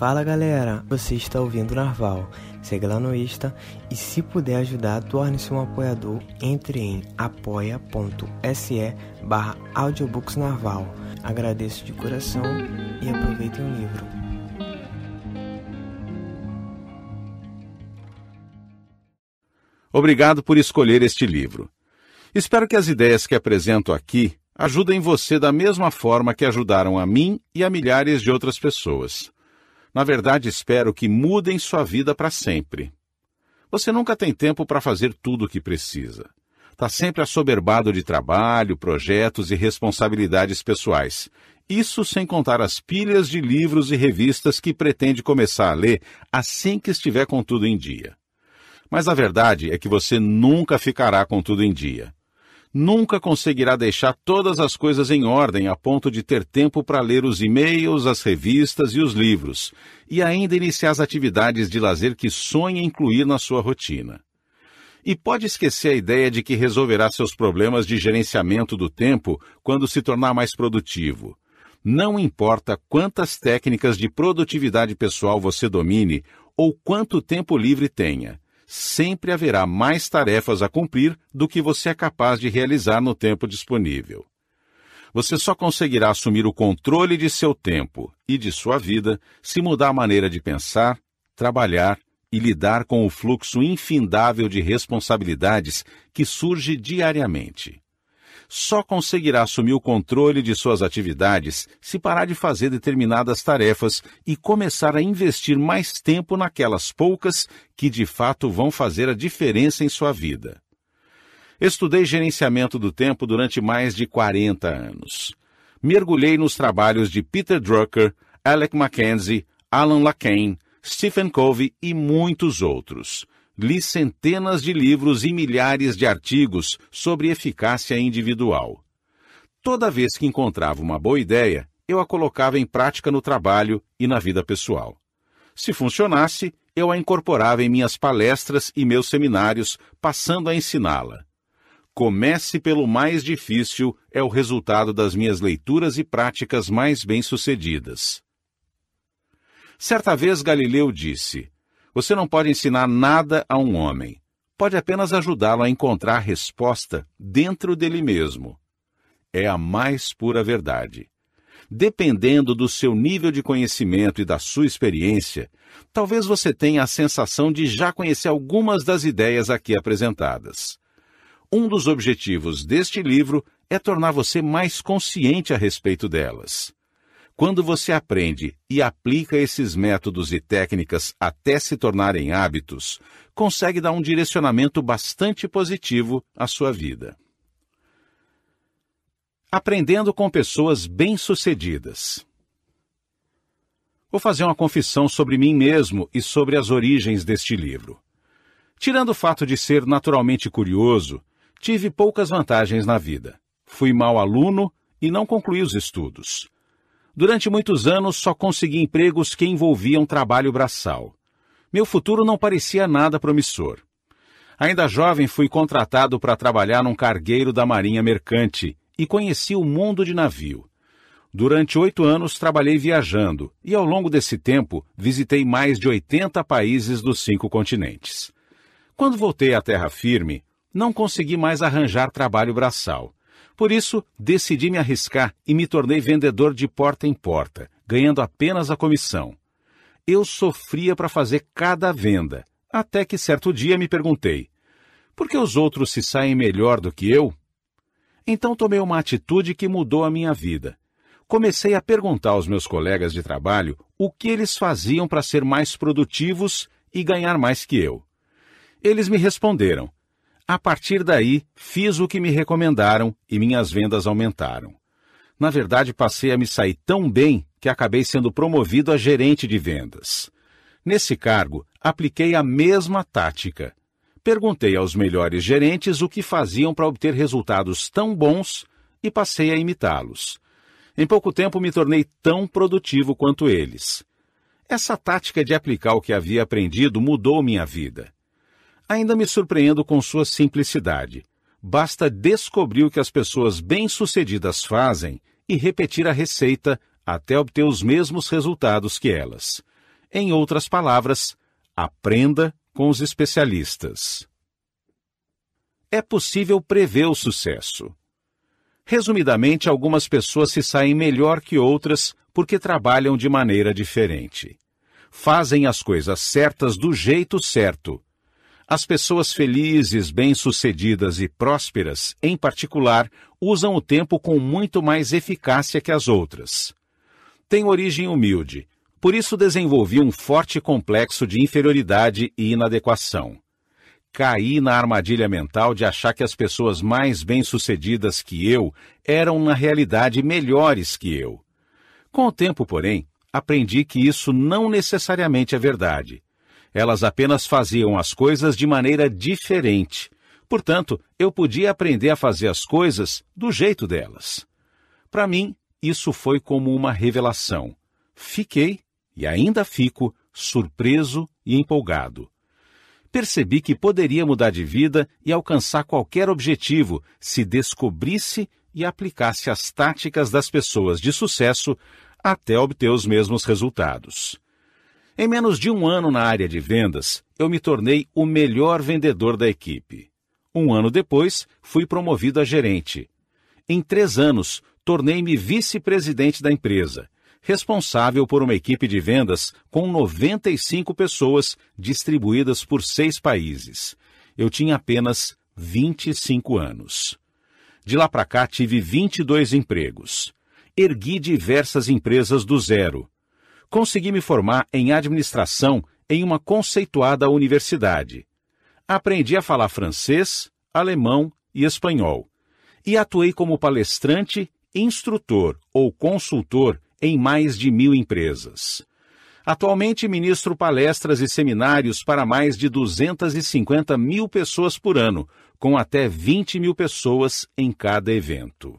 Fala galera, você está ouvindo Narval. Segue lá no Insta e se puder ajudar, torne-se um apoiador. Entre em apoia.se barra audiobooksnarval. Agradeço de coração e aproveitem o livro. Obrigado por escolher este livro. Espero que as ideias que apresento aqui ajudem você da mesma forma que ajudaram a mim e a milhares de outras pessoas. Na verdade, espero que mudem sua vida para sempre. Você nunca tem tempo para fazer tudo o que precisa. Está sempre assoberbado de trabalho, projetos e responsabilidades pessoais. Isso sem contar as pilhas de livros e revistas que pretende começar a ler assim que estiver com tudo em dia. Mas a verdade é que você nunca ficará com tudo em dia nunca conseguirá deixar todas as coisas em ordem a ponto de ter tempo para ler os e-mails, as revistas e os livros, e ainda iniciar as atividades de lazer que sonha incluir na sua rotina. E pode esquecer a ideia de que resolverá seus problemas de gerenciamento do tempo quando se tornar mais produtivo. Não importa quantas técnicas de produtividade pessoal você domine ou quanto tempo livre tenha sempre haverá mais tarefas a cumprir do que você é capaz de realizar no tempo disponível. Você só conseguirá assumir o controle de seu tempo e de sua vida se mudar a maneira de pensar, trabalhar e lidar com o fluxo infindável de responsabilidades que surge diariamente só conseguirá assumir o controle de suas atividades se parar de fazer determinadas tarefas e começar a investir mais tempo naquelas poucas que de fato vão fazer a diferença em sua vida. Estudei gerenciamento do tempo durante mais de 40 anos. Mergulhei nos trabalhos de Peter Drucker, Alec Mackenzie, Alan Lacan, Stephen Covey e muitos outros li centenas de livros e milhares de artigos sobre eficácia individual. Toda vez que encontrava uma boa ideia, eu a colocava em prática no trabalho e na vida pessoal. Se funcionasse, eu a incorporava em minhas palestras e meus seminários, passando a ensiná-la. Comece pelo mais difícil é o resultado das minhas leituras e práticas mais bem-sucedidas. Certa vez Galileu disse: você não pode ensinar nada a um homem. Pode apenas ajudá-lo a encontrar resposta dentro dele mesmo. É a mais pura verdade. Dependendo do seu nível de conhecimento e da sua experiência, talvez você tenha a sensação de já conhecer algumas das ideias aqui apresentadas. Um dos objetivos deste livro é tornar você mais consciente a respeito delas. Quando você aprende e aplica esses métodos e técnicas até se tornarem hábitos, consegue dar um direcionamento bastante positivo à sua vida. Aprendendo com pessoas bem-sucedidas. Vou fazer uma confissão sobre mim mesmo e sobre as origens deste livro. Tirando o fato de ser naturalmente curioso, tive poucas vantagens na vida. Fui mau aluno e não concluí os estudos. Durante muitos anos só consegui empregos que envolviam trabalho braçal. Meu futuro não parecia nada promissor. Ainda jovem, fui contratado para trabalhar num cargueiro da Marinha Mercante e conheci o mundo de navio. Durante oito anos trabalhei viajando e, ao longo desse tempo, visitei mais de 80 países dos cinco continentes. Quando voltei à terra firme, não consegui mais arranjar trabalho braçal por isso, decidi me arriscar e me tornei vendedor de porta em porta, ganhando apenas a comissão. Eu sofria para fazer cada venda, até que certo dia me perguntei: por que os outros se saem melhor do que eu? Então tomei uma atitude que mudou a minha vida. Comecei a perguntar aos meus colegas de trabalho o que eles faziam para ser mais produtivos e ganhar mais que eu. Eles me responderam: a partir daí, fiz o que me recomendaram e minhas vendas aumentaram. Na verdade, passei a me sair tão bem que acabei sendo promovido a gerente de vendas. Nesse cargo, apliquei a mesma tática. Perguntei aos melhores gerentes o que faziam para obter resultados tão bons e passei a imitá-los. Em pouco tempo me tornei tão produtivo quanto eles. Essa tática de aplicar o que havia aprendido mudou minha vida. Ainda me surpreendo com sua simplicidade. Basta descobrir o que as pessoas bem-sucedidas fazem e repetir a receita até obter os mesmos resultados que elas. Em outras palavras, aprenda com os especialistas. É possível prever o sucesso. Resumidamente, algumas pessoas se saem melhor que outras porque trabalham de maneira diferente. Fazem as coisas certas do jeito certo. As pessoas felizes, bem-sucedidas e prósperas, em particular, usam o tempo com muito mais eficácia que as outras. Tem origem humilde, por isso desenvolvi um forte complexo de inferioridade e inadequação. Caí na armadilha mental de achar que as pessoas mais bem-sucedidas que eu eram, na realidade, melhores que eu. Com o tempo, porém, aprendi que isso não necessariamente é verdade. Elas apenas faziam as coisas de maneira diferente. Portanto, eu podia aprender a fazer as coisas do jeito delas. Para mim, isso foi como uma revelação. Fiquei, e ainda fico, surpreso e empolgado. Percebi que poderia mudar de vida e alcançar qualquer objetivo se descobrisse e aplicasse as táticas das pessoas de sucesso até obter os mesmos resultados. Em menos de um ano na área de vendas, eu me tornei o melhor vendedor da equipe. Um ano depois, fui promovido a gerente. Em três anos, tornei-me vice-presidente da empresa, responsável por uma equipe de vendas com 95 pessoas distribuídas por seis países. Eu tinha apenas 25 anos. De lá para cá tive 22 empregos. Ergui diversas empresas do zero. Consegui me formar em administração em uma conceituada universidade. Aprendi a falar francês, alemão e espanhol. E atuei como palestrante, instrutor ou consultor em mais de mil empresas. Atualmente ministro palestras e seminários para mais de 250 mil pessoas por ano, com até 20 mil pessoas em cada evento.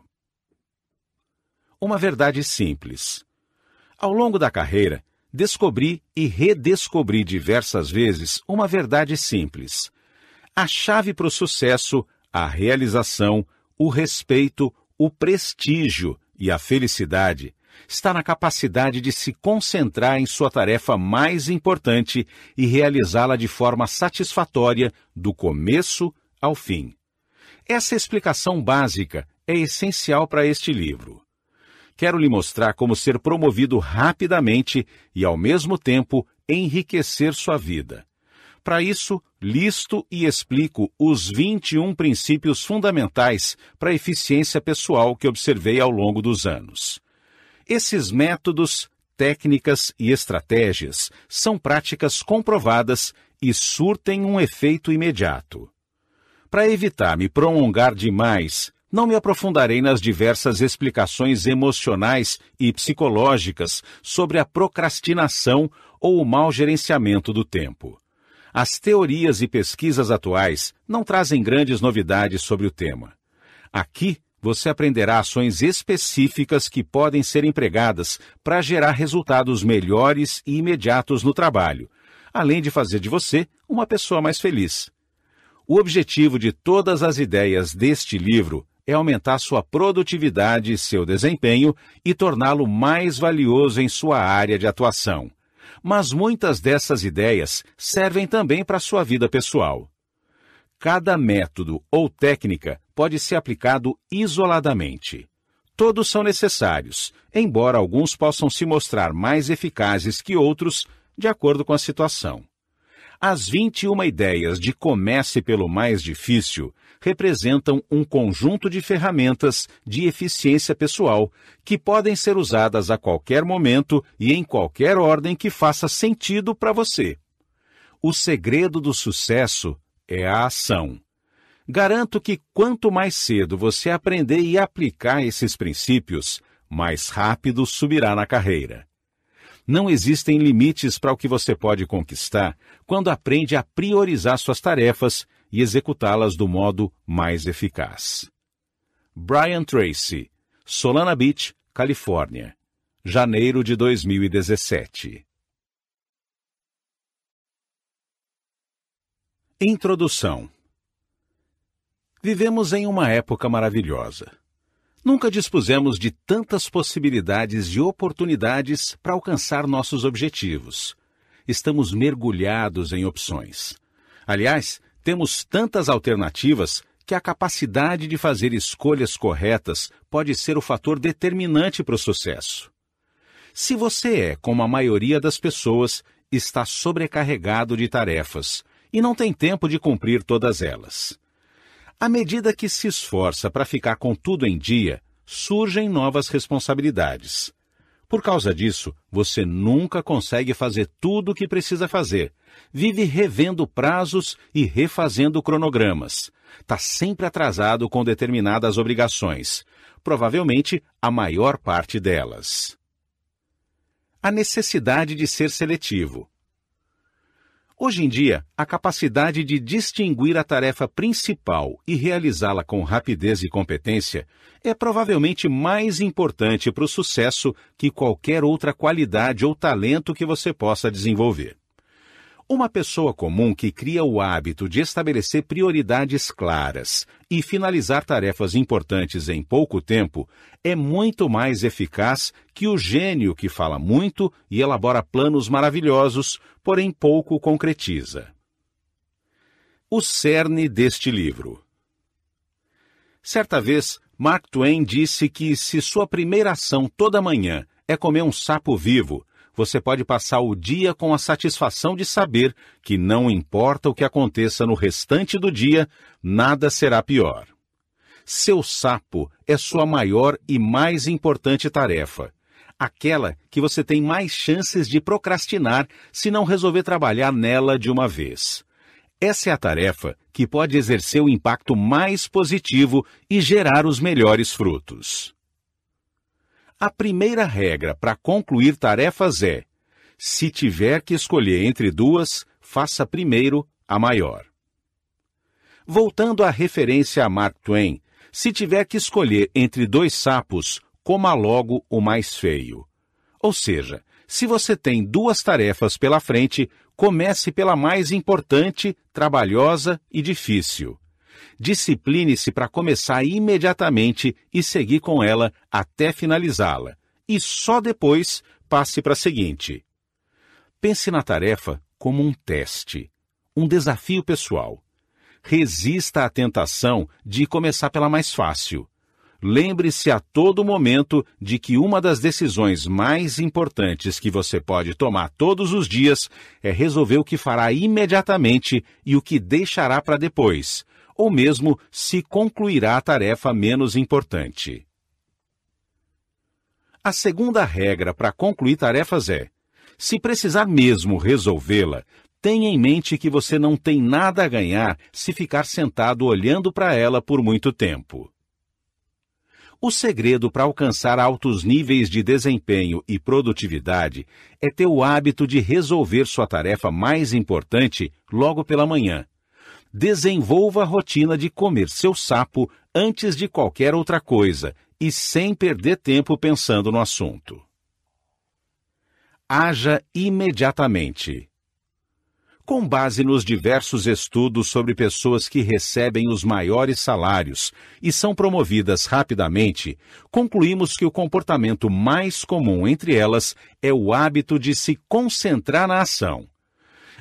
Uma verdade simples. Ao longo da carreira, descobri e redescobri diversas vezes uma verdade simples. A chave para o sucesso, a realização, o respeito, o prestígio e a felicidade está na capacidade de se concentrar em sua tarefa mais importante e realizá-la de forma satisfatória do começo ao fim. Essa explicação básica é essencial para este livro. Quero lhe mostrar como ser promovido rapidamente e, ao mesmo tempo, enriquecer sua vida. Para isso, listo e explico os 21 princípios fundamentais para a eficiência pessoal que observei ao longo dos anos. Esses métodos, técnicas e estratégias são práticas comprovadas e surtem um efeito imediato. Para evitar me prolongar demais, não me aprofundarei nas diversas explicações emocionais e psicológicas sobre a procrastinação ou o mau gerenciamento do tempo. As teorias e pesquisas atuais não trazem grandes novidades sobre o tema. Aqui você aprenderá ações específicas que podem ser empregadas para gerar resultados melhores e imediatos no trabalho, além de fazer de você uma pessoa mais feliz. O objetivo de todas as ideias deste livro é aumentar sua produtividade e seu desempenho e torná-lo mais valioso em sua área de atuação. Mas muitas dessas ideias servem também para sua vida pessoal. Cada método ou técnica pode ser aplicado isoladamente. Todos são necessários, embora alguns possam se mostrar mais eficazes que outros, de acordo com a situação. As 21 ideias de comece pelo mais difícil representam um conjunto de ferramentas de eficiência pessoal que podem ser usadas a qualquer momento e em qualquer ordem que faça sentido para você. O segredo do sucesso é a ação. Garanto que quanto mais cedo você aprender e aplicar esses princípios, mais rápido subirá na carreira. Não existem limites para o que você pode conquistar quando aprende a priorizar suas tarefas e executá-las do modo mais eficaz. Brian Tracy, Solana Beach, Califórnia, janeiro de 2017. Introdução Vivemos em uma época maravilhosa. Nunca dispusemos de tantas possibilidades e oportunidades para alcançar nossos objetivos. estamos mergulhados em opções. Aliás, temos tantas alternativas que a capacidade de fazer escolhas corretas pode ser o fator determinante para o sucesso. Se você é, como a maioria das pessoas, está sobrecarregado de tarefas e não tem tempo de cumprir todas elas. À medida que se esforça para ficar com tudo em dia, surgem novas responsabilidades. Por causa disso, você nunca consegue fazer tudo o que precisa fazer. Vive revendo prazos e refazendo cronogramas. Está sempre atrasado com determinadas obrigações, provavelmente a maior parte delas. A necessidade de ser seletivo. Hoje em dia, a capacidade de distinguir a tarefa principal e realizá-la com rapidez e competência é provavelmente mais importante para o sucesso que qualquer outra qualidade ou talento que você possa desenvolver. Uma pessoa comum que cria o hábito de estabelecer prioridades claras e finalizar tarefas importantes em pouco tempo é muito mais eficaz que o gênio que fala muito e elabora planos maravilhosos, porém pouco concretiza. O cerne deste livro. Certa vez, Mark Twain disse que se sua primeira ação toda manhã é comer um sapo vivo, você pode passar o dia com a satisfação de saber que não importa o que aconteça no restante do dia, nada será pior. Seu sapo é sua maior e mais importante tarefa. Aquela que você tem mais chances de procrastinar se não resolver trabalhar nela de uma vez. Essa é a tarefa que pode exercer o impacto mais positivo e gerar os melhores frutos. A primeira regra para concluir tarefas é: se tiver que escolher entre duas, faça primeiro a maior. Voltando à referência a Mark Twain, se tiver que escolher entre dois sapos, coma logo o mais feio. Ou seja, se você tem duas tarefas pela frente, comece pela mais importante, trabalhosa e difícil. Discipline-se para começar imediatamente e seguir com ela até finalizá-la. E só depois passe para a seguinte. Pense na tarefa como um teste, um desafio pessoal. Resista à tentação de começar pela mais fácil. Lembre-se a todo momento de que uma das decisões mais importantes que você pode tomar todos os dias é resolver o que fará imediatamente e o que deixará para depois, ou mesmo se concluirá a tarefa menos importante. A segunda regra para concluir tarefas é: se precisar mesmo resolvê-la, tenha em mente que você não tem nada a ganhar se ficar sentado olhando para ela por muito tempo. O segredo para alcançar altos níveis de desempenho e produtividade é ter o hábito de resolver sua tarefa mais importante logo pela manhã, desenvolva a rotina de comer seu sapo antes de qualquer outra coisa e sem perder tempo pensando no assunto. Haja imediatamente. Com base nos diversos estudos sobre pessoas que recebem os maiores salários e são promovidas rapidamente, concluímos que o comportamento mais comum entre elas é o hábito de se concentrar na ação.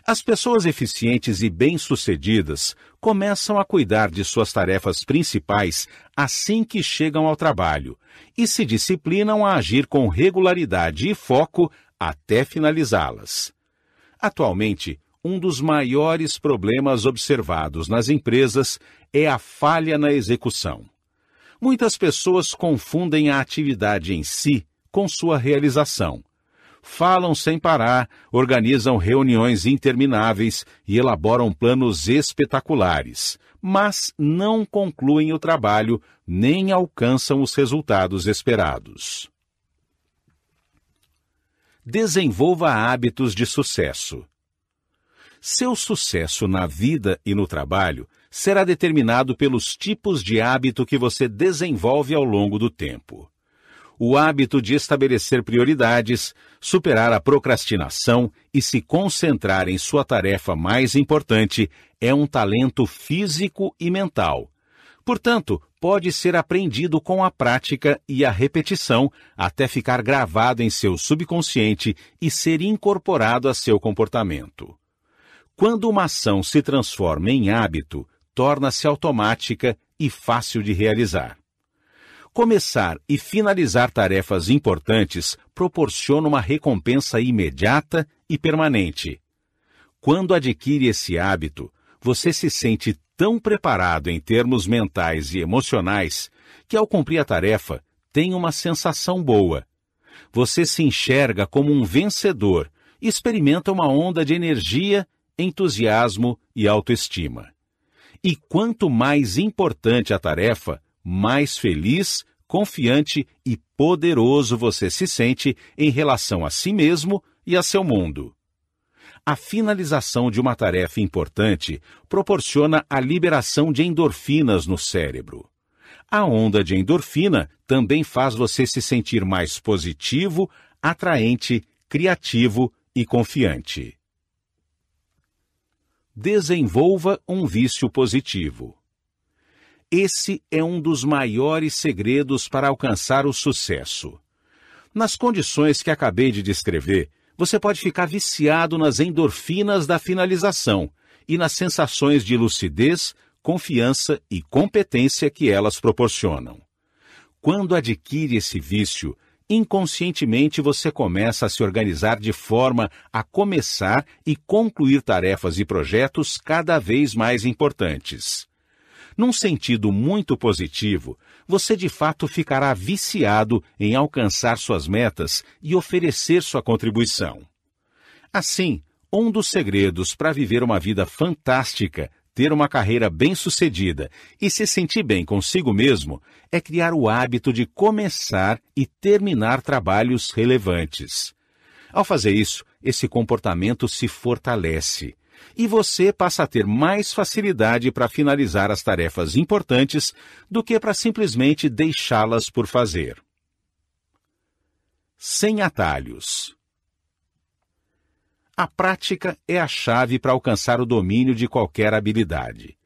As pessoas eficientes e bem-sucedidas começam a cuidar de suas tarefas principais assim que chegam ao trabalho e se disciplinam a agir com regularidade e foco até finalizá-las. Atualmente, um dos maiores problemas observados nas empresas é a falha na execução. Muitas pessoas confundem a atividade em si com sua realização falam sem parar, organizam reuniões intermináveis e elaboram planos espetaculares, mas não concluem o trabalho nem alcançam os resultados esperados. Desenvolva hábitos de sucesso. Seu sucesso na vida e no trabalho será determinado pelos tipos de hábito que você desenvolve ao longo do tempo o hábito de estabelecer prioridades, superar a procrastinação e se concentrar em sua tarefa mais importante é um talento físico e mental. Portanto, pode ser aprendido com a prática e a repetição até ficar gravado em seu subconsciente e ser incorporado a seu comportamento. Quando uma ação se transforma em hábito, torna-se automática e fácil de realizar. Começar e finalizar tarefas importantes proporciona uma recompensa imediata e permanente. Quando adquire esse hábito, você se sente tão preparado em termos mentais e emocionais que, ao cumprir a tarefa, tem uma sensação boa. Você se enxerga como um vencedor e experimenta uma onda de energia, entusiasmo e autoestima. E quanto mais importante a tarefa, mais feliz, confiante e poderoso você se sente em relação a si mesmo e a seu mundo. A finalização de uma tarefa importante proporciona a liberação de endorfinas no cérebro. A onda de endorfina também faz você se sentir mais positivo, atraente, criativo e confiante. Desenvolva um vício positivo. Esse é um dos maiores segredos para alcançar o sucesso. Nas condições que acabei de descrever, você pode ficar viciado nas endorfinas da finalização e nas sensações de lucidez, confiança e competência que elas proporcionam. Quando adquire esse vício, inconscientemente você começa a se organizar de forma a começar e concluir tarefas e projetos cada vez mais importantes. Num sentido muito positivo, você de fato ficará viciado em alcançar suas metas e oferecer sua contribuição. Assim, um dos segredos para viver uma vida fantástica, ter uma carreira bem-sucedida e se sentir bem consigo mesmo é criar o hábito de começar e terminar trabalhos relevantes. Ao fazer isso, esse comportamento se fortalece e você passa a ter mais facilidade para finalizar as tarefas importantes do que para simplesmente deixá-las por fazer. Sem atalhos. A prática é a chave para alcançar o domínio de qualquer habilidade.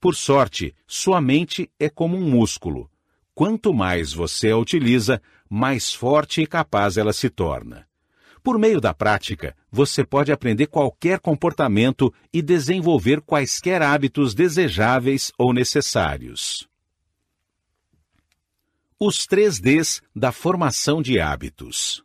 Por sorte, sua mente é como um músculo. Quanto mais você a utiliza, mais forte e capaz ela se torna. Por meio da prática, você pode aprender qualquer comportamento e desenvolver quaisquer hábitos desejáveis ou necessários. Os três Ds da formação de hábitos.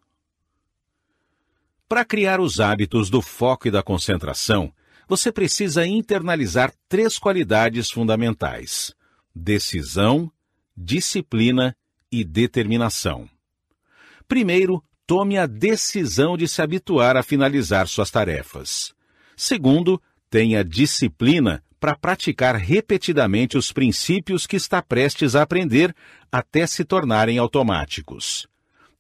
Para criar os hábitos do foco e da concentração, você precisa internalizar três qualidades fundamentais: decisão, disciplina e determinação. Primeiro, tome a decisão de se habituar a finalizar suas tarefas. Segundo, tenha disciplina para praticar repetidamente os princípios que está prestes a aprender até se tornarem automáticos.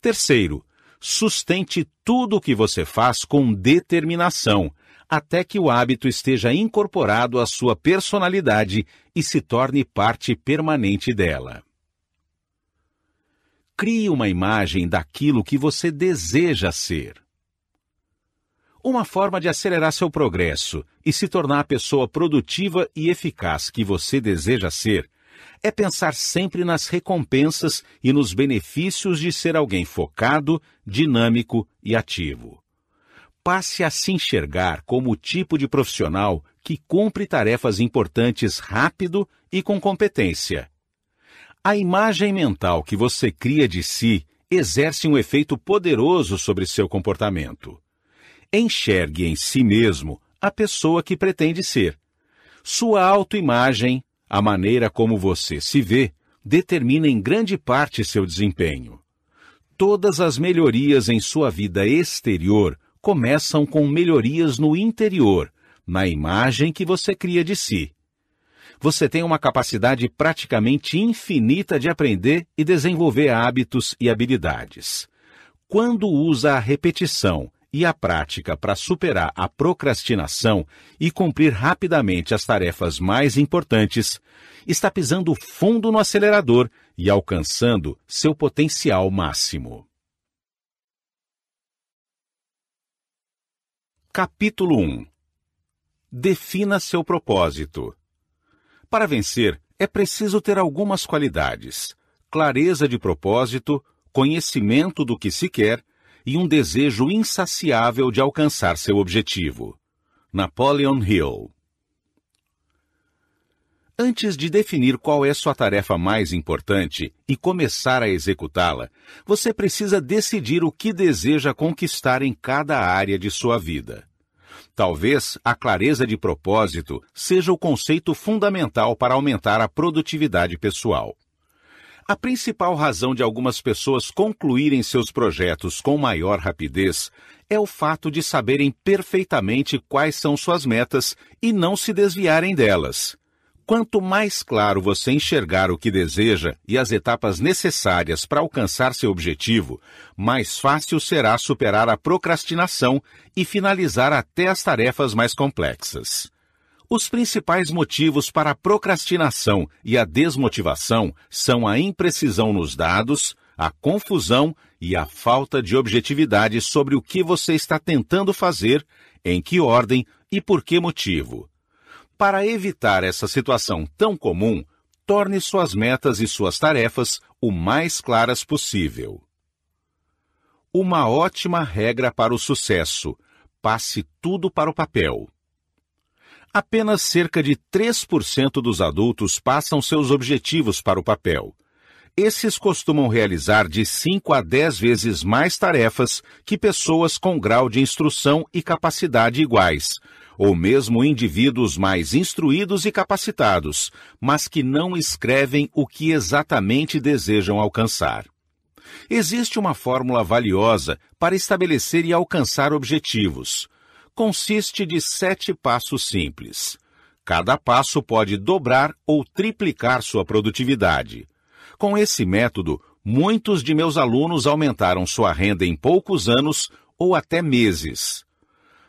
Terceiro, sustente tudo o que você faz com determinação, até que o hábito esteja incorporado à sua personalidade e se torne parte permanente dela. Crie uma imagem daquilo que você deseja ser. Uma forma de acelerar seu progresso e se tornar a pessoa produtiva e eficaz que você deseja ser é pensar sempre nas recompensas e nos benefícios de ser alguém focado, dinâmico e ativo. Passe a se enxergar como o tipo de profissional que cumpre tarefas importantes rápido e com competência a imagem mental que você cria de si exerce um efeito poderoso sobre seu comportamento. Enxergue em si mesmo a pessoa que pretende ser. Sua autoimagem, a maneira como você se vê, determina em grande parte seu desempenho. Todas as melhorias em sua vida exterior começam com melhorias no interior, na imagem que você cria de si você tem uma capacidade praticamente infinita de aprender e desenvolver hábitos e habilidades. Quando usa a repetição e a prática para superar a procrastinação e cumprir rapidamente as tarefas mais importantes, está pisando fundo no acelerador e alcançando seu potencial máximo. Capítulo 1 Defina seu propósito. Para vencer, é preciso ter algumas qualidades: clareza de propósito, conhecimento do que se quer e um desejo insaciável de alcançar seu objetivo. Napoleon Hill Antes de definir qual é sua tarefa mais importante e começar a executá-la, você precisa decidir o que deseja conquistar em cada área de sua vida. Talvez a clareza de propósito seja o conceito fundamental para aumentar a produtividade pessoal. A principal razão de algumas pessoas concluírem seus projetos com maior rapidez é o fato de saberem perfeitamente quais são suas metas e não se desviarem delas. Quanto mais claro você enxergar o que deseja e as etapas necessárias para alcançar seu objetivo, mais fácil será superar a procrastinação e finalizar até as tarefas mais complexas. Os principais motivos para a procrastinação e a desmotivação são a imprecisão nos dados, a confusão e a falta de objetividade sobre o que você está tentando fazer, em que ordem e por que motivo. Para evitar essa situação tão comum, torne suas metas e suas tarefas o mais claras possível. Uma ótima regra para o sucesso: passe tudo para o papel. Apenas cerca de 3% dos adultos passam seus objetivos para o papel. Esses costumam realizar de 5 a 10 vezes mais tarefas que pessoas com grau de instrução e capacidade iguais, ou mesmo indivíduos mais instruídos e capacitados, mas que não escrevem o que exatamente desejam alcançar. Existe uma fórmula valiosa para estabelecer e alcançar objetivos. Consiste de sete passos simples. Cada passo pode dobrar ou triplicar sua produtividade. Com esse método, muitos de meus alunos aumentaram sua renda em poucos anos ou até meses.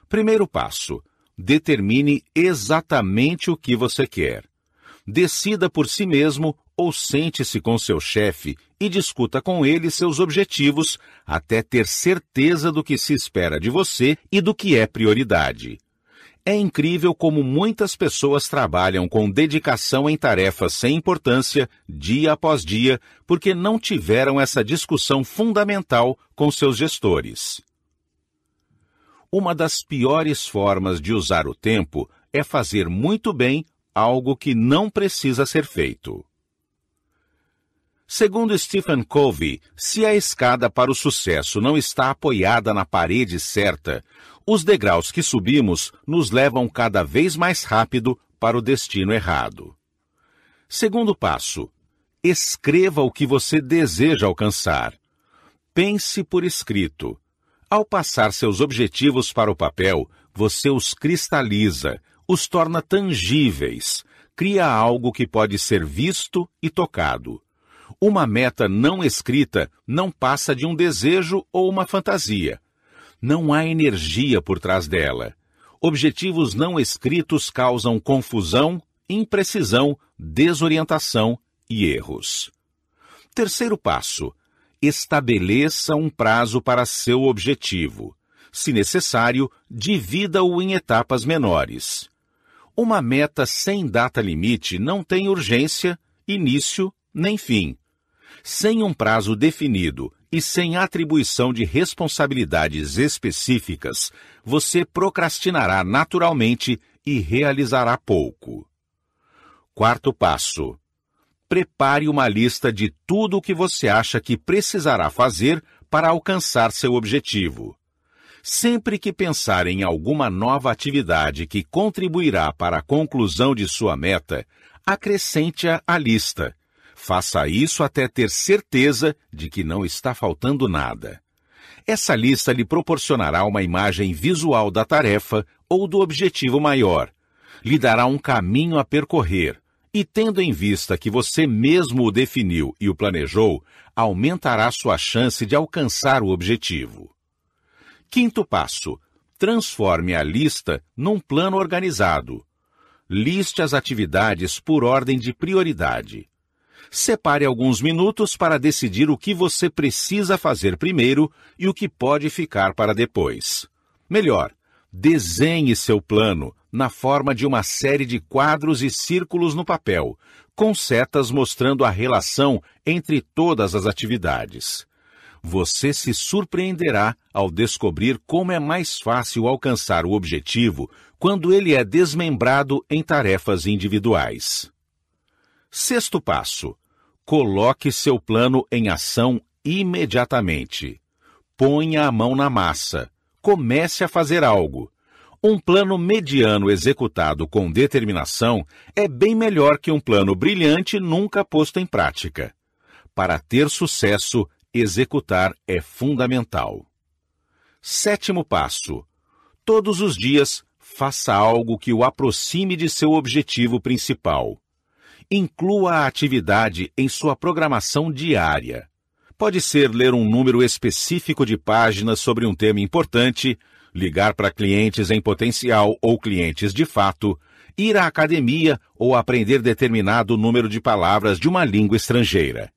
Primeiro passo: determine exatamente o que você quer. Decida por si mesmo ou sente-se com seu chefe e discuta com ele seus objetivos até ter certeza do que se espera de você e do que é prioridade. É incrível como muitas pessoas trabalham com dedicação em tarefas sem importância, dia após dia, porque não tiveram essa discussão fundamental com seus gestores. Uma das piores formas de usar o tempo é fazer muito bem algo que não precisa ser feito. Segundo Stephen Covey, se a escada para o sucesso não está apoiada na parede certa, os degraus que subimos nos levam cada vez mais rápido para o destino errado. Segundo passo: escreva o que você deseja alcançar. Pense por escrito. Ao passar seus objetivos para o papel, você os cristaliza, os torna tangíveis, cria algo que pode ser visto e tocado. Uma meta não escrita não passa de um desejo ou uma fantasia. Não há energia por trás dela. Objetivos não escritos causam confusão, imprecisão, desorientação e erros. Terceiro passo: estabeleça um prazo para seu objetivo. Se necessário, divida-o em etapas menores. Uma meta sem data limite não tem urgência, início nem fim. Sem um prazo definido e sem atribuição de responsabilidades específicas, você procrastinará naturalmente e realizará pouco. Quarto passo: prepare uma lista de tudo o que você acha que precisará fazer para alcançar seu objetivo. Sempre que pensar em alguma nova atividade que contribuirá para a conclusão de sua meta, acrescente-a à lista. Faça isso até ter certeza de que não está faltando nada. Essa lista lhe proporcionará uma imagem visual da tarefa ou do objetivo maior. Lhe dará um caminho a percorrer e tendo em vista que você mesmo o definiu e o planejou, aumentará sua chance de alcançar o objetivo. Quinto passo: transforme a lista num plano organizado. Liste as atividades por ordem de prioridade. Separe alguns minutos para decidir o que você precisa fazer primeiro e o que pode ficar para depois. Melhor, Desenhe seu plano na forma de uma série de quadros e círculos no papel, com setas mostrando a relação entre todas as atividades. Você se surpreenderá ao descobrir como é mais fácil alcançar o objetivo quando ele é desmembrado em tarefas individuais. Sexto passo: coloque seu plano em ação imediatamente. Ponha a mão na massa. Comece a fazer algo. Um plano mediano executado com determinação é bem melhor que um plano brilhante nunca posto em prática. Para ter sucesso, executar é fundamental. Sétimo passo: todos os dias faça algo que o aproxime de seu objetivo principal. Inclua a atividade em sua programação diária. Pode ser ler um número específico de páginas sobre um tema importante, ligar para clientes em potencial ou clientes de fato, ir à academia ou aprender determinado número de palavras de uma língua estrangeira.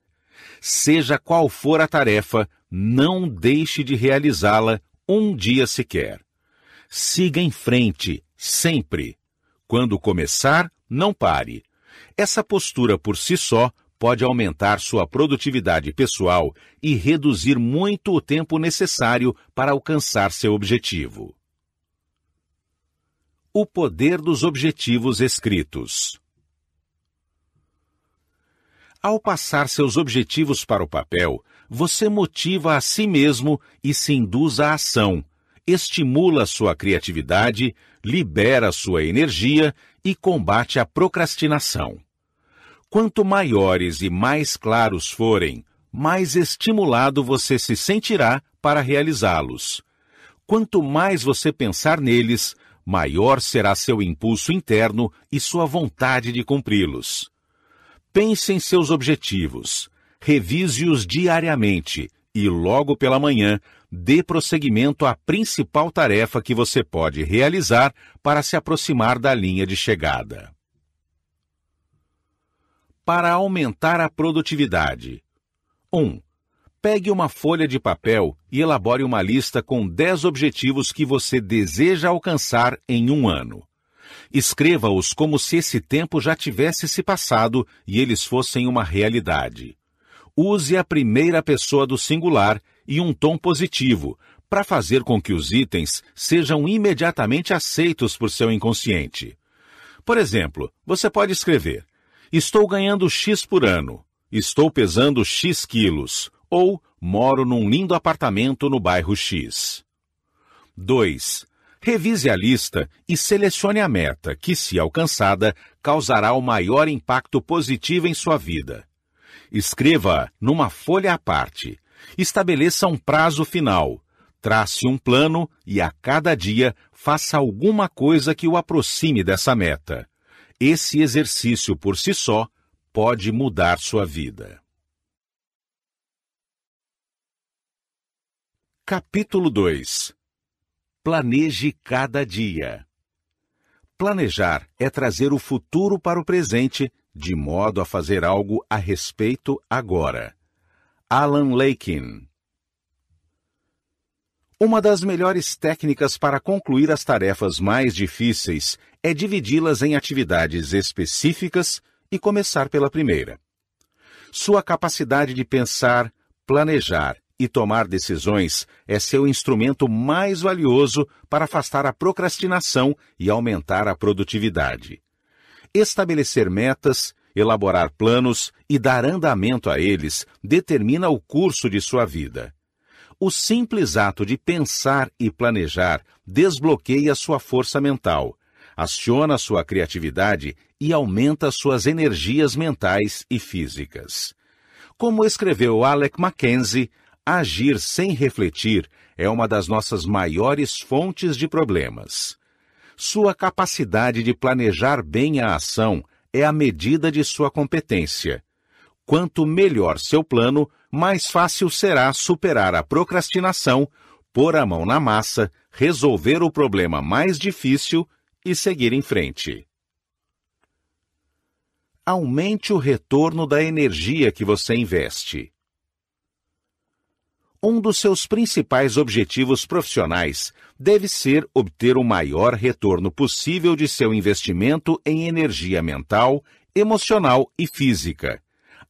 Seja qual for a tarefa, não deixe de realizá-la um dia sequer. Siga em frente, sempre. Quando começar, não pare. Essa postura por si só pode aumentar sua produtividade pessoal e reduzir muito o tempo necessário para alcançar seu objetivo. O poder dos objetivos escritos. Ao passar seus objetivos para o papel, você motiva a si mesmo e se induz à ação, estimula sua criatividade, libera sua energia e combate a procrastinação. Quanto maiores e mais claros forem, mais estimulado você se sentirá para realizá-los. Quanto mais você pensar neles, maior será seu impulso interno e sua vontade de cumpri-los. Pense em seus objetivos, revise-os diariamente e logo pela manhã dê prosseguimento à principal tarefa que você pode realizar para se aproximar da linha de chegada. Para aumentar a produtividade. 1. Pegue uma folha de papel e elabore uma lista com 10 objetivos que você deseja alcançar em um ano. Escreva-os como se esse tempo já tivesse se passado e eles fossem uma realidade. Use a primeira pessoa do singular e um tom positivo, para fazer com que os itens sejam imediatamente aceitos por seu inconsciente. Por exemplo, você pode escrever: Estou ganhando X por ano. Estou pesando X quilos. Ou moro num lindo apartamento no bairro X. 2. Revise a lista e selecione a meta que, se alcançada, causará o maior impacto positivo em sua vida. Escreva numa folha à parte. Estabeleça um prazo final. Trace um plano e a cada dia faça alguma coisa que o aproxime dessa meta. Esse exercício por si só pode mudar sua vida. Capítulo 2 Planeje cada dia. Planejar é trazer o futuro para o presente, de modo a fazer algo a respeito agora. Alan Lakin uma das melhores técnicas para concluir as tarefas mais difíceis é dividi-las em atividades específicas e começar pela primeira. Sua capacidade de pensar, planejar e tomar decisões é seu instrumento mais valioso para afastar a procrastinação e aumentar a produtividade. Estabelecer metas, elaborar planos e dar andamento a eles determina o curso de sua vida. O simples ato de pensar e planejar desbloqueia sua força mental, aciona sua criatividade e aumenta suas energias mentais e físicas. Como escreveu Alec Mackenzie, agir sem refletir é uma das nossas maiores fontes de problemas. Sua capacidade de planejar bem a ação é a medida de sua competência. Quanto melhor seu plano, mais fácil será superar a procrastinação, pôr a mão na massa, resolver o problema mais difícil e seguir em frente. Aumente o retorno da energia que você investe. Um dos seus principais objetivos profissionais deve ser obter o maior retorno possível de seu investimento em energia mental, emocional e física.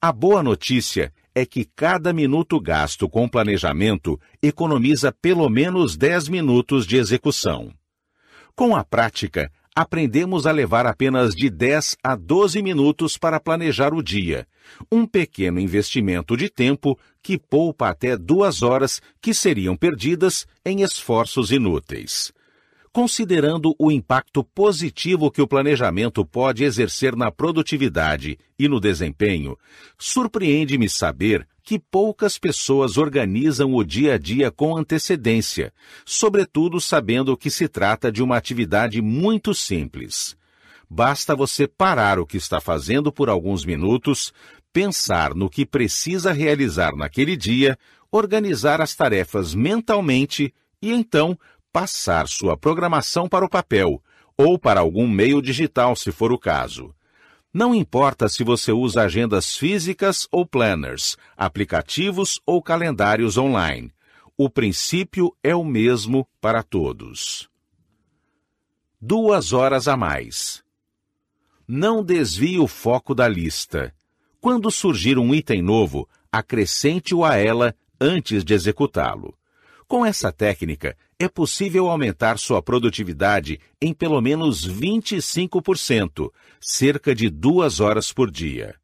A boa notícia é que cada minuto gasto com planejamento economiza pelo menos 10 minutos de execução. Com a prática, aprendemos a levar apenas de 10 a 12 minutos para planejar o dia, um pequeno investimento de tempo que poupa até duas horas que seriam perdidas em esforços inúteis. Considerando o impacto positivo que o planejamento pode exercer na produtividade e no desempenho, surpreende-me saber que poucas pessoas organizam o dia a dia com antecedência, sobretudo sabendo que se trata de uma atividade muito simples. Basta você parar o que está fazendo por alguns minutos, pensar no que precisa realizar naquele dia, organizar as tarefas mentalmente e então passar sua programação para o papel ou para algum meio digital, se for o caso. Não importa se você usa agendas físicas ou planners, aplicativos ou calendários online. O princípio é o mesmo para todos. Duas horas a mais. Não desvie o foco da lista. Quando surgir um item novo, acrescente-o a ela antes de executá-lo. Com essa técnica, é possível aumentar sua produtividade em pelo menos 25%, cerca de duas horas por dia.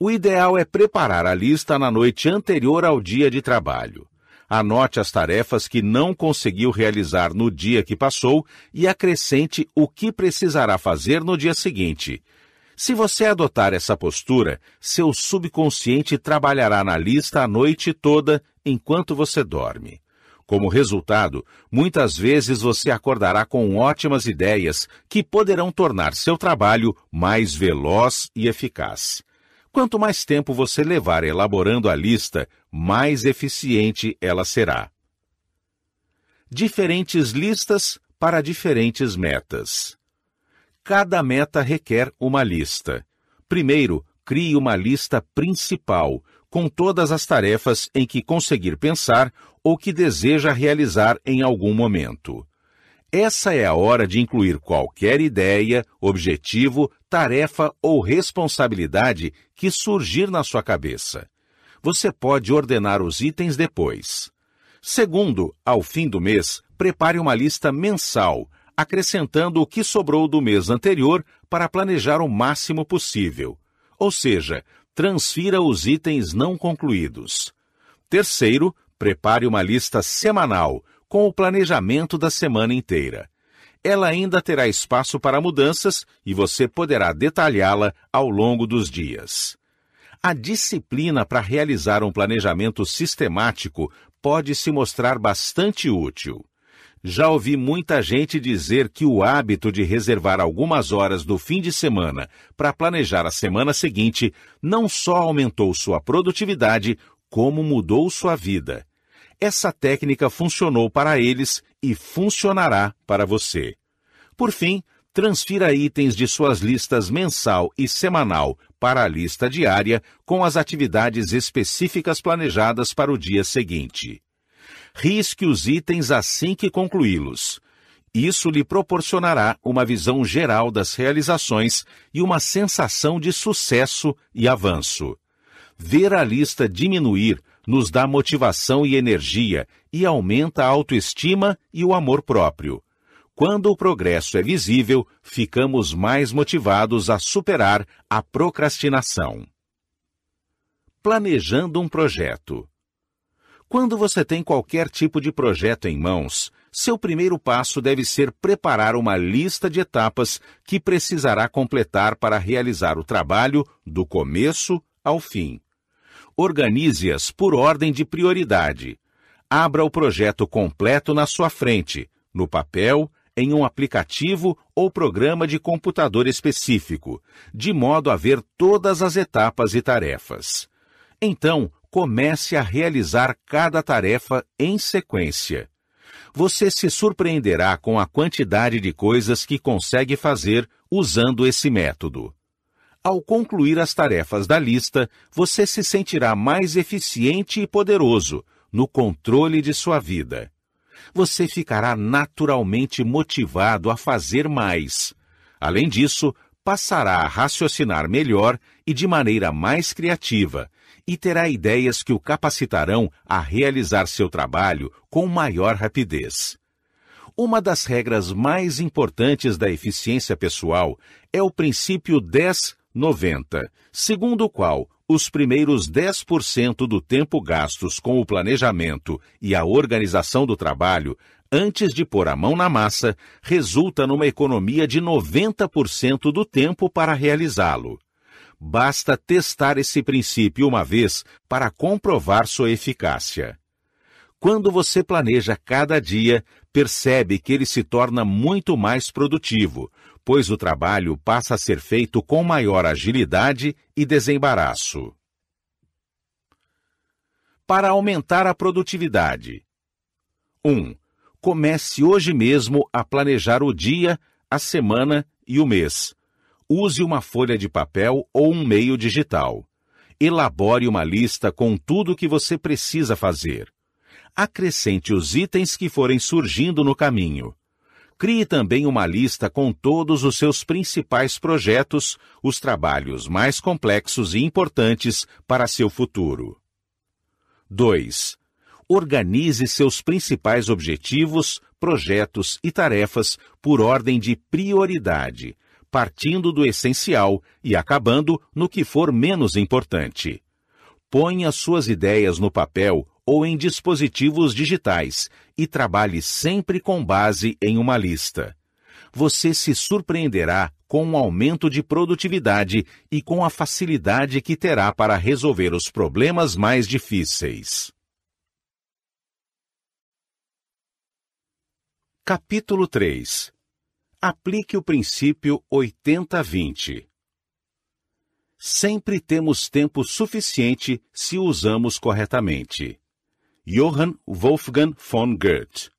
O ideal é preparar a lista na noite anterior ao dia de trabalho. Anote as tarefas que não conseguiu realizar no dia que passou e acrescente o que precisará fazer no dia seguinte. Se você adotar essa postura, seu subconsciente trabalhará na lista a noite toda enquanto você dorme. Como resultado, muitas vezes você acordará com ótimas ideias que poderão tornar seu trabalho mais veloz e eficaz. Quanto mais tempo você levar elaborando a lista, mais eficiente ela será. Diferentes listas para diferentes metas. Cada meta requer uma lista. Primeiro, crie uma lista principal, com todas as tarefas em que conseguir pensar ou que deseja realizar em algum momento. Essa é a hora de incluir qualquer ideia, objetivo, tarefa ou responsabilidade que surgir na sua cabeça. Você pode ordenar os itens depois. Segundo, ao fim do mês, prepare uma lista mensal, acrescentando o que sobrou do mês anterior para planejar o máximo possível. Ou seja, transfira os itens não concluídos. Terceiro, prepare uma lista semanal com o planejamento da semana inteira. Ela ainda terá espaço para mudanças e você poderá detalhá-la ao longo dos dias. A disciplina para realizar um planejamento sistemático pode se mostrar bastante útil. Já ouvi muita gente dizer que o hábito de reservar algumas horas do fim de semana para planejar a semana seguinte não só aumentou sua produtividade, como mudou sua vida. Essa técnica funcionou para eles e funcionará para você. Por fim, transfira itens de suas listas mensal e semanal para a lista diária com as atividades específicas planejadas para o dia seguinte risque os itens assim que concluí-los. Isso lhe proporcionará uma visão geral das realizações e uma sensação de sucesso e avanço. Ver a lista diminuir nos dá motivação e energia e aumenta a autoestima e o amor próprio. Quando o progresso é visível, ficamos mais motivados a superar a procrastinação. Planejando um projeto. Quando você tem qualquer tipo de projeto em mãos, seu primeiro passo deve ser preparar uma lista de etapas que precisará completar para realizar o trabalho do começo ao fim. Organize-as por ordem de prioridade. Abra o projeto completo na sua frente, no papel, em um aplicativo ou programa de computador específico, de modo a ver todas as etapas e tarefas. Então, comece a realizar cada tarefa em sequência. Você se surpreenderá com a quantidade de coisas que consegue fazer usando esse método. Ao concluir as tarefas da lista, você se sentirá mais eficiente e poderoso no controle de sua vida. Você ficará naturalmente motivado a fazer mais. Além disso, passará a raciocinar melhor e de maneira mais criativa, e terá ideias que o capacitarão a realizar seu trabalho com maior rapidez. Uma das regras mais importantes da eficiência pessoal é o princípio 10-90, segundo o qual os primeiros 10% do tempo gastos com o planejamento e a organização do trabalho, antes de pôr a mão na massa, resulta numa economia de 90% do tempo para realizá-lo. Basta testar esse princípio uma vez para comprovar sua eficácia. Quando você planeja cada dia, percebe que ele se torna muito mais produtivo, pois o trabalho passa a ser feito com maior agilidade e desembaraço. Para aumentar a produtividade. 1. Comece hoje mesmo a planejar o dia, a semana e o mês use uma folha de papel ou um meio digital. Elabore uma lista com tudo o que você precisa fazer. Acrescente os itens que forem surgindo no caminho. Crie também uma lista com todos os seus principais projetos, os trabalhos mais complexos e importantes para seu futuro. 2. Organize seus principais objetivos, projetos e tarefas por ordem de prioridade, partindo do essencial e acabando no que for menos importante. Ponha suas ideias no papel ou em dispositivos digitais e trabalhe sempre com base em uma lista. Você se surpreenderá com o um aumento de produtividade e com a facilidade que terá para resolver os problemas mais difíceis. Capítulo 3 Aplique o princípio 80-20. Sempre temos tempo suficiente se usamos corretamente. Johann Wolfgang von Goethe.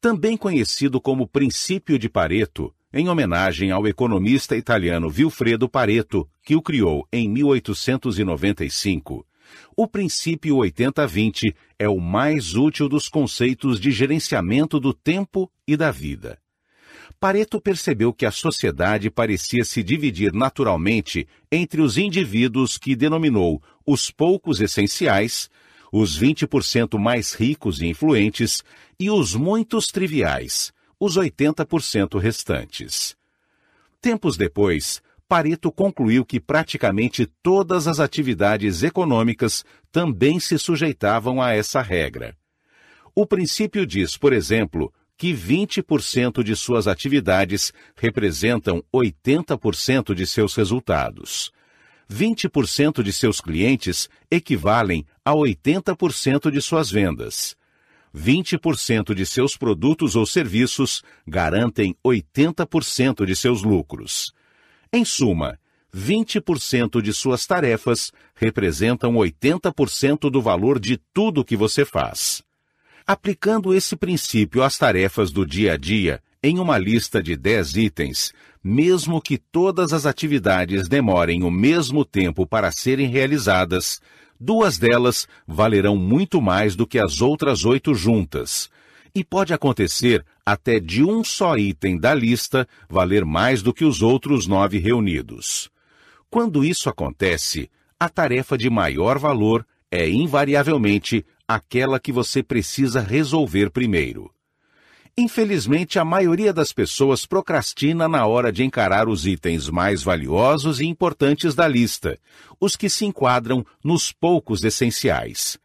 Também conhecido como princípio de Pareto, em homenagem ao economista italiano Vilfredo Pareto, que o criou em 1895. O princípio 80-20 é o mais útil dos conceitos de gerenciamento do tempo e da vida. Pareto percebeu que a sociedade parecia se dividir naturalmente entre os indivíduos que denominou os poucos essenciais, os 20% mais ricos e influentes, e os muitos triviais, os 80% restantes. Tempos depois, Pareto concluiu que praticamente todas as atividades econômicas também se sujeitavam a essa regra. O princípio diz, por exemplo, que 20% de suas atividades representam 80% de seus resultados. 20% de seus clientes equivalem a 80% de suas vendas. 20% de seus produtos ou serviços garantem 80% de seus lucros. Em suma, 20% de suas tarefas representam 80% do valor de tudo que você faz. Aplicando esse princípio às tarefas do dia a dia, em uma lista de 10 itens, mesmo que todas as atividades demorem o mesmo tempo para serem realizadas, duas delas valerão muito mais do que as outras oito juntas. E pode acontecer até de um só item da lista valer mais do que os outros nove reunidos. Quando isso acontece, a tarefa de maior valor é invariavelmente aquela que você precisa resolver primeiro. Infelizmente, a maioria das pessoas procrastina na hora de encarar os itens mais valiosos e importantes da lista, os que se enquadram nos poucos essenciais.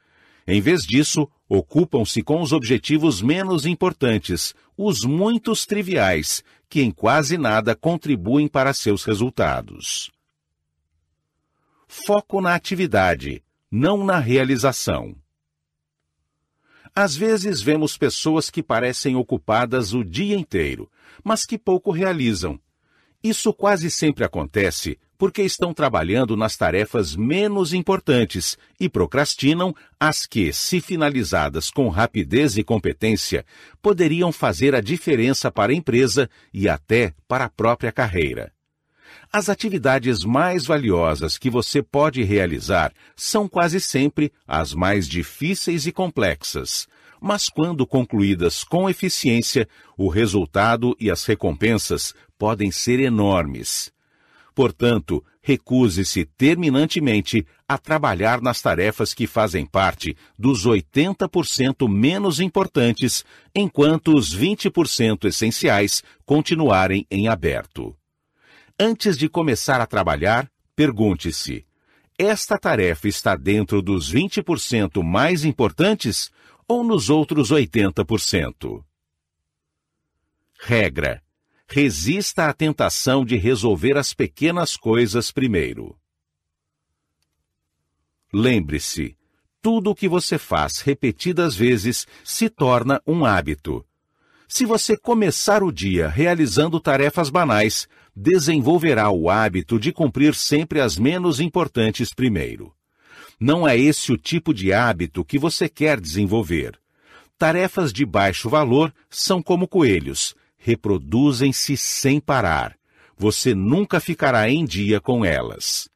Em vez disso, ocupam-se com os objetivos menos importantes, os muitos triviais, que em quase nada contribuem para seus resultados. Foco na atividade, não na realização. Às vezes vemos pessoas que parecem ocupadas o dia inteiro, mas que pouco realizam. Isso quase sempre acontece porque estão trabalhando nas tarefas menos importantes e procrastinam as que, se finalizadas com rapidez e competência, poderiam fazer a diferença para a empresa e até para a própria carreira. As atividades mais valiosas que você pode realizar são quase sempre as mais difíceis e complexas, mas quando concluídas com eficiência, o resultado e as recompensas podem ser enormes. Portanto, recuse-se terminantemente a trabalhar nas tarefas que fazem parte dos 80% menos importantes, enquanto os 20% essenciais continuarem em aberto. Antes de começar a trabalhar, pergunte-se: esta tarefa está dentro dos 20% mais importantes ou nos outros 80%? Regra: resista à tentação de resolver as pequenas coisas primeiro. Lembre-se, tudo o que você faz repetidas vezes se torna um hábito. Se você começar o dia realizando tarefas banais, desenvolverá o hábito de cumprir sempre as menos importantes primeiro. Não é esse o tipo de hábito que você quer desenvolver. Tarefas de baixo valor são como coelhos, reproduzem-se sem parar. Você nunca ficará em dia com elas.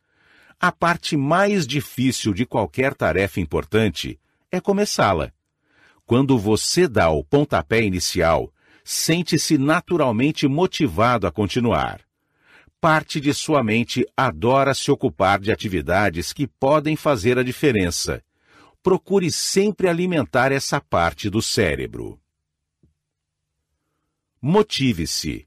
A parte mais difícil de qualquer tarefa importante é começá-la. Quando você dá o pontapé inicial, sente-se naturalmente motivado a continuar. Parte de sua mente adora se ocupar de atividades que podem fazer a diferença. Procure sempre alimentar essa parte do cérebro. Motive-se.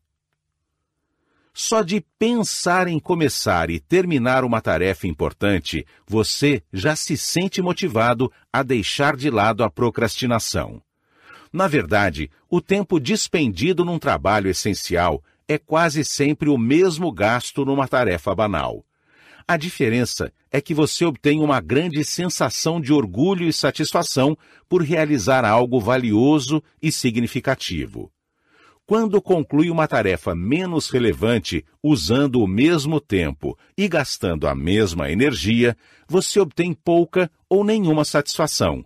Só de pensar em começar e terminar uma tarefa importante, você já se sente motivado a deixar de lado a procrastinação. Na verdade, o tempo dispendido num trabalho essencial é quase sempre o mesmo gasto numa tarefa banal. A diferença é que você obtém uma grande sensação de orgulho e satisfação por realizar algo valioso e significativo. Quando conclui uma tarefa menos relevante usando o mesmo tempo e gastando a mesma energia, você obtém pouca ou nenhuma satisfação.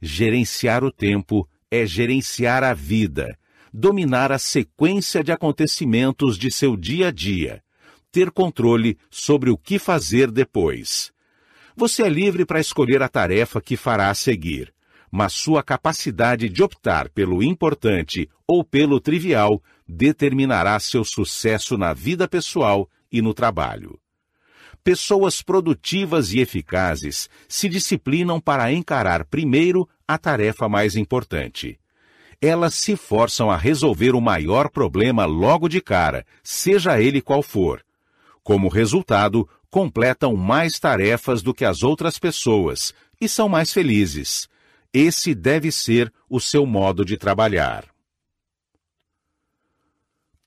Gerenciar o tempo é gerenciar a vida, dominar a sequência de acontecimentos de seu dia a dia, ter controle sobre o que fazer depois. Você é livre para escolher a tarefa que fará a seguir, mas sua capacidade de optar pelo importante ou pelo trivial determinará seu sucesso na vida pessoal e no trabalho. Pessoas produtivas e eficazes se disciplinam para encarar primeiro a tarefa mais importante. Elas se forçam a resolver o maior problema logo de cara, seja ele qual for. Como resultado, completam mais tarefas do que as outras pessoas e são mais felizes. Esse deve ser o seu modo de trabalhar.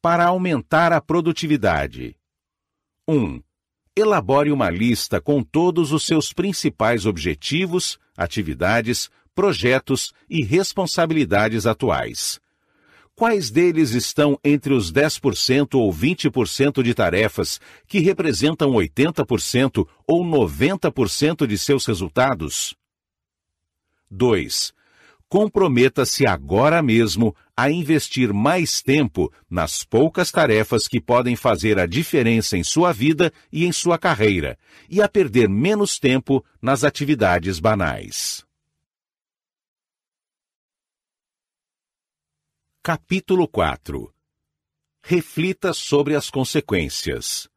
Para aumentar a produtividade. 1. Um, elabore uma lista com todos os seus principais objetivos, atividades, projetos e responsabilidades atuais. Quais deles estão entre os 10% ou 20% de tarefas que representam 80% ou 90% de seus resultados? 2. Comprometa-se agora mesmo a investir mais tempo nas poucas tarefas que podem fazer a diferença em sua vida e em sua carreira, e a perder menos tempo nas atividades banais. Capítulo 4 Reflita sobre as consequências.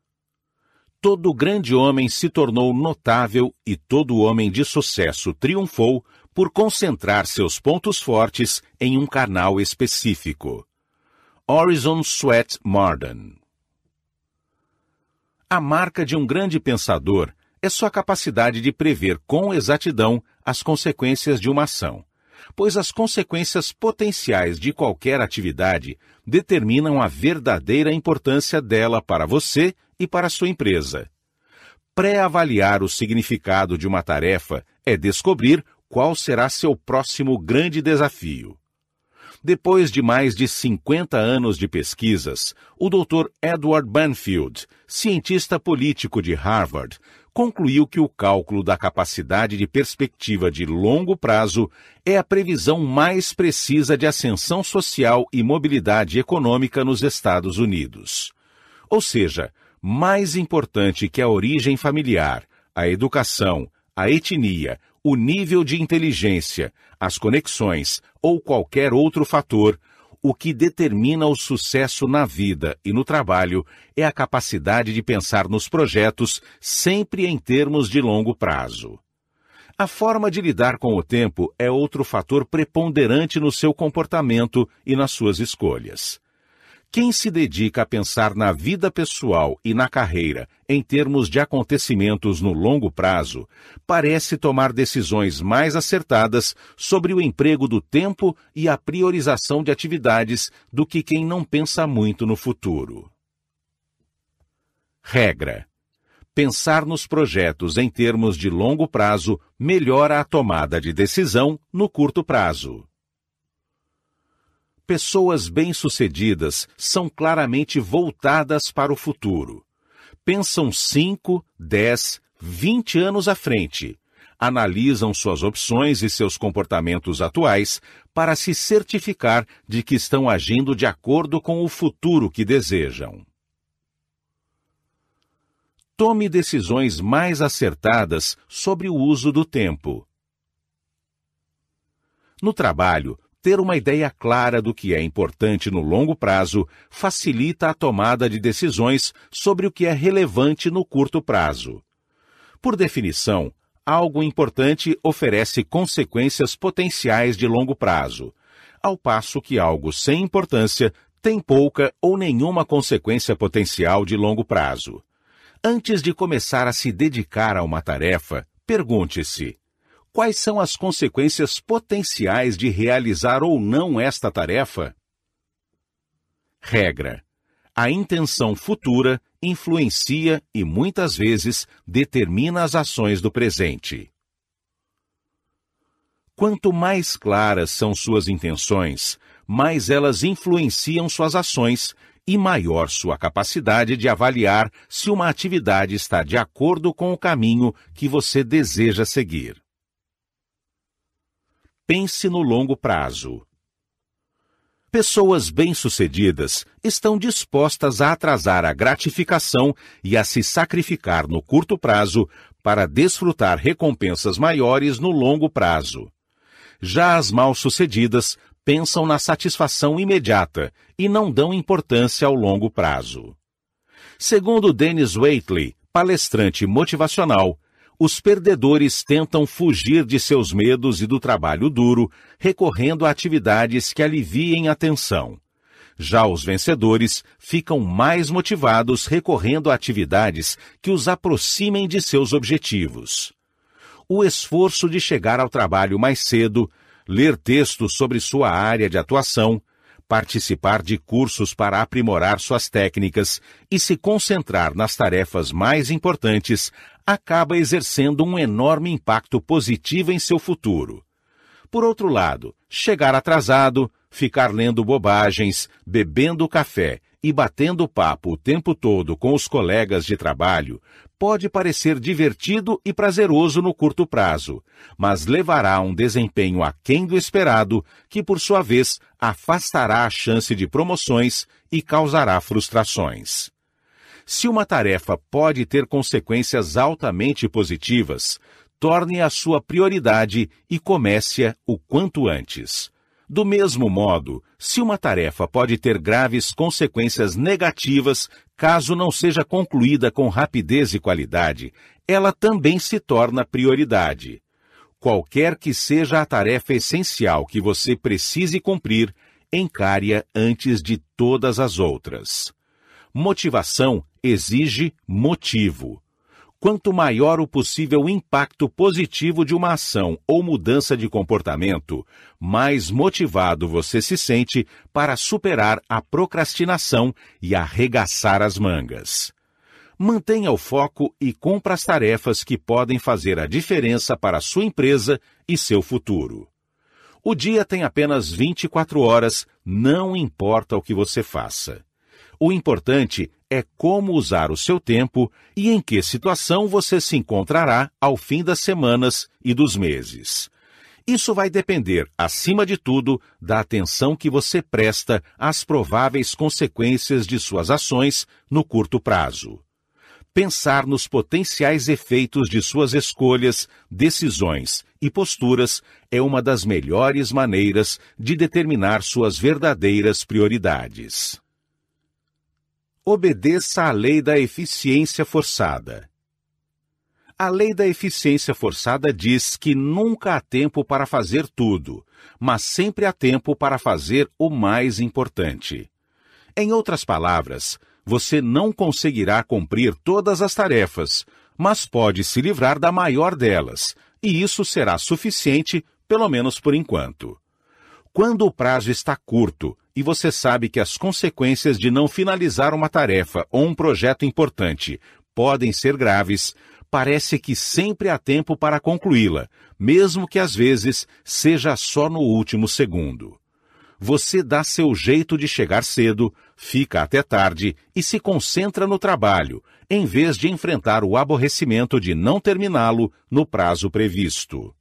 Todo grande homem se tornou notável e todo homem de sucesso triunfou por concentrar seus pontos fortes em um canal específico. Horizon Sweat Marden A marca de um grande pensador é sua capacidade de prever com exatidão as consequências de uma ação, pois as consequências potenciais de qualquer atividade determinam a verdadeira importância dela para você e para sua empresa. Pré-avaliar o significado de uma tarefa é descobrir qual será seu próximo grande desafio. Depois de mais de 50 anos de pesquisas, o Dr. Edward Banfield, cientista político de Harvard, concluiu que o cálculo da capacidade de perspectiva de longo prazo é a previsão mais precisa de ascensão social e mobilidade econômica nos Estados Unidos. Ou seja, mais importante que a origem familiar, a educação, a etnia, o nível de inteligência, as conexões ou qualquer outro fator, o que determina o sucesso na vida e no trabalho é a capacidade de pensar nos projetos sempre em termos de longo prazo. A forma de lidar com o tempo é outro fator preponderante no seu comportamento e nas suas escolhas. Quem se dedica a pensar na vida pessoal e na carreira em termos de acontecimentos no longo prazo, parece tomar decisões mais acertadas sobre o emprego do tempo e a priorização de atividades do que quem não pensa muito no futuro. Regra: Pensar nos projetos em termos de longo prazo melhora a tomada de decisão no curto prazo. Pessoas bem-sucedidas são claramente voltadas para o futuro. Pensam 5, 10, 20 anos à frente. Analisam suas opções e seus comportamentos atuais para se certificar de que estão agindo de acordo com o futuro que desejam. Tome decisões mais acertadas sobre o uso do tempo. No trabalho, ter uma ideia clara do que é importante no longo prazo facilita a tomada de decisões sobre o que é relevante no curto prazo. Por definição, algo importante oferece consequências potenciais de longo prazo, ao passo que algo sem importância tem pouca ou nenhuma consequência potencial de longo prazo. Antes de começar a se dedicar a uma tarefa, pergunte-se: Quais são as consequências potenciais de realizar ou não esta tarefa? Regra: a intenção futura influencia e muitas vezes determina as ações do presente. Quanto mais claras são suas intenções, mais elas influenciam suas ações e maior sua capacidade de avaliar se uma atividade está de acordo com o caminho que você deseja seguir pense no longo prazo. Pessoas bem-sucedidas estão dispostas a atrasar a gratificação e a se sacrificar no curto prazo para desfrutar recompensas maiores no longo prazo. Já as mal-sucedidas pensam na satisfação imediata e não dão importância ao longo prazo. Segundo Dennis Waitley, palestrante motivacional, os perdedores tentam fugir de seus medos e do trabalho duro, recorrendo a atividades que aliviem a tensão. Já os vencedores ficam mais motivados recorrendo a atividades que os aproximem de seus objetivos. O esforço de chegar ao trabalho mais cedo, ler textos sobre sua área de atuação, participar de cursos para aprimorar suas técnicas e se concentrar nas tarefas mais importantes acaba exercendo um enorme impacto positivo em seu futuro. Por outro lado, chegar atrasado, ficar lendo bobagens, bebendo café e batendo papo o tempo todo com os colegas de trabalho pode parecer divertido e prazeroso no curto prazo, mas levará a um desempenho aquém do esperado, que por sua vez afastará a chance de promoções e causará frustrações. Se uma tarefa pode ter consequências altamente positivas, torne a sua prioridade e comece-a o quanto antes. Do mesmo modo, se uma tarefa pode ter graves consequências negativas caso não seja concluída com rapidez e qualidade, ela também se torna prioridade. Qualquer que seja a tarefa essencial que você precise cumprir, encare-a antes de todas as outras. Motivação exige motivo. Quanto maior o possível impacto positivo de uma ação ou mudança de comportamento, mais motivado você se sente para superar a procrastinação e arregaçar as mangas. Mantenha o foco e cumpra as tarefas que podem fazer a diferença para a sua empresa e seu futuro. O dia tem apenas 24 horas, não importa o que você faça. O importante é como usar o seu tempo e em que situação você se encontrará ao fim das semanas e dos meses. Isso vai depender, acima de tudo, da atenção que você presta às prováveis consequências de suas ações no curto prazo. pensar nos potenciais efeitos de suas escolhas, decisões e posturas é uma das melhores maneiras de determinar suas verdadeiras prioridades. Obedeça à lei da eficiência forçada. A lei da eficiência forçada diz que nunca há tempo para fazer tudo, mas sempre há tempo para fazer o mais importante. Em outras palavras, você não conseguirá cumprir todas as tarefas, mas pode se livrar da maior delas, e isso será suficiente, pelo menos por enquanto. Quando o prazo está curto e você sabe que as consequências de não finalizar uma tarefa ou um projeto importante podem ser graves, parece que sempre há tempo para concluí-la, mesmo que às vezes seja só no último segundo. Você dá seu jeito de chegar cedo, fica até tarde e se concentra no trabalho, em vez de enfrentar o aborrecimento de não terminá-lo no prazo previsto.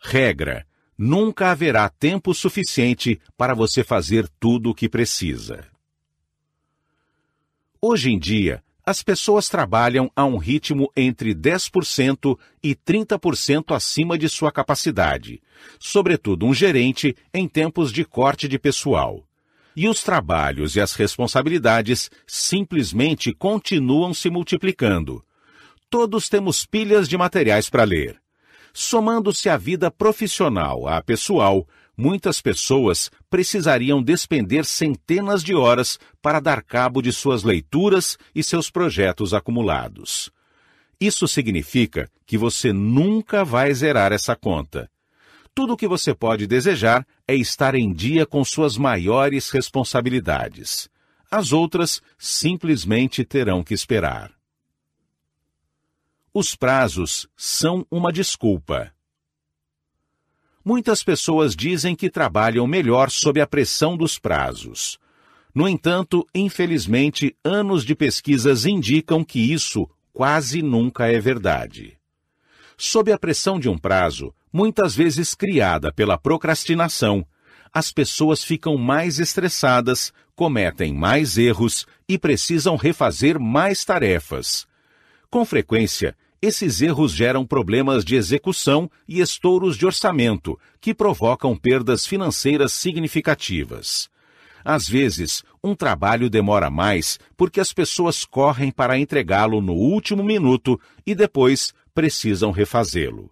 Regra: nunca haverá tempo suficiente para você fazer tudo o que precisa. Hoje em dia, as pessoas trabalham a um ritmo entre 10% e 30% acima de sua capacidade, sobretudo um gerente em tempos de corte de pessoal. E os trabalhos e as responsabilidades simplesmente continuam se multiplicando. Todos temos pilhas de materiais para ler. Somando-se a vida profissional à pessoal, muitas pessoas precisariam despender centenas de horas para dar cabo de suas leituras e seus projetos acumulados. Isso significa que você nunca vai zerar essa conta. Tudo o que você pode desejar é estar em dia com suas maiores responsabilidades. As outras simplesmente terão que esperar. Os prazos são uma desculpa. Muitas pessoas dizem que trabalham melhor sob a pressão dos prazos. No entanto, infelizmente, anos de pesquisas indicam que isso quase nunca é verdade. Sob a pressão de um prazo, muitas vezes criada pela procrastinação, as pessoas ficam mais estressadas, cometem mais erros e precisam refazer mais tarefas. Com frequência, esses erros geram problemas de execução e estouros de orçamento, que provocam perdas financeiras significativas. Às vezes, um trabalho demora mais porque as pessoas correm para entregá-lo no último minuto e depois precisam refazê-lo.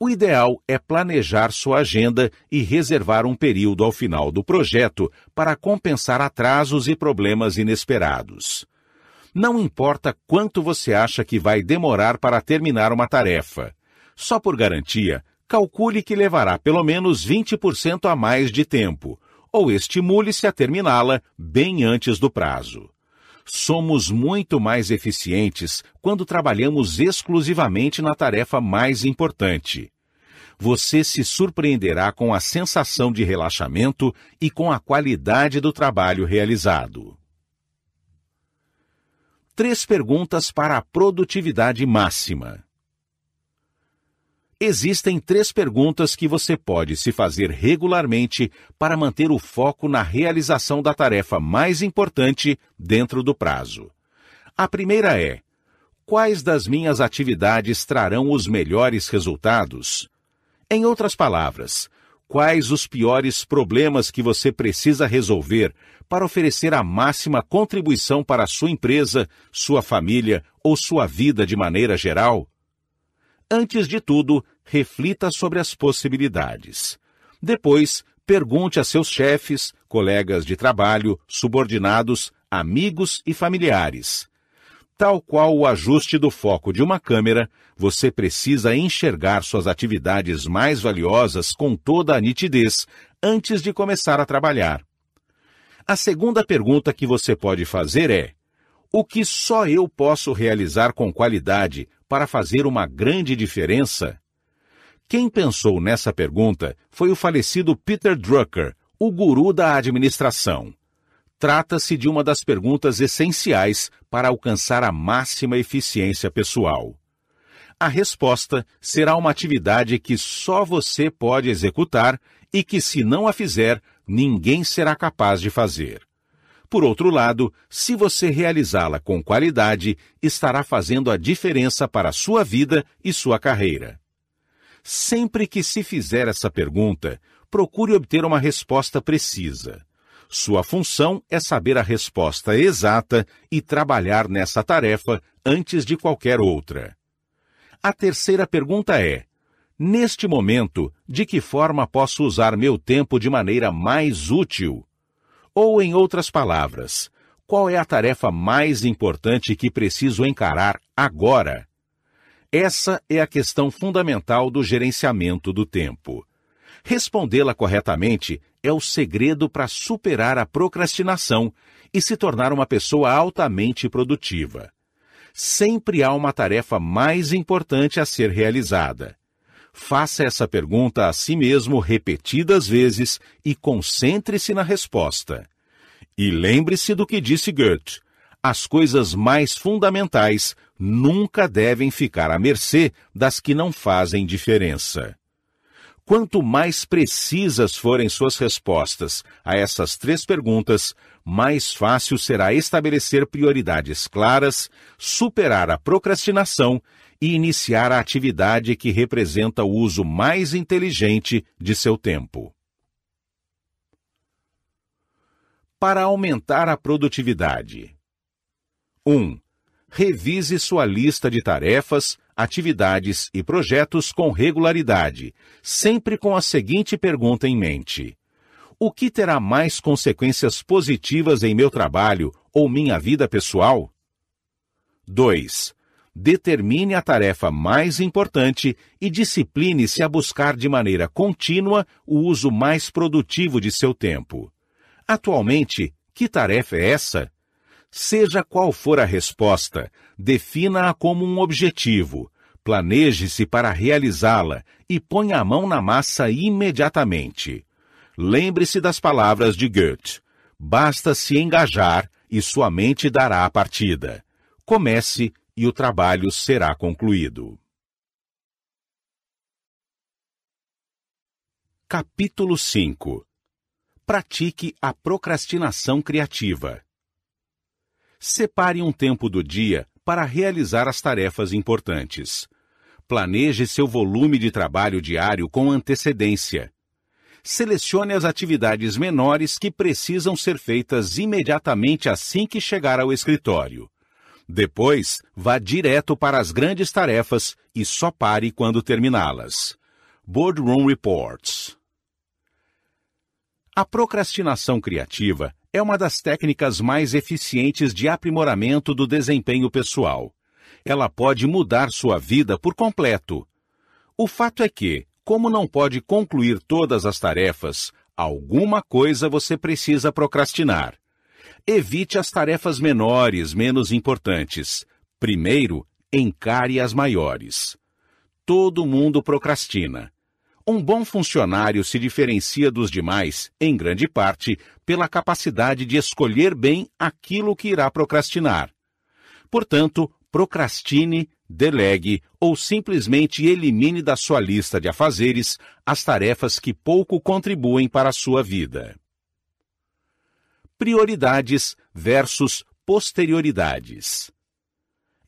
O ideal é planejar sua agenda e reservar um período ao final do projeto para compensar atrasos e problemas inesperados. Não importa quanto você acha que vai demorar para terminar uma tarefa. Só por garantia, calcule que levará pelo menos 20% a mais de tempo, ou estimule-se a terminá-la bem antes do prazo. Somos muito mais eficientes quando trabalhamos exclusivamente na tarefa mais importante. Você se surpreenderá com a sensação de relaxamento e com a qualidade do trabalho realizado três perguntas para a produtividade máxima. Existem três perguntas que você pode se fazer regularmente para manter o foco na realização da tarefa mais importante dentro do prazo. A primeira é: quais das minhas atividades trarão os melhores resultados? Em outras palavras, quais os piores problemas que você precisa resolver para oferecer a máxima contribuição para a sua empresa, sua família ou sua vida de maneira geral? Antes de tudo, reflita sobre as possibilidades. Depois, pergunte a seus chefes, colegas de trabalho, subordinados, amigos e familiares. Tal qual o ajuste do foco de uma câmera, você precisa enxergar suas atividades mais valiosas com toda a nitidez antes de começar a trabalhar. A segunda pergunta que você pode fazer é: o que só eu posso realizar com qualidade para fazer uma grande diferença? Quem pensou nessa pergunta foi o falecido Peter Drucker, o guru da administração. Trata-se de uma das perguntas essenciais para alcançar a máxima eficiência pessoal. A resposta será uma atividade que só você pode executar e que, se não a fizer, ninguém será capaz de fazer. Por outro lado, se você realizá-la com qualidade, estará fazendo a diferença para a sua vida e sua carreira. Sempre que se fizer essa pergunta, procure obter uma resposta precisa. Sua função é saber a resposta exata e trabalhar nessa tarefa antes de qualquer outra. A terceira pergunta é: Neste momento, de que forma posso usar meu tempo de maneira mais útil? Ou, em outras palavras, qual é a tarefa mais importante que preciso encarar agora? Essa é a questão fundamental do gerenciamento do tempo. Respondê-la corretamente é o segredo para superar a procrastinação e se tornar uma pessoa altamente produtiva. Sempre há uma tarefa mais importante a ser realizada. Faça essa pergunta a si mesmo repetidas vezes e concentre-se na resposta. E lembre-se do que disse Goethe: as coisas mais fundamentais nunca devem ficar à mercê das que não fazem diferença. Quanto mais precisas forem suas respostas a essas três perguntas, mais fácil será estabelecer prioridades claras, superar a procrastinação e iniciar a atividade que representa o uso mais inteligente de seu tempo. Para aumentar a produtividade. 1. Revise sua lista de tarefas, atividades e projetos com regularidade, sempre com a seguinte pergunta em mente: O que terá mais consequências positivas em meu trabalho ou minha vida pessoal? 2 determine a tarefa mais importante e discipline-se a buscar de maneira contínua o uso mais produtivo de seu tempo. Atualmente, que tarefa é essa? Seja qual for a resposta, defina-a como um objetivo, planeje-se para realizá-la e ponha a mão na massa imediatamente. Lembre-se das palavras de Goethe: basta se engajar e sua mente dará a partida. Comece e o trabalho será concluído. Capítulo 5 Pratique a procrastinação criativa. Separe um tempo do dia para realizar as tarefas importantes. Planeje seu volume de trabalho diário com antecedência. Selecione as atividades menores que precisam ser feitas imediatamente assim que chegar ao escritório. Depois, vá direto para as grandes tarefas e só pare quando terminá-las. Boardroom Reports A procrastinação criativa é uma das técnicas mais eficientes de aprimoramento do desempenho pessoal. Ela pode mudar sua vida por completo. O fato é que, como não pode concluir todas as tarefas, alguma coisa você precisa procrastinar. Evite as tarefas menores, menos importantes. Primeiro, encare as maiores. Todo mundo procrastina. Um bom funcionário se diferencia dos demais, em grande parte, pela capacidade de escolher bem aquilo que irá procrastinar. Portanto, procrastine, delegue ou simplesmente elimine da sua lista de afazeres as tarefas que pouco contribuem para a sua vida prioridades versus posterioridades.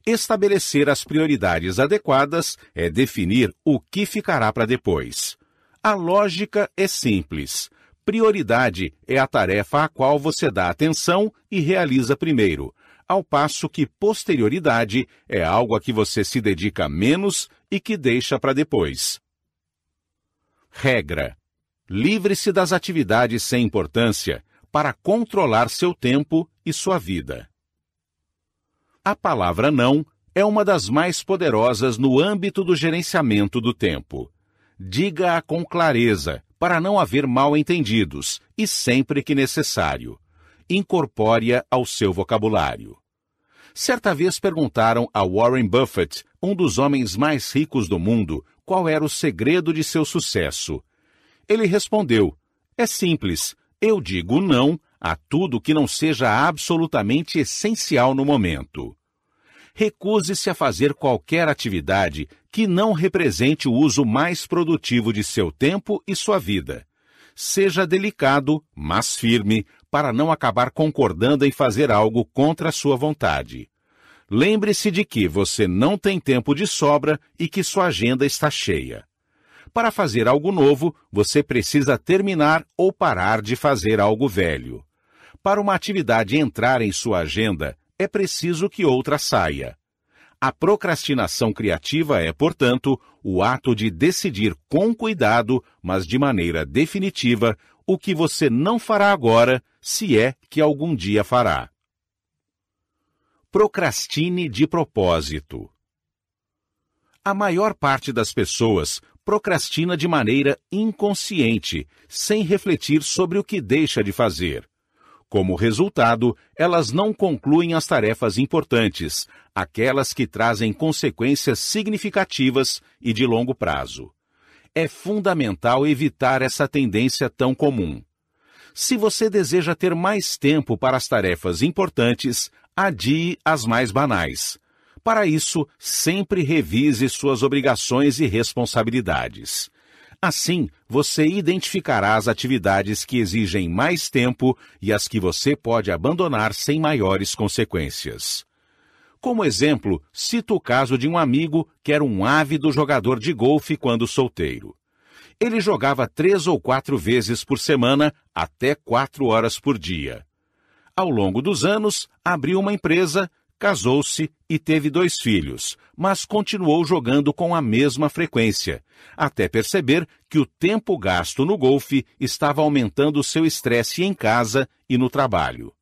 Estabelecer as prioridades adequadas é definir o que ficará para depois. A lógica é simples. Prioridade é a tarefa a qual você dá atenção e realiza primeiro, ao passo que posterioridade é algo a que você se dedica menos e que deixa para depois. Regra: livre-se das atividades sem importância para controlar seu tempo e sua vida. A palavra não é uma das mais poderosas no âmbito do gerenciamento do tempo. Diga-a com clareza, para não haver mal-entendidos, e sempre que necessário. Incorpore-a ao seu vocabulário. Certa vez perguntaram a Warren Buffett, um dos homens mais ricos do mundo, qual era o segredo de seu sucesso. Ele respondeu: É simples, eu digo não a tudo que não seja absolutamente essencial no momento. Recuse-se a fazer qualquer atividade que não represente o uso mais produtivo de seu tempo e sua vida. Seja delicado, mas firme, para não acabar concordando em fazer algo contra sua vontade. Lembre-se de que você não tem tempo de sobra e que sua agenda está cheia. Para fazer algo novo, você precisa terminar ou parar de fazer algo velho. Para uma atividade entrar em sua agenda, é preciso que outra saia. A procrastinação criativa é, portanto, o ato de decidir com cuidado, mas de maneira definitiva, o que você não fará agora, se é que algum dia fará. Procrastine de propósito. A maior parte das pessoas procrastina de maneira inconsciente, sem refletir sobre o que deixa de fazer. Como resultado, elas não concluem as tarefas importantes, aquelas que trazem consequências significativas e de longo prazo. É fundamental evitar essa tendência tão comum. Se você deseja ter mais tempo para as tarefas importantes, adie as mais banais. Para isso, sempre revise suas obrigações e responsabilidades. Assim, você identificará as atividades que exigem mais tempo e as que você pode abandonar sem maiores consequências. Como exemplo, cito o caso de um amigo que era um ávido jogador de golfe quando solteiro. Ele jogava três ou quatro vezes por semana, até quatro horas por dia. Ao longo dos anos, abriu uma empresa, casou-se e teve dois filhos, mas continuou jogando com a mesma frequência, até perceber que o tempo gasto no golfe estava aumentando seu estresse em casa e no trabalho.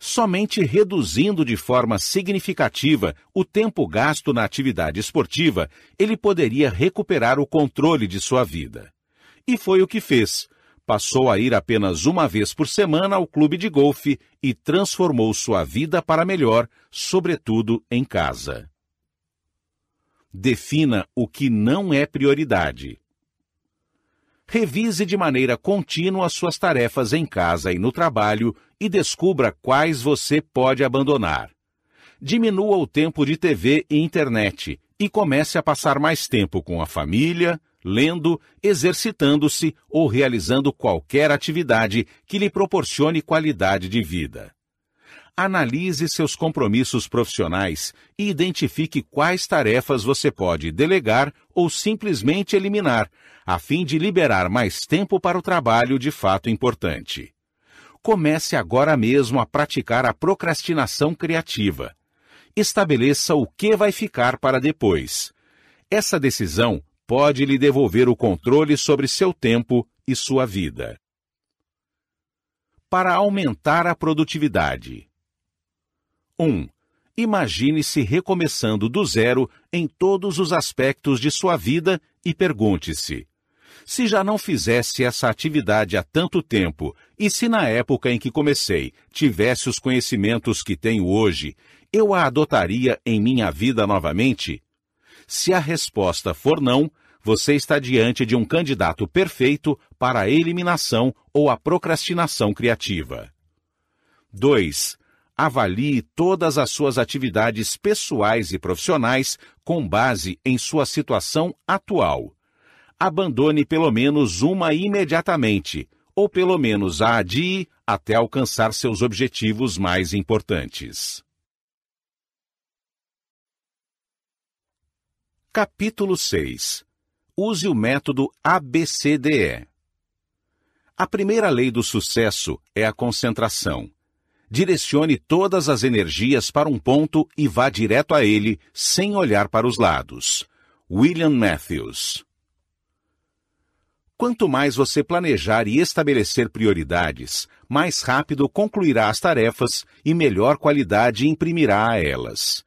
Somente reduzindo de forma significativa o tempo gasto na atividade esportiva, ele poderia recuperar o controle de sua vida. E foi o que fez passou a ir apenas uma vez por semana ao clube de golfe e transformou sua vida para melhor, sobretudo em casa. Defina o que não é prioridade. Revise de maneira contínua suas tarefas em casa e no trabalho e descubra quais você pode abandonar. Diminua o tempo de TV e internet e comece a passar mais tempo com a família, lendo, exercitando-se ou realizando qualquer atividade que lhe proporcione qualidade de vida. Analise seus compromissos profissionais e identifique quais tarefas você pode delegar ou simplesmente eliminar, a fim de liberar mais tempo para o trabalho de fato importante. Comece agora mesmo a praticar a procrastinação criativa. Estabeleça o que vai ficar para depois. Essa decisão pode lhe devolver o controle sobre seu tempo e sua vida. Para aumentar a produtividade. 1. Imagine-se recomeçando do zero em todos os aspectos de sua vida e pergunte-se: se já não fizesse essa atividade há tanto tempo e se na época em que comecei tivesse os conhecimentos que tenho hoje, eu a adotaria em minha vida novamente? Se a resposta for não, você está diante de um candidato perfeito para a eliminação ou a procrastinação criativa. 2. Avalie todas as suas atividades pessoais e profissionais com base em sua situação atual. Abandone pelo menos uma imediatamente, ou pelo menos a adie até alcançar seus objetivos mais importantes. Capítulo 6 Use o método ABCDE. A primeira lei do sucesso é a concentração. Direcione todas as energias para um ponto e vá direto a ele, sem olhar para os lados. William Matthews. Quanto mais você planejar e estabelecer prioridades, mais rápido concluirá as tarefas e melhor qualidade imprimirá a elas.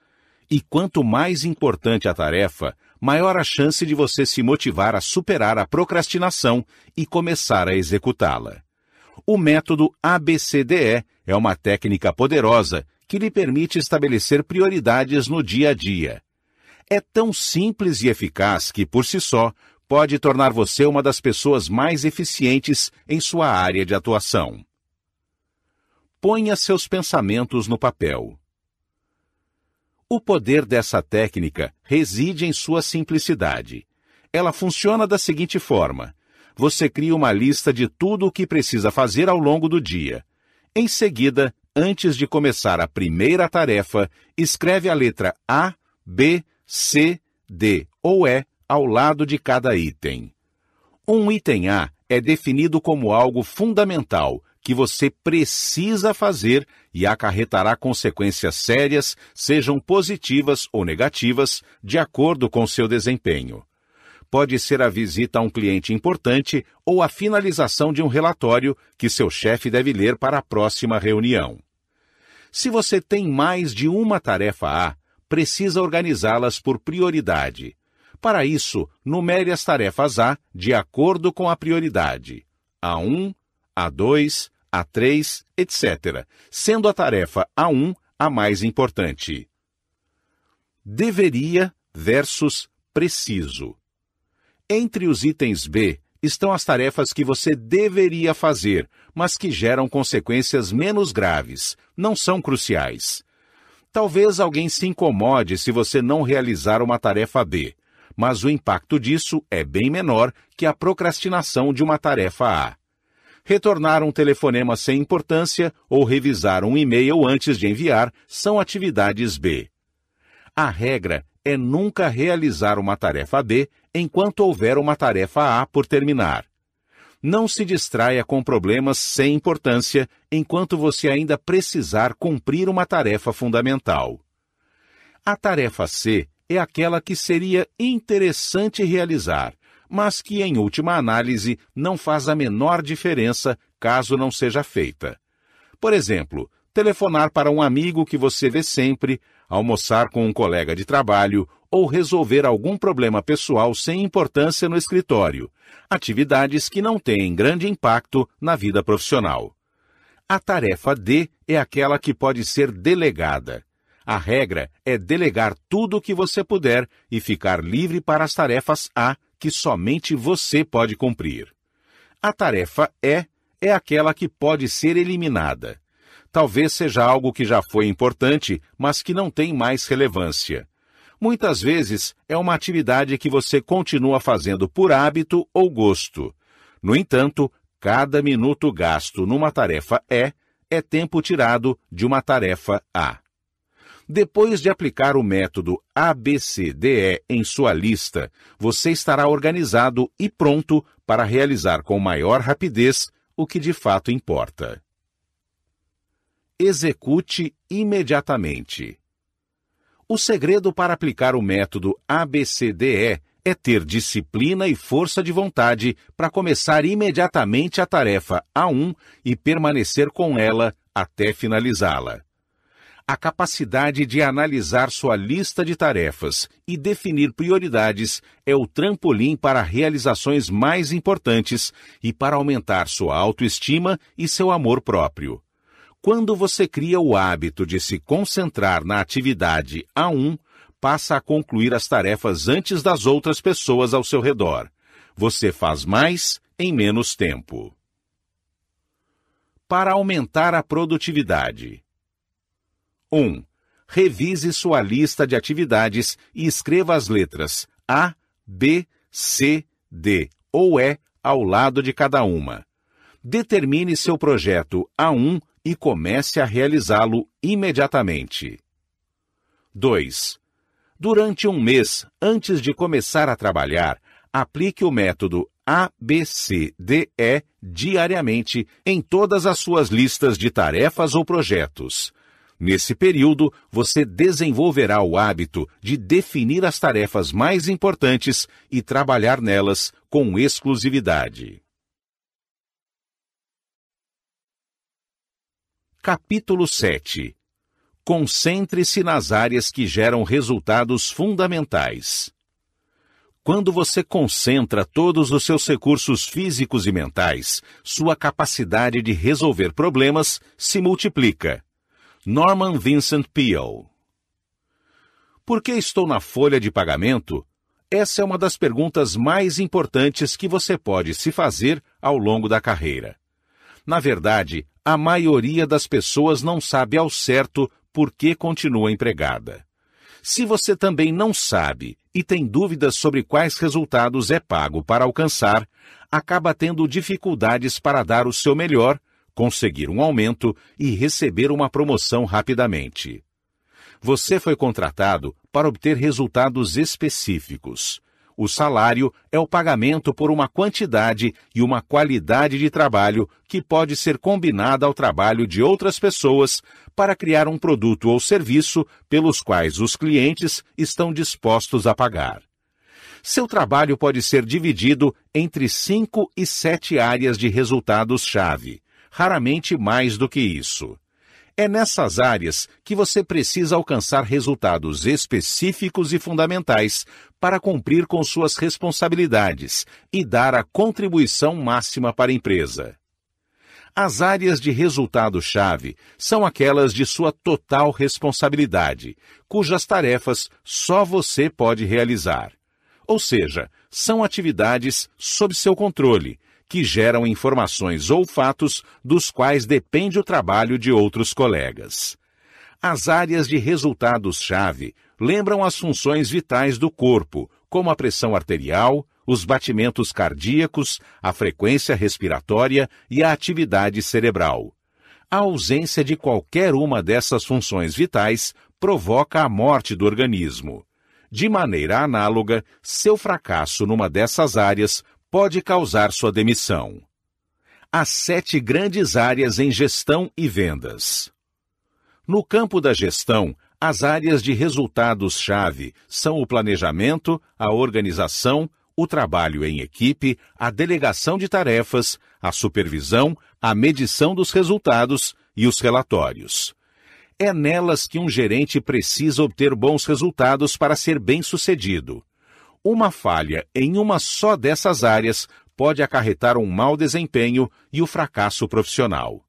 E quanto mais importante a tarefa, maior a chance de você se motivar a superar a procrastinação e começar a executá-la. O método ABCDE é uma técnica poderosa que lhe permite estabelecer prioridades no dia a dia. É tão simples e eficaz que, por si só, pode tornar você uma das pessoas mais eficientes em sua área de atuação. Ponha seus pensamentos no papel. O poder dessa técnica reside em sua simplicidade. Ela funciona da seguinte forma: você cria uma lista de tudo o que precisa fazer ao longo do dia. Em seguida, antes de começar a primeira tarefa, escreve a letra A, B, C, D ou E ao lado de cada item. Um item A é definido como algo fundamental que você precisa fazer e acarretará consequências sérias, sejam positivas ou negativas, de acordo com seu desempenho. Pode ser a visita a um cliente importante ou a finalização de um relatório que seu chefe deve ler para a próxima reunião. Se você tem mais de uma tarefa A, precisa organizá-las por prioridade. Para isso, numere as tarefas A de acordo com a prioridade. A1, A2, A3, etc., sendo a tarefa A1 a mais importante. Deveria versus preciso. Entre os itens B estão as tarefas que você deveria fazer, mas que geram consequências menos graves, não são cruciais. Talvez alguém se incomode se você não realizar uma tarefa B, mas o impacto disso é bem menor que a procrastinação de uma tarefa A. Retornar um telefonema sem importância ou revisar um e-mail antes de enviar são atividades B. A regra é nunca realizar uma tarefa B enquanto houver uma tarefa A por terminar. Não se distraia com problemas sem importância enquanto você ainda precisar cumprir uma tarefa fundamental. A tarefa C é aquela que seria interessante realizar, mas que, em última análise, não faz a menor diferença caso não seja feita. Por exemplo, telefonar para um amigo que você vê sempre, almoçar com um colega de trabalho ou resolver algum problema pessoal sem importância no escritório, atividades que não têm grande impacto na vida profissional. A tarefa D é aquela que pode ser delegada. A regra é delegar tudo o que você puder e ficar livre para as tarefas A que somente você pode cumprir. A tarefa E é aquela que pode ser eliminada. Talvez seja algo que já foi importante, mas que não tem mais relevância. Muitas vezes é uma atividade que você continua fazendo por hábito ou gosto. No entanto, cada minuto gasto numa tarefa E é tempo tirado de uma tarefa A. Depois de aplicar o método ABCDE em sua lista, você estará organizado e pronto para realizar com maior rapidez o que de fato importa. Execute imediatamente. O segredo para aplicar o método ABCDE é ter disciplina e força de vontade para começar imediatamente a tarefa A1 e permanecer com ela até finalizá-la a capacidade de analisar sua lista de tarefas e definir prioridades é o trampolim para realizações mais importantes e para aumentar sua autoestima e seu amor próprio. Quando você cria o hábito de se concentrar na atividade A1, passa a concluir as tarefas antes das outras pessoas ao seu redor. Você faz mais em menos tempo. Para aumentar a produtividade. 1. Revise sua lista de atividades e escreva as letras A, B, C, D ou E ao lado de cada uma. Determine seu projeto A1 e comece a realizá-lo imediatamente. 2. Durante um mês antes de começar a trabalhar, aplique o método ABCDE diariamente em todas as suas listas de tarefas ou projetos. Nesse período, você desenvolverá o hábito de definir as tarefas mais importantes e trabalhar nelas com exclusividade. Capítulo 7 Concentre-se nas áreas que geram resultados fundamentais. Quando você concentra todos os seus recursos físicos e mentais, sua capacidade de resolver problemas se multiplica. Norman Vincent Peale. Por que estou na folha de pagamento? Essa é uma das perguntas mais importantes que você pode se fazer ao longo da carreira. Na verdade, a maioria das pessoas não sabe ao certo por que continua empregada. Se você também não sabe e tem dúvidas sobre quais resultados é pago para alcançar, acaba tendo dificuldades para dar o seu melhor conseguir um aumento e receber uma promoção rapidamente. Você foi contratado para obter resultados específicos. O salário é o pagamento por uma quantidade e uma qualidade de trabalho que pode ser combinada ao trabalho de outras pessoas para criar um produto ou serviço pelos quais os clientes estão dispostos a pagar. Seu trabalho pode ser dividido entre cinco e sete áreas de resultados-chave, raramente mais do que isso. É nessas áreas que você precisa alcançar resultados específicos e fundamentais para cumprir com suas responsabilidades e dar a contribuição máxima para a empresa. As áreas de resultado-chave são aquelas de sua total responsabilidade, cujas tarefas só você pode realizar. Ou seja, são atividades sob seu controle, que geram informações ou fatos dos quais depende o trabalho de outros colegas. As áreas de resultados-chave lembram as funções vitais do corpo, como a pressão arterial, os batimentos cardíacos, a frequência respiratória e a atividade cerebral. A ausência de qualquer uma dessas funções vitais provoca a morte do organismo. De maneira análoga, seu fracasso numa dessas áreas pode causar sua demissão. Há sete grandes áreas em gestão e vendas. No campo da gestão, as áreas de resultados-chave são o planejamento, a organização, o trabalho em equipe, a delegação de tarefas, a supervisão, a medição dos resultados e os relatórios. É nelas que um gerente precisa obter bons resultados para ser bem-sucedido. Uma falha em uma só dessas áreas pode acarretar um mau desempenho e o fracasso profissional.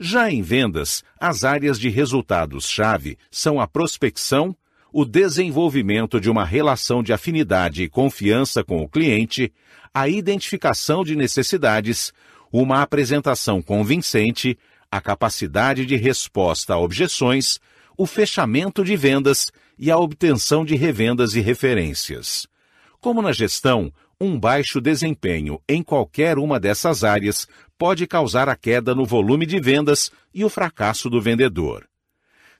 Já em vendas, as áreas de resultados-chave são a prospecção, o desenvolvimento de uma relação de afinidade e confiança com o cliente, a identificação de necessidades, uma apresentação convincente, a capacidade de resposta a objeções, o fechamento de vendas e a obtenção de revendas e referências. Como na gestão, um baixo desempenho em qualquer uma dessas áreas pode causar a queda no volume de vendas e o fracasso do vendedor.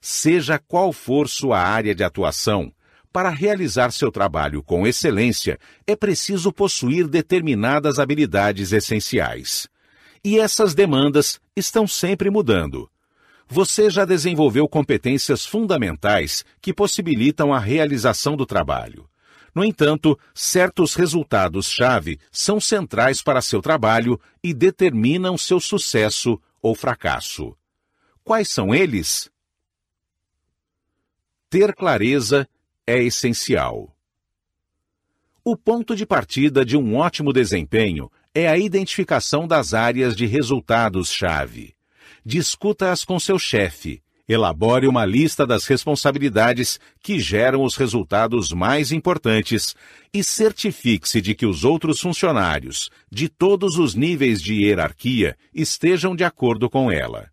Seja qual for sua área de atuação, para realizar seu trabalho com excelência, é preciso possuir determinadas habilidades essenciais. E essas demandas estão sempre mudando. Você já desenvolveu competências fundamentais que possibilitam a realização do trabalho. No entanto, certos resultados-chave são centrais para seu trabalho e determinam seu sucesso ou fracasso. Quais são eles? Ter clareza é essencial. O ponto de partida de um ótimo desempenho é a identificação das áreas de resultados-chave. Discuta-as com seu chefe, Elabore uma lista das responsabilidades que geram os resultados mais importantes e certifique-se de que os outros funcionários, de todos os níveis de hierarquia, estejam de acordo com ela.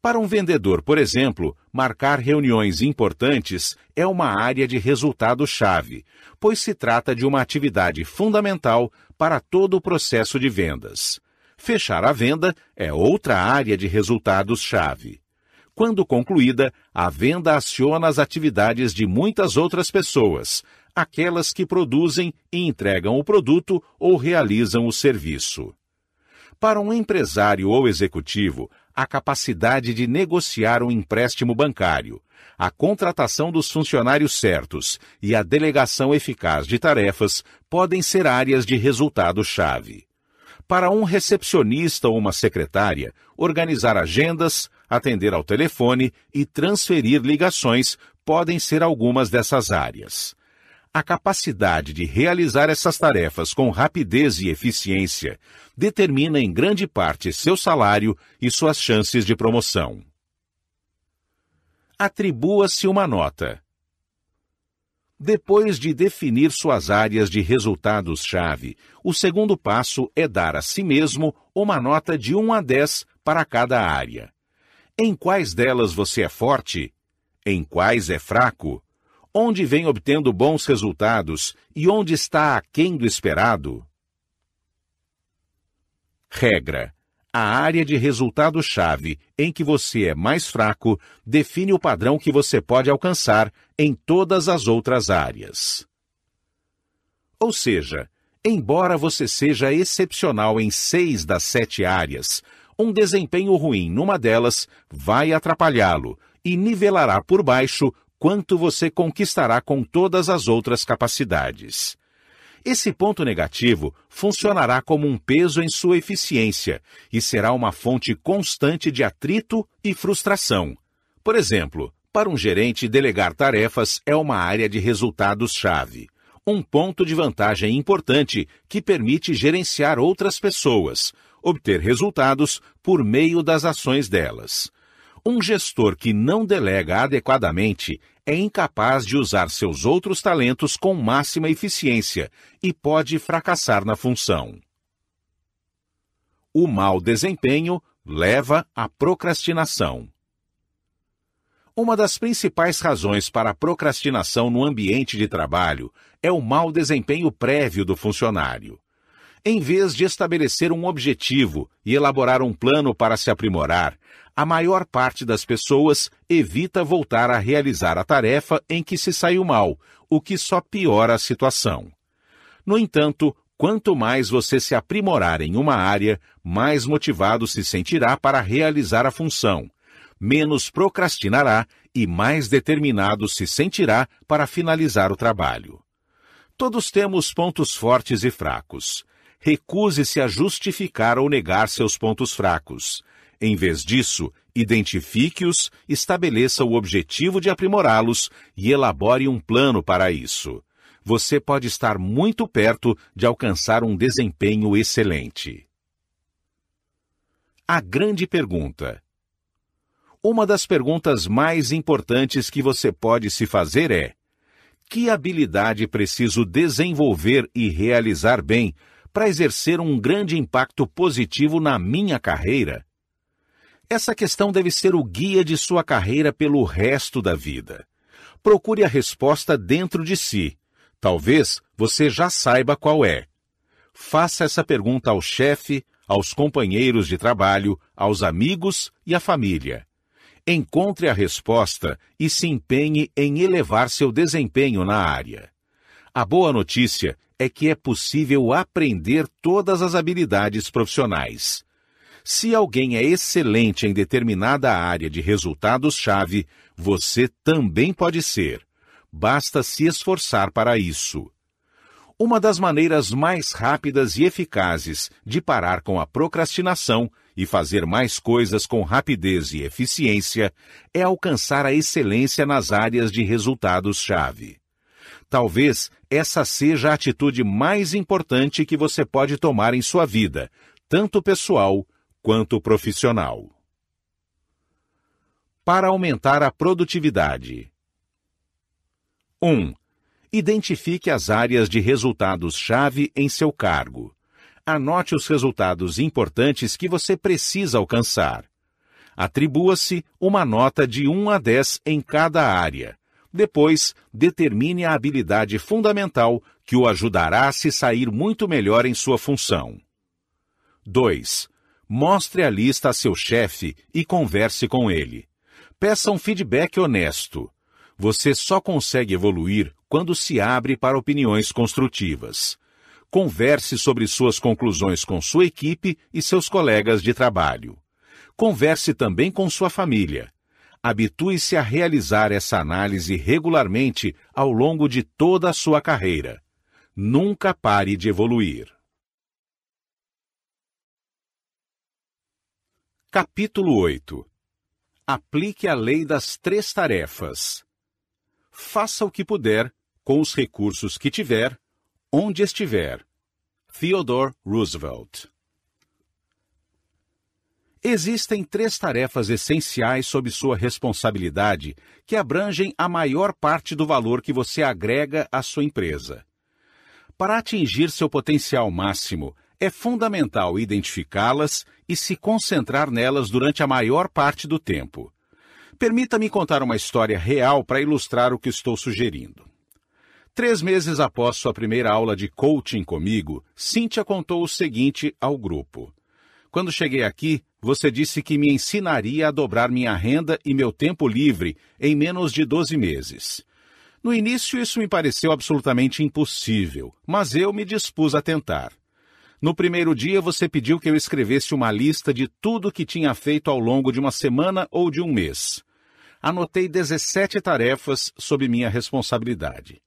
Para um vendedor, por exemplo, marcar reuniões importantes é uma área de resultado-chave, pois se trata de uma atividade fundamental para todo o processo de vendas. Fechar a venda é outra área de resultados-chave. Quando concluída, a venda aciona as atividades de muitas outras pessoas, aquelas que produzem e entregam o produto ou realizam o serviço. Para um empresário ou executivo, a capacidade de negociar um empréstimo bancário, a contratação dos funcionários certos e a delegação eficaz de tarefas podem ser áreas de resultado-chave. Para um recepcionista ou uma secretária, organizar agendas, atender ao telefone e transferir ligações podem ser algumas dessas áreas. A capacidade de realizar essas tarefas com rapidez e eficiência determina em grande parte seu salário e suas chances de promoção. Atribua-se uma nota. Depois de definir suas áreas de resultados-chave, o segundo passo é dar a si mesmo uma nota de 1 a 10 para cada área. Em quais delas você é forte? Em quais é fraco? Onde vem obtendo bons resultados e onde está aquém do esperado? Regra: A área de resultado-chave em que você é mais fraco define o padrão que você pode alcançar em todas as outras áreas. Ou seja, embora você seja excepcional em seis das sete áreas, um desempenho ruim numa delas vai atrapalhá-lo e nivelará por baixo quanto você conquistará com todas as outras capacidades. Esse ponto negativo funcionará como um peso em sua eficiência e será uma fonte constante de atrito e frustração. Por exemplo, para um gerente, delegar tarefas é uma área de resultados-chave. Um ponto de vantagem importante que permite gerenciar outras pessoas, obter resultados por meio das ações delas. Um gestor que não delega adequadamente é incapaz de usar seus outros talentos com máxima eficiência e pode fracassar na função. O mau desempenho leva à procrastinação. Uma das principais razões para a procrastinação no ambiente de trabalho é o mau desempenho prévio do funcionário. Em vez de estabelecer um objetivo e elaborar um plano para se aprimorar, a maior parte das pessoas evita voltar a realizar a tarefa em que se saiu mal, o que só piora a situação. No entanto, quanto mais você se aprimorar em uma área, mais motivado se sentirá para realizar a função, menos procrastinará e mais determinado se sentirá para finalizar o trabalho. Todos temos pontos fortes e fracos recuse-se a justificar ou negar seus pontos fracos. Em vez disso, identifique-os, estabeleça o objetivo de aprimorá-los e elabore um plano para isso. Você pode estar muito perto de alcançar um desempenho excelente. A grande pergunta. Uma das perguntas mais importantes que você pode se fazer é: que habilidade preciso desenvolver e realizar bem para exercer um grande impacto positivo na minha carreira? Essa questão deve ser o guia de sua carreira pelo resto da vida. Procure a resposta dentro de si. Talvez você já saiba qual é. Faça essa pergunta ao chefe, aos companheiros de trabalho, aos amigos e à família. Encontre a resposta e se empenhe em elevar seu desempenho na área. A boa notícia é que é possível aprender todas as habilidades profissionais. Se alguém é excelente em determinada área de resultados-chave, você também pode ser. Basta se esforçar para isso. Uma das maneiras mais rápidas e eficazes de parar com a procrastinação e fazer mais coisas com rapidez e eficiência é alcançar a excelência nas áreas de resultados-chave. Talvez essa seja a atitude mais importante que você pode tomar em sua vida, tanto pessoal quanto profissional. Para aumentar a produtividade. 1. Identifique as áreas de resultados-chave em seu cargo. Anote os resultados importantes que você precisa alcançar. Atribua-se uma nota de 1 a 10 em cada área depois, determine a habilidade fundamental que o ajudará a se sair muito melhor em sua função. 2. Mostre a lista a seu chefe e converse com ele. Peça um feedback honesto. Você só consegue evoluir quando se abre para opiniões construtivas. Converse sobre suas conclusões com sua equipe e seus colegas de trabalho. Converse também com sua família habitue-se a realizar essa análise regularmente ao longo de toda a sua carreira. Nunca pare de evoluir. Capítulo 8 Aplique a lei das três tarefas. Faça o que puder, com os recursos que tiver, onde estiver. Theodore Roosevelt Existem três tarefas essenciais sob sua responsabilidade que abrangem a maior parte do valor que você agrega à sua empresa. Para atingir seu potencial máximo, é fundamental identificá-las e se concentrar nelas durante a maior parte do tempo. Permita-me contar uma história real para ilustrar o que estou sugerindo. Três meses após sua primeira aula de coaching comigo, Cynthia contou o seguinte ao grupo. Quando cheguei aqui, você disse que me ensinaria a dobrar minha renda e meu tempo livre em menos de 12 meses. No início, isso me pareceu absolutamente impossível, mas eu me dispus a tentar. No primeiro dia, você pediu que eu escrevesse uma lista de tudo que tinha feito ao longo de uma semana ou de um mês. Anotei 17 tarefas sob minha responsabilidade.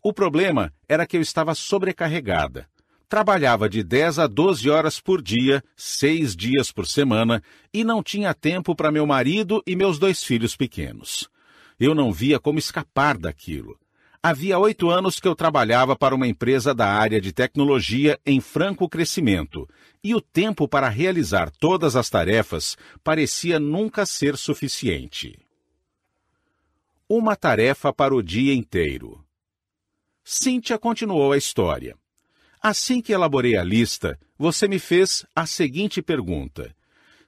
O problema era que eu estava sobrecarregada. Trabalhava de 10 a 12 horas por dia, seis dias por semana, e não tinha tempo para meu marido e meus dois filhos pequenos. Eu não via como escapar daquilo. Havia oito anos que eu trabalhava para uma empresa da área de tecnologia em franco crescimento, e o tempo para realizar todas as tarefas parecia nunca ser suficiente. Uma tarefa para o dia inteiro. Cíntia continuou a história. Assim que elaborei a lista, você me fez a seguinte pergunta: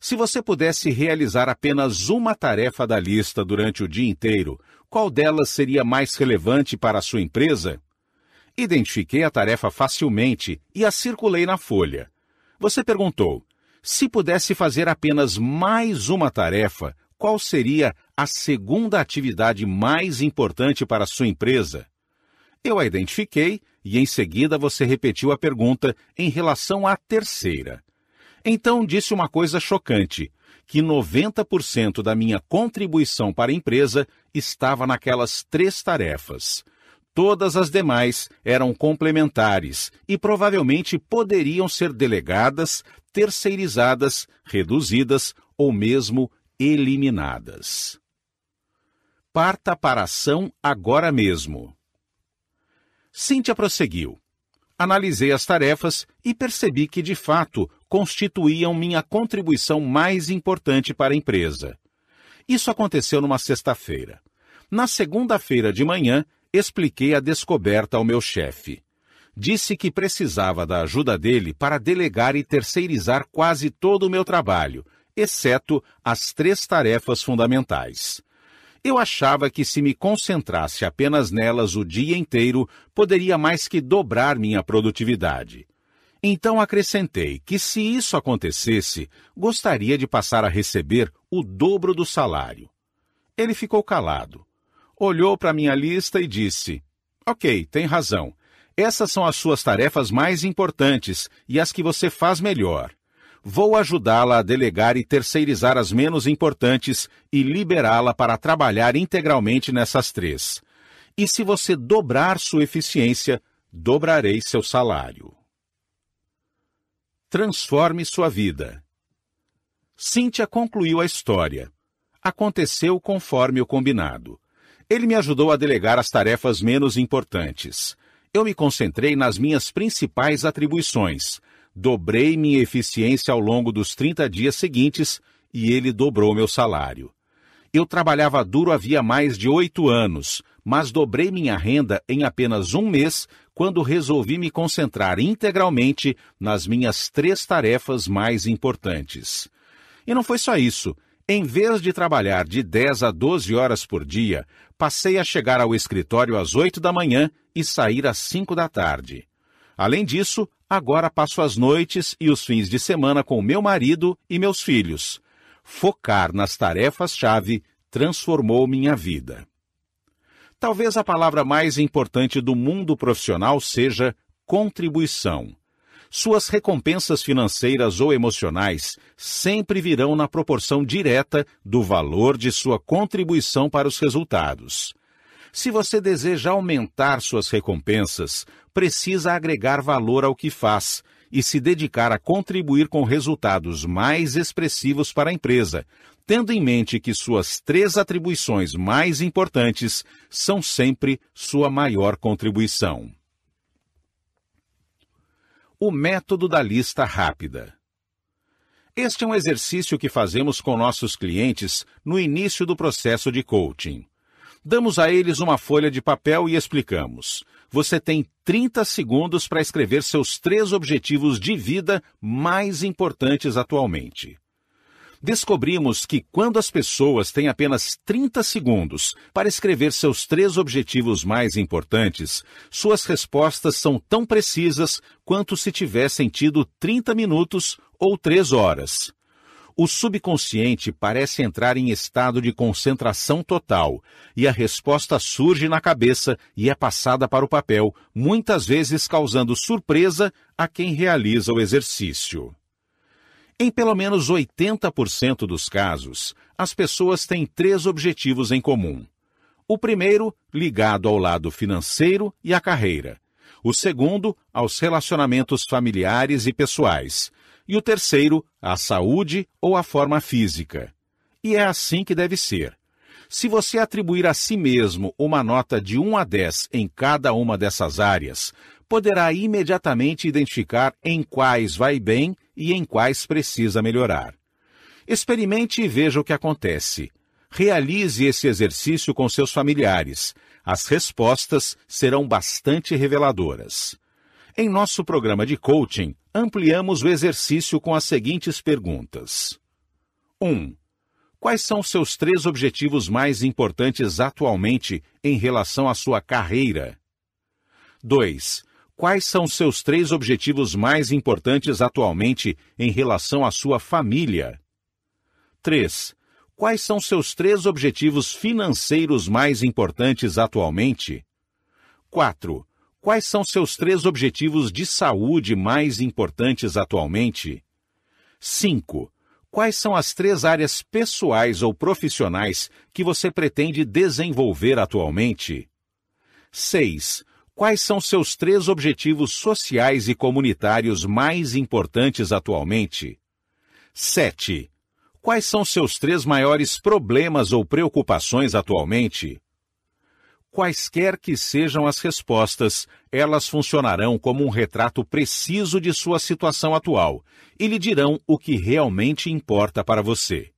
Se você pudesse realizar apenas uma tarefa da lista durante o dia inteiro, qual delas seria mais relevante para a sua empresa? Identifiquei a tarefa facilmente e a circulei na folha. Você perguntou: se pudesse fazer apenas mais uma tarefa, qual seria a segunda atividade mais importante para a sua empresa? Eu a identifiquei e em seguida você repetiu a pergunta em relação à terceira. Então disse uma coisa chocante: que 90% da minha contribuição para a empresa estava naquelas três tarefas. Todas as demais eram complementares e provavelmente poderiam ser delegadas, terceirizadas, reduzidas ou mesmo eliminadas. Parta para ação agora mesmo. Cíntia prosseguiu. Analisei as tarefas e percebi que, de fato, constituíam minha contribuição mais importante para a empresa. Isso aconteceu numa sexta-feira. Na segunda-feira de manhã, expliquei a descoberta ao meu chefe. Disse que precisava da ajuda dele para delegar e terceirizar quase todo o meu trabalho, exceto as três tarefas fundamentais. Eu achava que se me concentrasse apenas nelas o dia inteiro, poderia mais que dobrar minha produtividade. Então acrescentei que, se isso acontecesse, gostaria de passar a receber o dobro do salário. Ele ficou calado. Olhou para minha lista e disse: Ok, tem razão. Essas são as suas tarefas mais importantes e as que você faz melhor. Vou ajudá-la a delegar e terceirizar as menos importantes e liberá-la para trabalhar integralmente nessas três. E se você dobrar sua eficiência, dobrarei seu salário. Transforme sua vida. Cíntia concluiu a história. Aconteceu conforme o combinado. Ele me ajudou a delegar as tarefas menos importantes. Eu me concentrei nas minhas principais atribuições Dobrei minha eficiência ao longo dos 30 dias seguintes e ele dobrou meu salário. Eu trabalhava duro havia mais de oito anos, mas dobrei minha renda em apenas um mês quando resolvi me concentrar integralmente nas minhas três tarefas mais importantes. E não foi só isso. Em vez de trabalhar de 10 a 12 horas por dia, passei a chegar ao escritório às 8 da manhã e sair às 5 da tarde. Além disso, agora passo as noites e os fins de semana com meu marido e meus filhos. Focar nas tarefas-chave transformou minha vida. Talvez a palavra mais importante do mundo profissional seja contribuição. Suas recompensas financeiras ou emocionais sempre virão na proporção direta do valor de sua contribuição para os resultados. Se você deseja aumentar suas recompensas, precisa agregar valor ao que faz e se dedicar a contribuir com resultados mais expressivos para a empresa, tendo em mente que suas três atribuições mais importantes são sempre sua maior contribuição. O método da lista rápida. Este é um exercício que fazemos com nossos clientes no início do processo de coaching. Damos a eles uma folha de papel e explicamos. Você tem 30 segundos para escrever seus três objetivos de vida mais importantes atualmente. descobrimos que quando as pessoas têm apenas 30 segundos para escrever seus três objetivos mais importantes, suas respostas são tão precisas quanto se tivessem tido 30 minutos ou 3 horas. O subconsciente parece entrar em estado de concentração total e a resposta surge na cabeça e é passada para o papel, muitas vezes causando surpresa a quem realiza o exercício. Em pelo menos 80% dos casos, as pessoas têm três objetivos em comum. O primeiro, ligado ao lado financeiro e à carreira. O segundo, aos relacionamentos familiares e pessoais. E o terceiro, à saúde ou à forma física. E é assim que deve ser. Se você atribuir a si mesmo uma nota de 1 a 10 em cada uma dessas áreas, poderá imediatamente identificar em quais vai bem e em quais precisa melhorar. Experimente e veja o que acontece. Realize esse exercício com seus familiares. As respostas serão bastante reveladoras. Em nosso programa de coaching, ampliamos o exercício com as seguintes perguntas: 1. Quais são seus três objetivos mais importantes atualmente em relação à sua carreira? 2. Quais são seus três objetivos mais importantes atualmente em relação à sua família? 3. Quais são seus três objetivos financeiros mais importantes atualmente? 4. Quais são seus três objetivos de saúde mais importantes atualmente? 5. Quais são as três áreas pessoais ou profissionais que você pretende desenvolver atualmente? 6. Quais são seus três objetivos sociais e comunitários mais importantes atualmente? 7. Quais são seus três maiores problemas ou preocupações atualmente? Quaisquer que sejam as respostas, elas funcionarão como um retrato preciso de sua situação atual e lhe dirão o que realmente importa para você.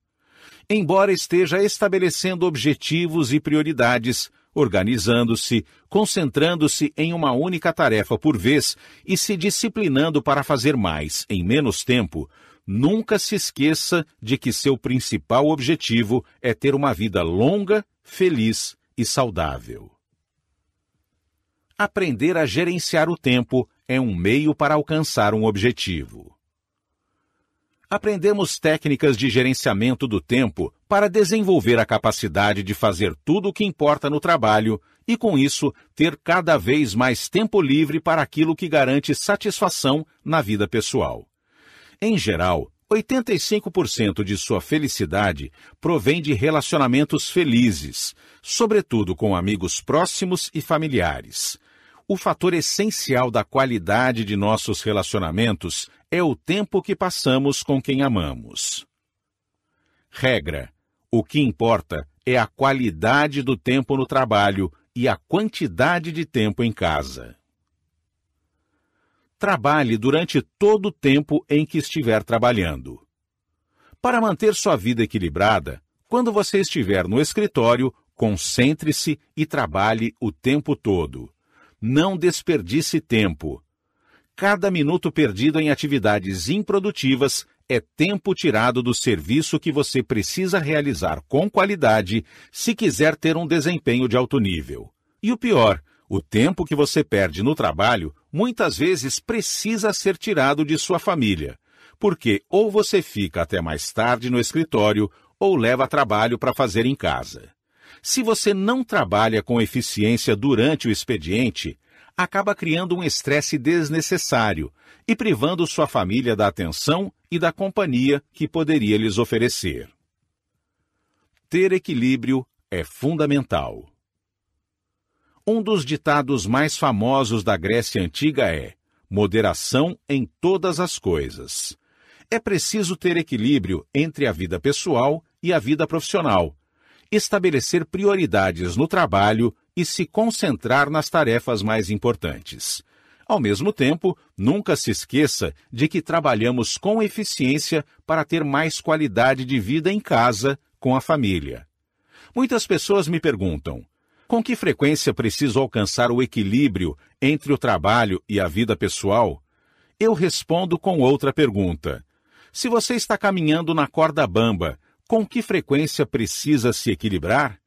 Embora esteja estabelecendo objetivos e prioridades, organizando-se, concentrando-se em uma única tarefa por vez e se disciplinando para fazer mais em menos tempo, nunca se esqueça de que seu principal objetivo é ter uma vida longa, feliz e saudável. Aprender a gerenciar o tempo é um meio para alcançar um objetivo aprendemos técnicas de gerenciamento do tempo para desenvolver a capacidade de fazer tudo o que importa no trabalho e, com isso, ter cada vez mais tempo livre para aquilo que garante satisfação na vida pessoal. Em geral, 85% de sua felicidade provém de relacionamentos felizes, sobretudo com amigos próximos e familiares. O fator essencial da qualidade de nossos relacionamentos é o tempo que passamos com quem amamos. Regra: o que importa é a qualidade do tempo no trabalho e a quantidade de tempo em casa. Trabalhe durante todo o tempo em que estiver trabalhando. Para manter sua vida equilibrada, quando você estiver no escritório, concentre-se e trabalhe o tempo todo não desperdice tempo. Cada minuto perdido em atividades improdutivas é tempo tirado do serviço que você precisa realizar com qualidade se quiser ter um desempenho de alto nível. E o pior, o tempo que você perde no trabalho muitas vezes precisa ser tirado de sua família, porque ou você fica até mais tarde no escritório ou leva trabalho para fazer em casa. Se você não trabalha com eficiência durante o expediente, acaba criando um estresse desnecessário e privando sua família da atenção e da companhia que poderia lhes oferecer. Ter equilíbrio é fundamental. Um dos ditados mais famosos da Grécia Antiga é: moderação em todas as coisas. É preciso ter equilíbrio entre a vida pessoal e a vida profissional, estabelecer prioridades no trabalho e se concentrar nas tarefas mais importantes. Ao mesmo tempo, nunca se esqueça de que trabalhamos com eficiência para ter mais qualidade de vida em casa, com a família. Muitas pessoas me perguntam: com que frequência preciso alcançar o equilíbrio entre o trabalho e a vida pessoal? Eu respondo com outra pergunta: Se você está caminhando na corda bamba, com que frequência precisa se equilibrar?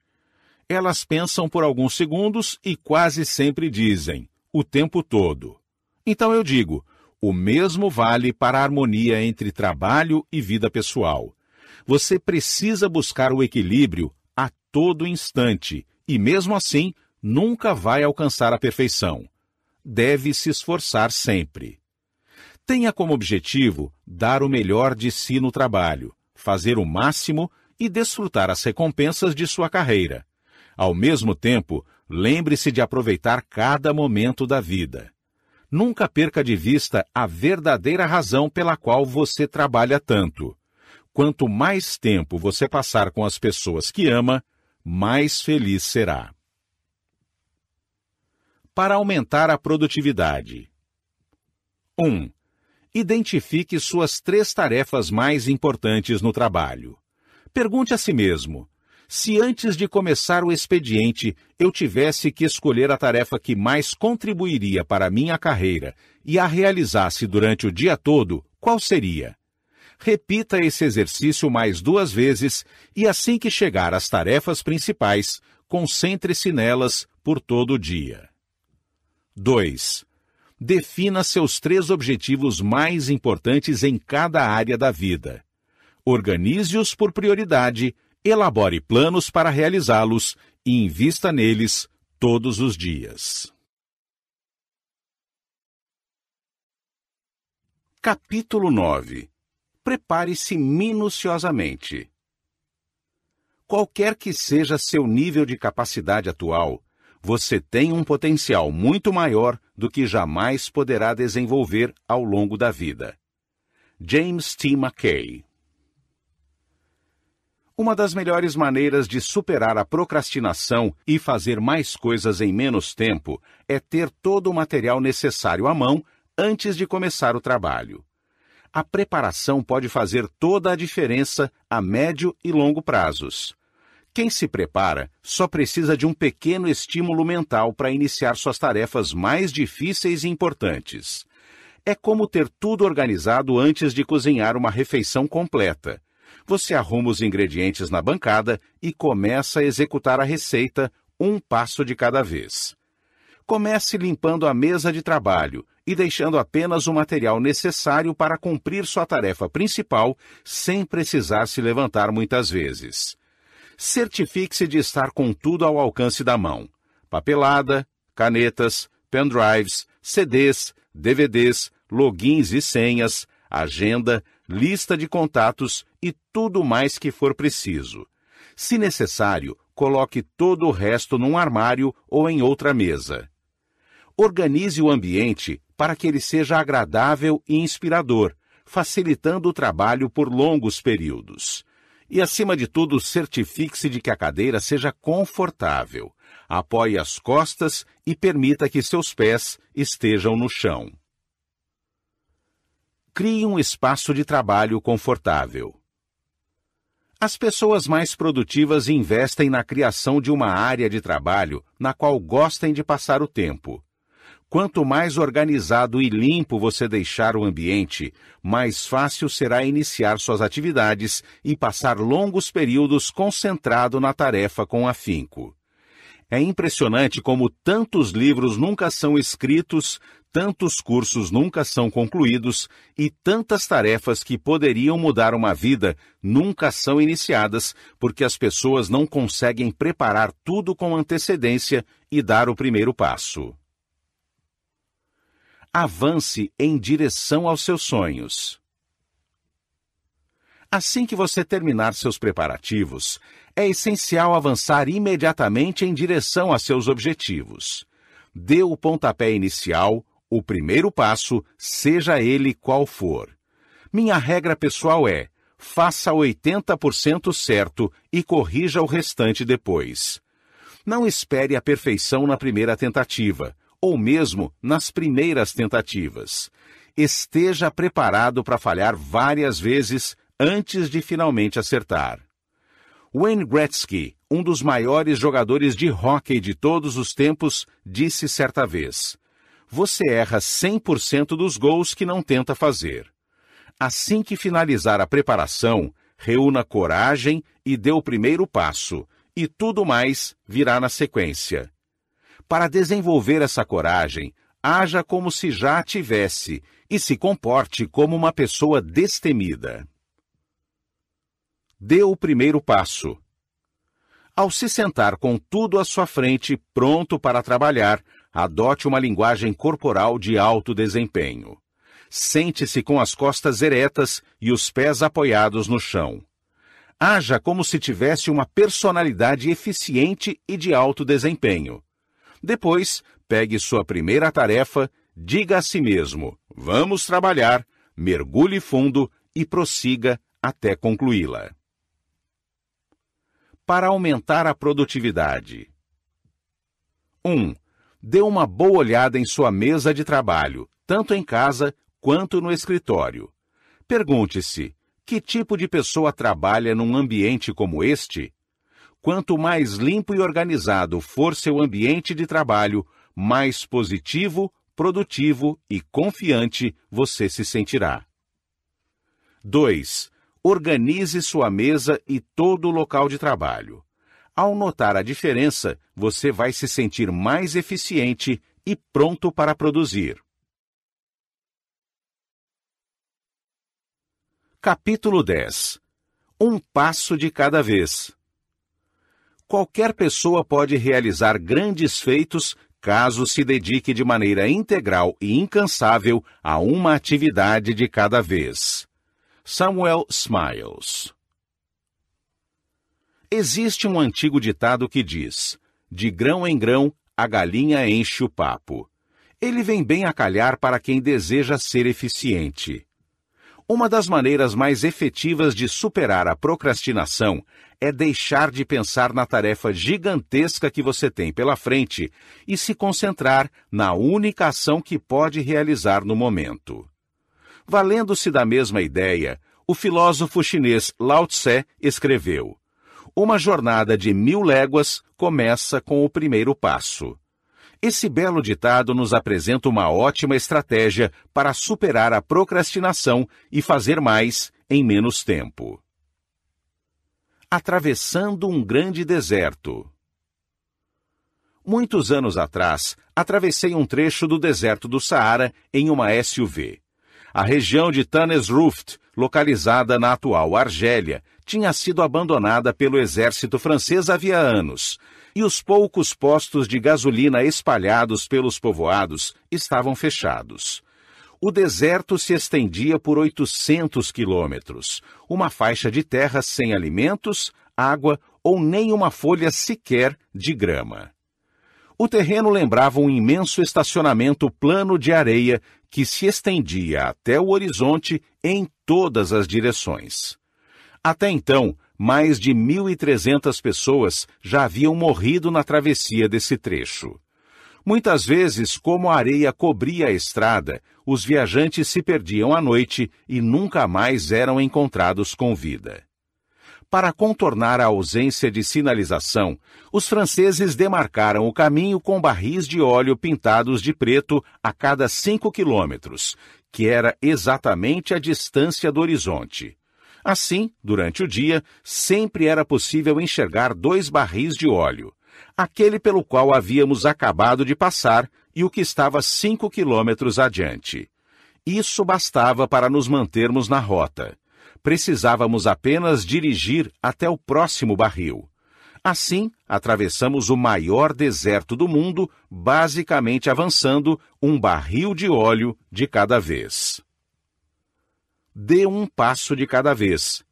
Elas pensam por alguns segundos e quase sempre dizem, o tempo todo. Então eu digo, o mesmo vale para a harmonia entre trabalho e vida pessoal. Você precisa buscar o equilíbrio a todo instante e, mesmo assim, nunca vai alcançar a perfeição. Deve se esforçar sempre. Tenha como objetivo dar o melhor de si no trabalho, fazer o máximo e desfrutar as recompensas de sua carreira. Ao mesmo tempo, lembre-se de aproveitar cada momento da vida. Nunca perca de vista a verdadeira razão pela qual você trabalha tanto. Quanto mais tempo você passar com as pessoas que ama, mais feliz será. Para aumentar a produtividade. 1. Identifique suas três tarefas mais importantes no trabalho. Pergunte a si mesmo: se antes de começar o expediente eu tivesse que escolher a tarefa que mais contribuiria para a minha carreira e a realizasse durante o dia todo, qual seria? Repita esse exercício mais duas vezes e assim que chegar às tarefas principais, concentre-se nelas por todo o dia. 2 defina seus três objetivos mais importantes em cada área da vida. Organize-os por prioridade, elabore planos para realizá-los e invista neles todos os dias. Capítulo 9 Prepare-se minuciosamente. Qualquer que seja seu nível de capacidade atual, você tem um potencial muito maior do que jamais poderá desenvolver ao longo da vida. James T. McKay Uma das melhores maneiras de superar a procrastinação e fazer mais coisas em menos tempo é ter todo o material necessário à mão antes de começar o trabalho. A preparação pode fazer toda a diferença a médio e longo prazos. Quem se prepara só precisa de um pequeno estímulo mental para iniciar suas tarefas mais difíceis e importantes. É como ter tudo organizado antes de cozinhar uma refeição completa. Você arruma os ingredientes na bancada e começa a executar a receita um passo de cada vez. Comece limpando a mesa de trabalho e deixando apenas o material necessário para cumprir sua tarefa principal sem precisar se levantar muitas vezes certifique-se de estar com tudo ao alcance da mão: papelada, canetas, pendrives, CDs, DVDs, logins e senhas, agenda, lista de contatos e tudo mais que for preciso. Se necessário, coloque todo o resto num armário ou em outra mesa. Organize o ambiente para que ele seja agradável e inspirador, facilitando o trabalho por longos períodos. E, acima de tudo, certifique-se de que a cadeira seja confortável. Apoie as costas e permita que seus pés estejam no chão. Crie um espaço de trabalho confortável. As pessoas mais produtivas investem na criação de uma área de trabalho na qual gostem de passar o tempo. Quanto mais organizado e limpo você deixar o ambiente, mais fácil será iniciar suas atividades e passar longos períodos concentrado na tarefa com afinco. É impressionante como tantos livros nunca são escritos, tantos cursos nunca são concluídos e tantas tarefas que poderiam mudar uma vida nunca são iniciadas porque as pessoas não conseguem preparar tudo com antecedência e dar o primeiro passo avance em direção aos seus sonhos. Assim que você terminar seus preparativos, é essencial avançar imediatamente em direção a seus objetivos. Dê o pontapé inicial, o primeiro passo, seja ele qual for. Minha regra pessoal é: faça 80% certo e corrija o restante depois. Não espere a perfeição na primeira tentativa ou mesmo nas primeiras tentativas. Esteja preparado para falhar várias vezes antes de finalmente acertar. Wayne Gretzky, um dos maiores jogadores de hóquei de todos os tempos, disse certa vez: Você erra 100% dos gols que não tenta fazer. Assim que finalizar a preparação, reúna coragem e dê o primeiro passo, e tudo mais virá na sequência. Para desenvolver essa coragem, haja como se já a tivesse e se comporte como uma pessoa destemida. Dê o primeiro passo. Ao se sentar com tudo à sua frente, pronto para trabalhar, adote uma linguagem corporal de alto desempenho. Sente-se com as costas eretas e os pés apoiados no chão. Haja como se tivesse uma personalidade eficiente e de alto desempenho. Depois, pegue sua primeira tarefa, diga a si mesmo: vamos trabalhar, mergulhe fundo e prossiga até concluí-la. Para aumentar a produtividade. 1. Um, dê uma boa olhada em sua mesa de trabalho, tanto em casa quanto no escritório. Pergunte-se: que tipo de pessoa trabalha num ambiente como este? Quanto mais limpo e organizado for seu ambiente de trabalho, mais positivo, produtivo e confiante você se sentirá. 2. Organize sua mesa e todo o local de trabalho. Ao notar a diferença, você vai se sentir mais eficiente e pronto para produzir. Capítulo 10 Um passo de cada vez. Qualquer pessoa pode realizar grandes feitos caso se dedique de maneira integral e incansável a uma atividade de cada vez. Samuel Smiles Existe um antigo ditado que diz: De grão em grão, a galinha enche o papo. Ele vem bem a calhar para quem deseja ser eficiente. Uma das maneiras mais efetivas de superar a procrastinação é deixar de pensar na tarefa gigantesca que você tem pela frente e se concentrar na única ação que pode realizar no momento. Valendo-se da mesma ideia, o filósofo chinês Lao Tse escreveu: Uma jornada de mil léguas começa com o primeiro passo. Esse belo ditado nos apresenta uma ótima estratégia para superar a procrastinação e fazer mais em menos tempo. Atravessando um grande deserto. Muitos anos atrás, atravessei um trecho do deserto do Saara em uma SUV. A região de Ruft, localizada na atual Argélia, tinha sido abandonada pelo exército francês havia anos, e os poucos postos de gasolina espalhados pelos povoados estavam fechados. O deserto se estendia por 800 quilômetros, uma faixa de terra sem alimentos, água ou nem uma folha sequer de grama. O terreno lembrava um imenso estacionamento plano de areia que se estendia até o horizonte em todas as direções. Até então, mais de 1.300 pessoas já haviam morrido na travessia desse trecho. Muitas vezes, como a areia cobria a estrada, os viajantes se perdiam à noite e nunca mais eram encontrados com vida. Para contornar a ausência de sinalização, os franceses demarcaram o caminho com barris de óleo pintados de preto a cada cinco quilômetros, que era exatamente a distância do horizonte. Assim, durante o dia, sempre era possível enxergar dois barris de óleo, aquele pelo qual havíamos acabado de passar e o que estava cinco quilômetros adiante. Isso bastava para nos mantermos na rota. Precisávamos apenas dirigir até o próximo barril. Assim, atravessamos o maior deserto do mundo, basicamente avançando um barril de óleo de cada vez dê um passo de cada vez.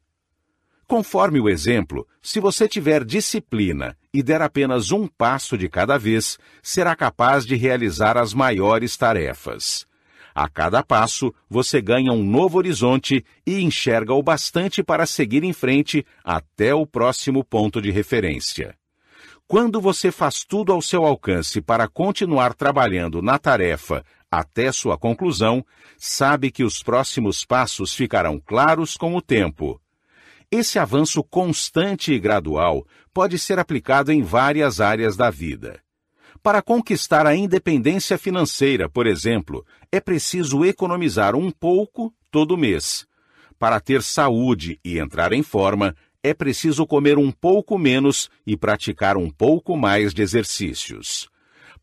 Conforme o exemplo, se você tiver disciplina e der apenas um passo de cada vez, será capaz de realizar as maiores tarefas. A cada passo, você ganha um novo horizonte e enxerga o bastante para seguir em frente até o próximo ponto de referência. Quando você faz tudo ao seu alcance para continuar trabalhando na tarefa até sua conclusão, sabe que os próximos passos ficarão claros com o tempo. Esse avanço constante e gradual pode ser aplicado em várias áreas da vida. Para conquistar a independência financeira, por exemplo, é preciso economizar um pouco todo mês. para ter saúde e entrar em forma, é preciso comer um pouco menos e praticar um pouco mais de exercícios.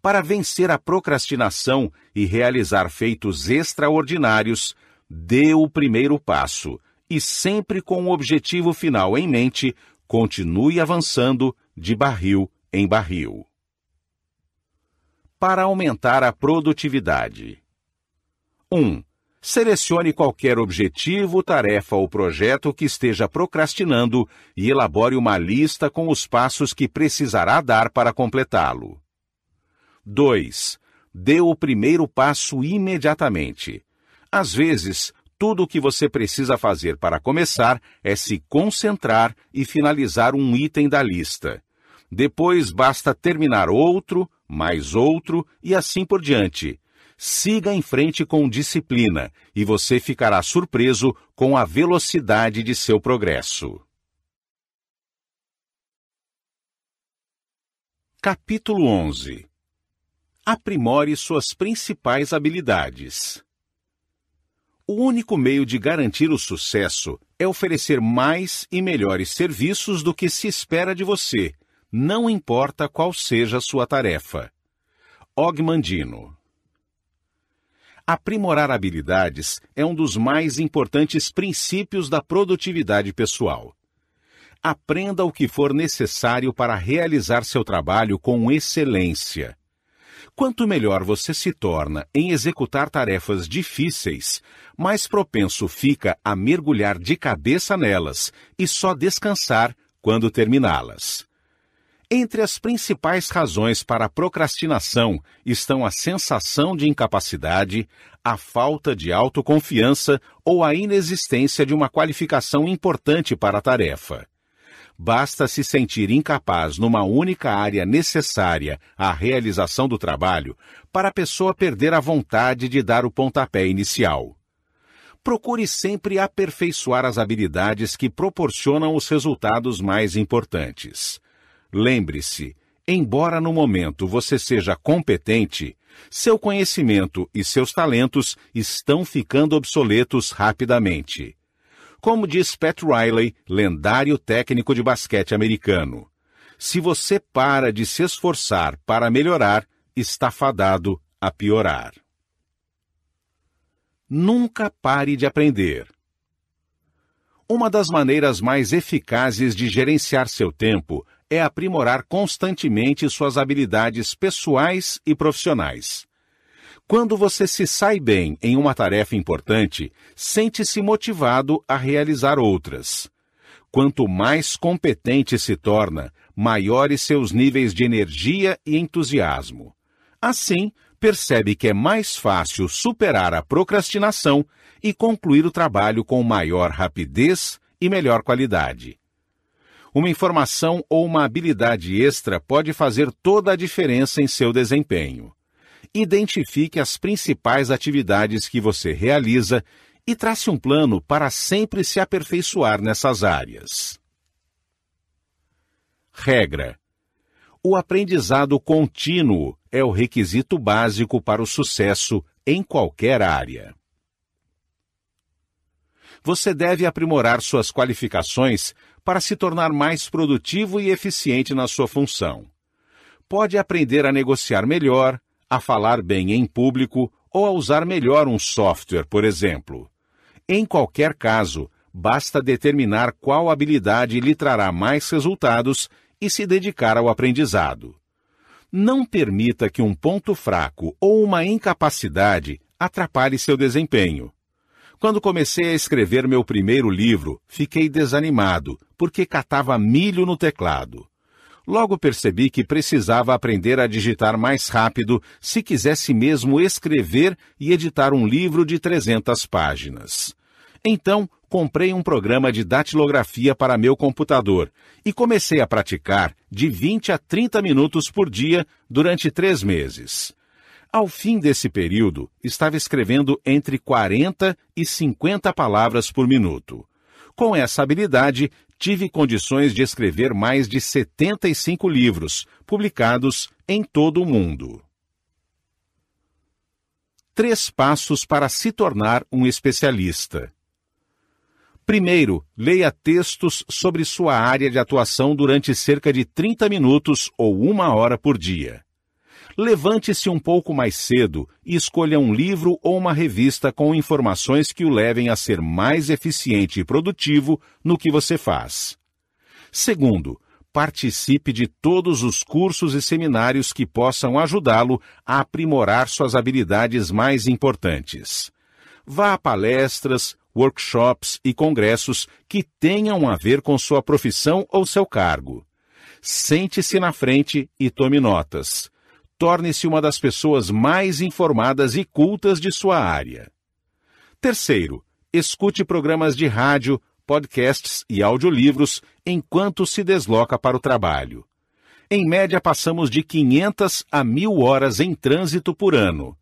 Para vencer a procrastinação e realizar feitos extraordinários, dê o primeiro passo e, sempre com o objetivo final em mente, continue avançando de barril em barril. Para aumentar a produtividade. 1. Selecione qualquer objetivo, tarefa ou projeto que esteja procrastinando e elabore uma lista com os passos que precisará dar para completá-lo. 2. Dê o primeiro passo imediatamente. Às vezes, tudo o que você precisa fazer para começar é se concentrar e finalizar um item da lista. Depois basta terminar outro, mais outro e assim por diante. Siga em frente com disciplina e você ficará surpreso com a velocidade de seu progresso. Capítulo 11 Aprimore suas principais habilidades. O único meio de garantir o sucesso é oferecer mais e melhores serviços do que se espera de você, não importa qual seja a sua tarefa. Ogmandino Aprimorar habilidades é um dos mais importantes princípios da produtividade pessoal. Aprenda o que for necessário para realizar seu trabalho com excelência. Quanto melhor você se torna em executar tarefas difíceis, mais propenso fica a mergulhar de cabeça nelas e só descansar quando terminá-las. Entre as principais razões para a procrastinação estão a sensação de incapacidade, a falta de autoconfiança ou a inexistência de uma qualificação importante para a tarefa. Basta se sentir incapaz numa única área necessária à realização do trabalho para a pessoa perder a vontade de dar o pontapé inicial. Procure sempre aperfeiçoar as habilidades que proporcionam os resultados mais importantes. Lembre-se, embora no momento você seja competente, seu conhecimento e seus talentos estão ficando obsoletos rapidamente. Como diz Pat Riley, lendário técnico de basquete americano, se você para de se esforçar para melhorar, está fadado a piorar. Nunca pare de aprender. Uma das maneiras mais eficazes de gerenciar seu tempo é aprimorar constantemente suas habilidades pessoais e profissionais. Quando você se sai bem em uma tarefa importante, sente-se motivado a realizar outras. Quanto mais competente se torna, maiores seus níveis de energia e entusiasmo. Assim, percebe que é mais fácil superar a procrastinação e concluir o trabalho com maior rapidez e melhor qualidade. Uma informação ou uma habilidade extra pode fazer toda a diferença em seu desempenho identifique as principais atividades que você realiza e trace um plano para sempre se aperfeiçoar nessas áreas. Regra: O aprendizado contínuo é o requisito básico para o sucesso em qualquer área. Você deve aprimorar suas qualificações para se tornar mais produtivo e eficiente na sua função. Pode aprender a negociar melhor, a falar bem em público ou a usar melhor um software, por exemplo. Em qualquer caso, basta determinar qual habilidade lhe trará mais resultados e se dedicar ao aprendizado. Não permita que um ponto fraco ou uma incapacidade atrapalhe seu desempenho. Quando comecei a escrever meu primeiro livro, fiquei desanimado, porque catava milho no teclado. Logo percebi que precisava aprender a digitar mais rápido se quisesse mesmo escrever e editar um livro de 300 páginas. Então, comprei um programa de datilografia para meu computador e comecei a praticar de 20 a 30 minutos por dia durante três meses. Ao fim desse período, estava escrevendo entre 40 e 50 palavras por minuto. Com essa habilidade, tive condições de escrever mais de 75 livros, publicados em todo o mundo. Três passos para se tornar um especialista. Primeiro, leia textos sobre sua área de atuação durante cerca de 30 minutos ou uma hora por dia. Levante-se um pouco mais cedo e escolha um livro ou uma revista com informações que o levem a ser mais eficiente e produtivo no que você faz. Segundo, participe de todos os cursos e seminários que possam ajudá-lo a aprimorar suas habilidades mais importantes. Vá a palestras, workshops e congressos que tenham a ver com sua profissão ou seu cargo. Sente-se na frente e tome notas. Torne-se uma das pessoas mais informadas e cultas de sua área. Terceiro, escute programas de rádio, podcasts e audiolivros enquanto se desloca para o trabalho. Em média, passamos de 500 a 1000 horas em trânsito por ano.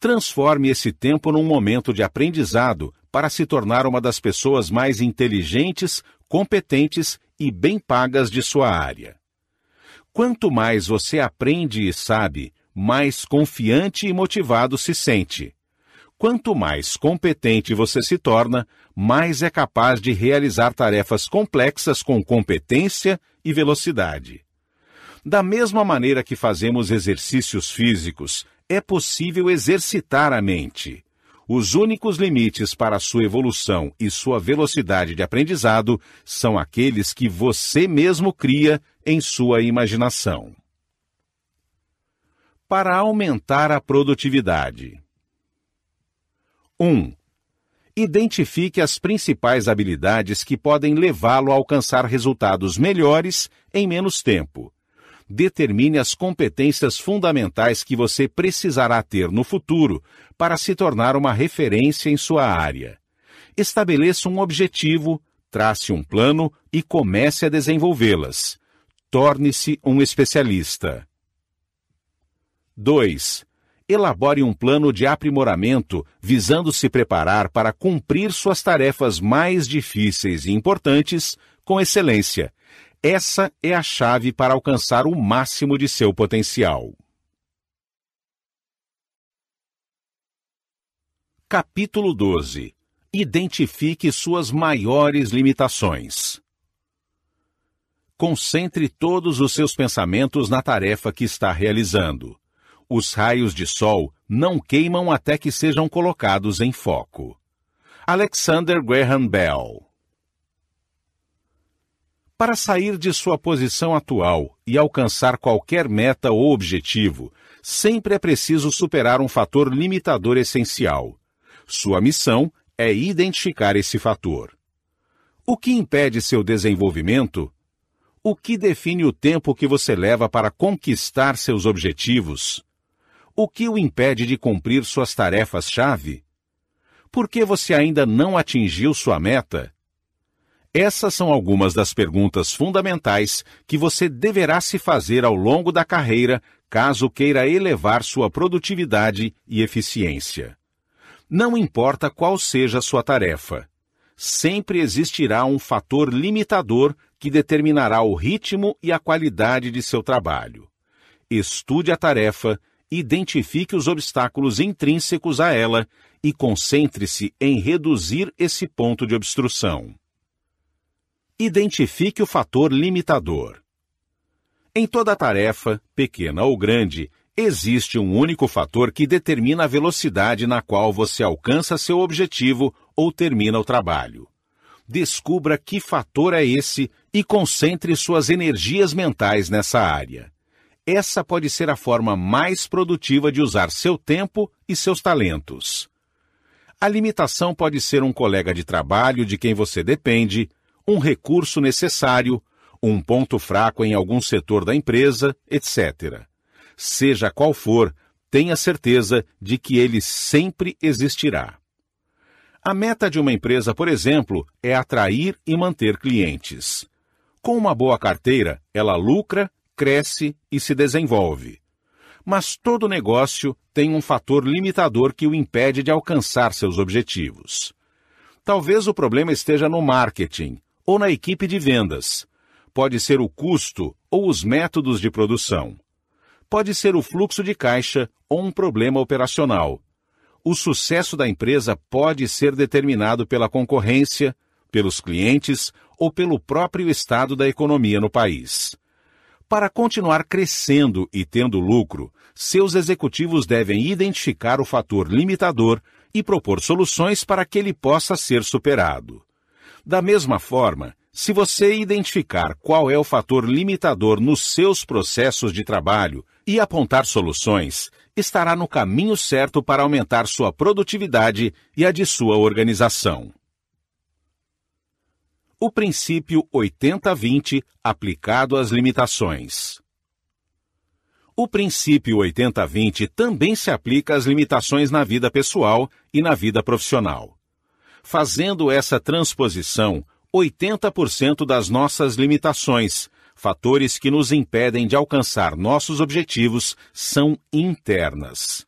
Transforme esse tempo num momento de aprendizado para se tornar uma das pessoas mais inteligentes, competentes e bem pagas de sua área. Quanto mais você aprende e sabe, mais confiante e motivado se sente. Quanto mais competente você se torna, mais é capaz de realizar tarefas complexas com competência e velocidade. Da mesma maneira que fazemos exercícios físicos, é possível exercitar a mente. Os únicos limites para sua evolução e sua velocidade de aprendizado são aqueles que você mesmo cria em sua imaginação. Para aumentar a produtividade. 1. Identifique as principais habilidades que podem levá-lo a alcançar resultados melhores em menos tempo. Determine as competências fundamentais que você precisará ter no futuro para se tornar uma referência em sua área. Estabeleça um objetivo, trace um plano e comece a desenvolvê-las. Torne-se um especialista. 2 elabore um plano de aprimoramento visando se preparar para cumprir suas tarefas mais difíceis e importantes com excelência. Essa é a chave para alcançar o máximo de seu potencial. Capítulo 12 Identifique suas maiores limitações. Concentre todos os seus pensamentos na tarefa que está realizando os raios de sol não queimam até que sejam colocados em foco. Alexander Graham Bell Para sair de sua posição atual e alcançar qualquer meta ou objetivo, sempre é preciso superar um fator limitador essencial. Sua missão é identificar esse fator. O que impede seu desenvolvimento? O que define o tempo que você leva para conquistar seus objetivos? O que o impede de cumprir suas tarefas-chave? Por que você ainda não atingiu sua meta? Essas são algumas das perguntas fundamentais que você deverá se fazer ao longo da carreira caso queira elevar sua produtividade e eficiência. Não importa qual seja a sua tarefa, sempre existirá um fator limitador que determinará o ritmo e a qualidade de seu trabalho. Estude a tarefa identifique os obstáculos intrínsecos a ela e concentre-se em reduzir esse ponto de obstrução. Identifique o fator limitador. Em toda tarefa, pequena ou grande, existe um único fator que determina a velocidade na qual você alcança seu objetivo ou termina o trabalho. Descubra que fator é esse e concentre suas energias mentais nessa área essa pode ser a forma mais produtiva de usar seu tempo e seus talentos. A limitação pode ser um colega de trabalho de quem você depende, um recurso necessário, um ponto fraco em algum setor da empresa, etc. Seja qual for, tenha certeza de que ele sempre existirá. A meta de uma empresa, por exemplo, é atrair e manter clientes. Com uma boa carteira, ela lucra cresce e se desenvolve. Mas todo negócio tem um fator limitador que o impede de alcançar seus objetivos. Talvez o problema esteja no marketing ou na equipe de vendas. Pode ser o custo ou os métodos de produção. Pode ser o fluxo de caixa ou um problema operacional. O sucesso da empresa pode ser determinado pela concorrência, pelos clientes ou pelo próprio estado da economia no país. Para continuar crescendo e tendo lucro, seus executivos devem identificar o fator limitador e propor soluções para que ele possa ser superado. Da mesma forma, se você identificar qual é o fator limitador nos seus processos de trabalho e apontar soluções, estará no caminho certo para aumentar sua produtividade e a de sua organização. O princípio 80-20 aplicado às limitações. O princípio 80-20 também se aplica às limitações na vida pessoal e na vida profissional. Fazendo essa transposição, 80% das nossas limitações, fatores que nos impedem de alcançar nossos objetivos, são internas.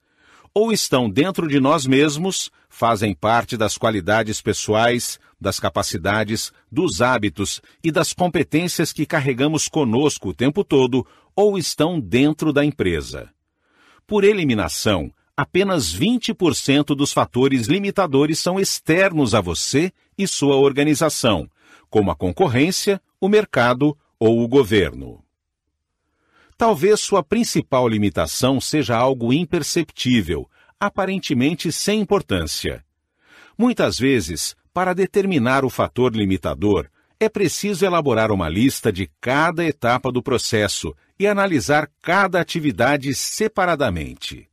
Ou estão dentro de nós mesmos, fazem parte das qualidades pessoais, das capacidades, dos hábitos e das competências que carregamos conosco o tempo todo, ou estão dentro da empresa. Por eliminação, apenas 20% dos fatores limitadores são externos a você e sua organização, como a concorrência, o mercado ou o governo. Talvez sua principal limitação seja algo imperceptível, aparentemente sem importância. Muitas vezes, para determinar o fator limitador, é preciso elaborar uma lista de cada etapa do processo e analisar cada atividade separadamente.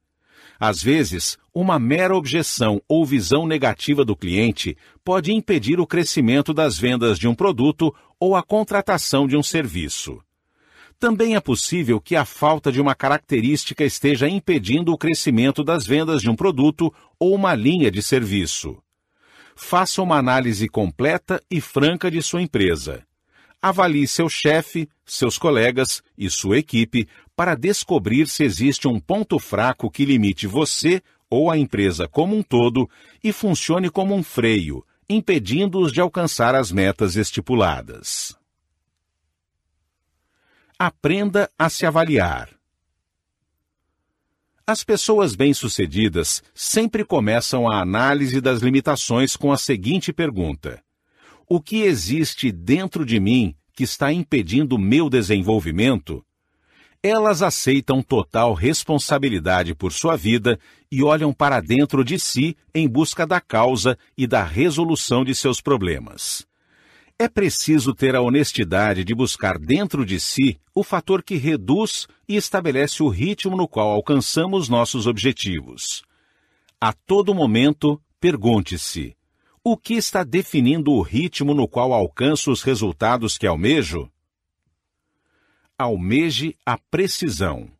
Às vezes, uma mera objeção ou visão negativa do cliente pode impedir o crescimento das vendas de um produto ou a contratação de um serviço. Também é possível que a falta de uma característica esteja impedindo o crescimento das vendas de um produto ou uma linha de serviço. Faça uma análise completa e franca de sua empresa. Avalie seu chefe, seus colegas e sua equipe para descobrir se existe um ponto fraco que limite você ou a empresa como um todo e funcione como um freio, impedindo-os de alcançar as metas estipuladas. Aprenda a se avaliar. As pessoas bem-sucedidas sempre começam a análise das limitações com a seguinte pergunta: O que existe dentro de mim que está impedindo meu desenvolvimento? Elas aceitam total responsabilidade por sua vida e olham para dentro de si em busca da causa e da resolução de seus problemas. É preciso ter a honestidade de buscar dentro de si o fator que reduz e estabelece o ritmo no qual alcançamos nossos objetivos. A todo momento, pergunte-se: o que está definindo o ritmo no qual alcanço os resultados que almejo? Almeje a precisão.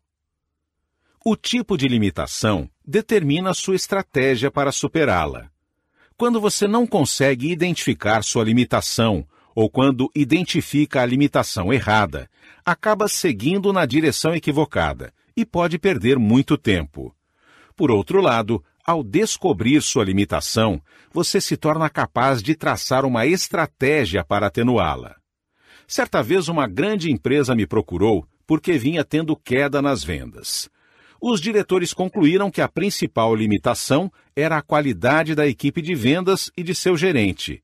O tipo de limitação determina sua estratégia para superá-la. Quando você não consegue identificar sua limitação ou quando identifica a limitação errada, acaba seguindo na direção equivocada e pode perder muito tempo. Por outro lado, ao descobrir sua limitação, você se torna capaz de traçar uma estratégia para atenuá-la. Certa vez, uma grande empresa me procurou porque vinha tendo queda nas vendas os diretores concluíram que a principal limitação era a qualidade da equipe de vendas e de seu gerente.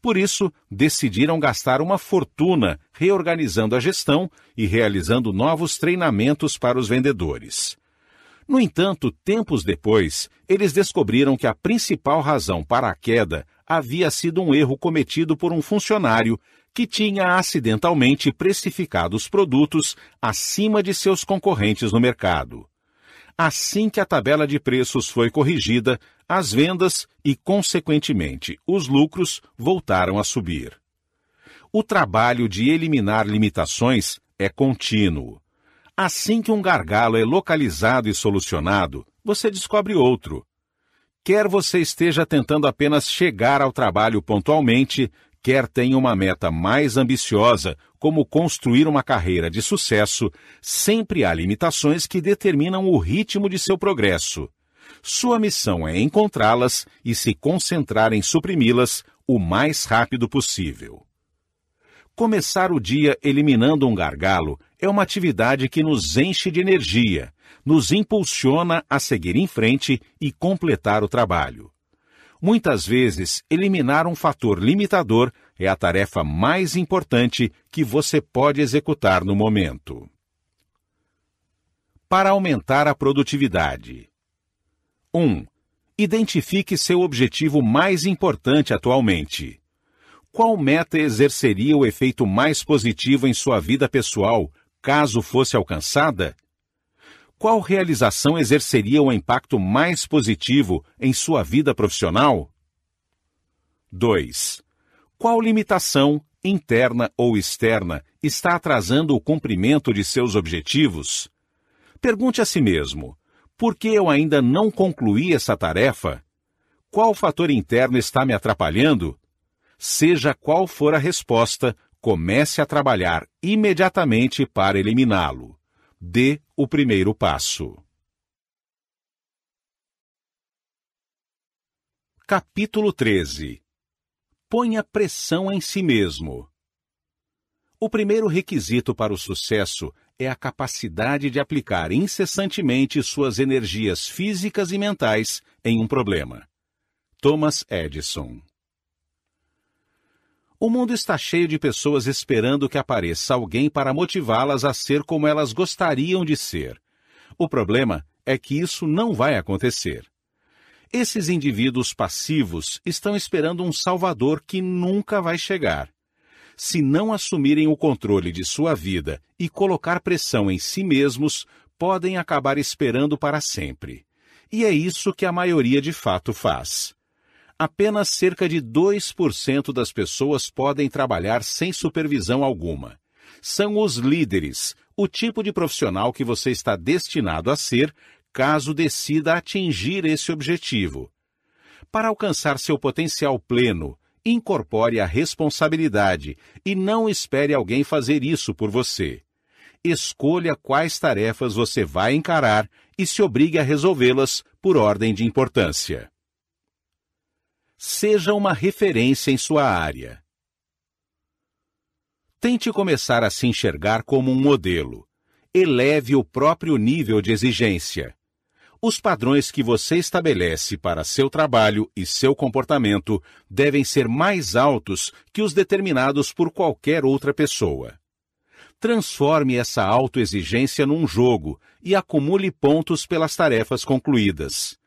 Por isso, decidiram gastar uma fortuna reorganizando a gestão e realizando novos treinamentos para os vendedores. No entanto, tempos depois, eles descobriram que a principal razão para a queda havia sido um erro cometido por um funcionário que tinha acidentalmente precificado os produtos acima de seus concorrentes no mercado. Assim que a tabela de preços foi corrigida, as vendas e, consequentemente, os lucros voltaram a subir. O trabalho de eliminar limitações é contínuo. Assim que um gargalo é localizado e solucionado, você descobre outro. Quer você esteja tentando apenas chegar ao trabalho pontualmente, quer tenha uma meta mais ambiciosa, como construir uma carreira de sucesso, sempre há limitações que determinam o ritmo de seu progresso. Sua missão é encontrá-las e se concentrar em suprimi-las o mais rápido possível. Começar o dia eliminando um gargalo é uma atividade que nos enche de energia, nos impulsiona a seguir em frente e completar o trabalho. Muitas vezes, eliminar um fator limitador é a tarefa mais importante que você pode executar no momento. Para aumentar a produtividade. 1. Identifique seu objetivo mais importante atualmente. Qual meta exerceria o efeito mais positivo em sua vida pessoal caso fosse alcançada? Qual realização exerceria o impacto mais positivo em sua vida profissional? 2. Qual limitação, interna ou externa, está atrasando o cumprimento de seus objetivos? Pergunte a si mesmo: por que eu ainda não concluí essa tarefa? Qual fator interno está me atrapalhando? Seja qual for a resposta, comece a trabalhar imediatamente para eliminá-lo. Dê o primeiro passo. Capítulo 13 Ponha pressão em si mesmo. O primeiro requisito para o sucesso é a capacidade de aplicar incessantemente suas energias físicas e mentais em um problema. Thomas Edison O mundo está cheio de pessoas esperando que apareça alguém para motivá-las a ser como elas gostariam de ser. O problema é que isso não vai acontecer. Esses indivíduos passivos estão esperando um salvador que nunca vai chegar se não assumirem o controle de sua vida e colocar pressão em si mesmos, podem acabar esperando para sempre. E é isso que a maioria de fato faz. Apenas cerca de 2% das pessoas podem trabalhar sem supervisão alguma. São os líderes, o tipo de profissional que você está destinado a ser caso decida atingir esse objetivo. Para alcançar seu potencial pleno, incorpore a responsabilidade e não espere alguém fazer isso por você. Escolha quais tarefas você vai encarar e se obrigue a resolvê-las por ordem de importância. Seja uma referência em sua área. Tente começar a se enxergar como um modelo. Eleve o próprio nível de exigência. Os padrões que você estabelece para seu trabalho e seu comportamento devem ser mais altos que os determinados por qualquer outra pessoa. Transforme essa autoexigência num jogo e acumule pontos pelas tarefas concluídas.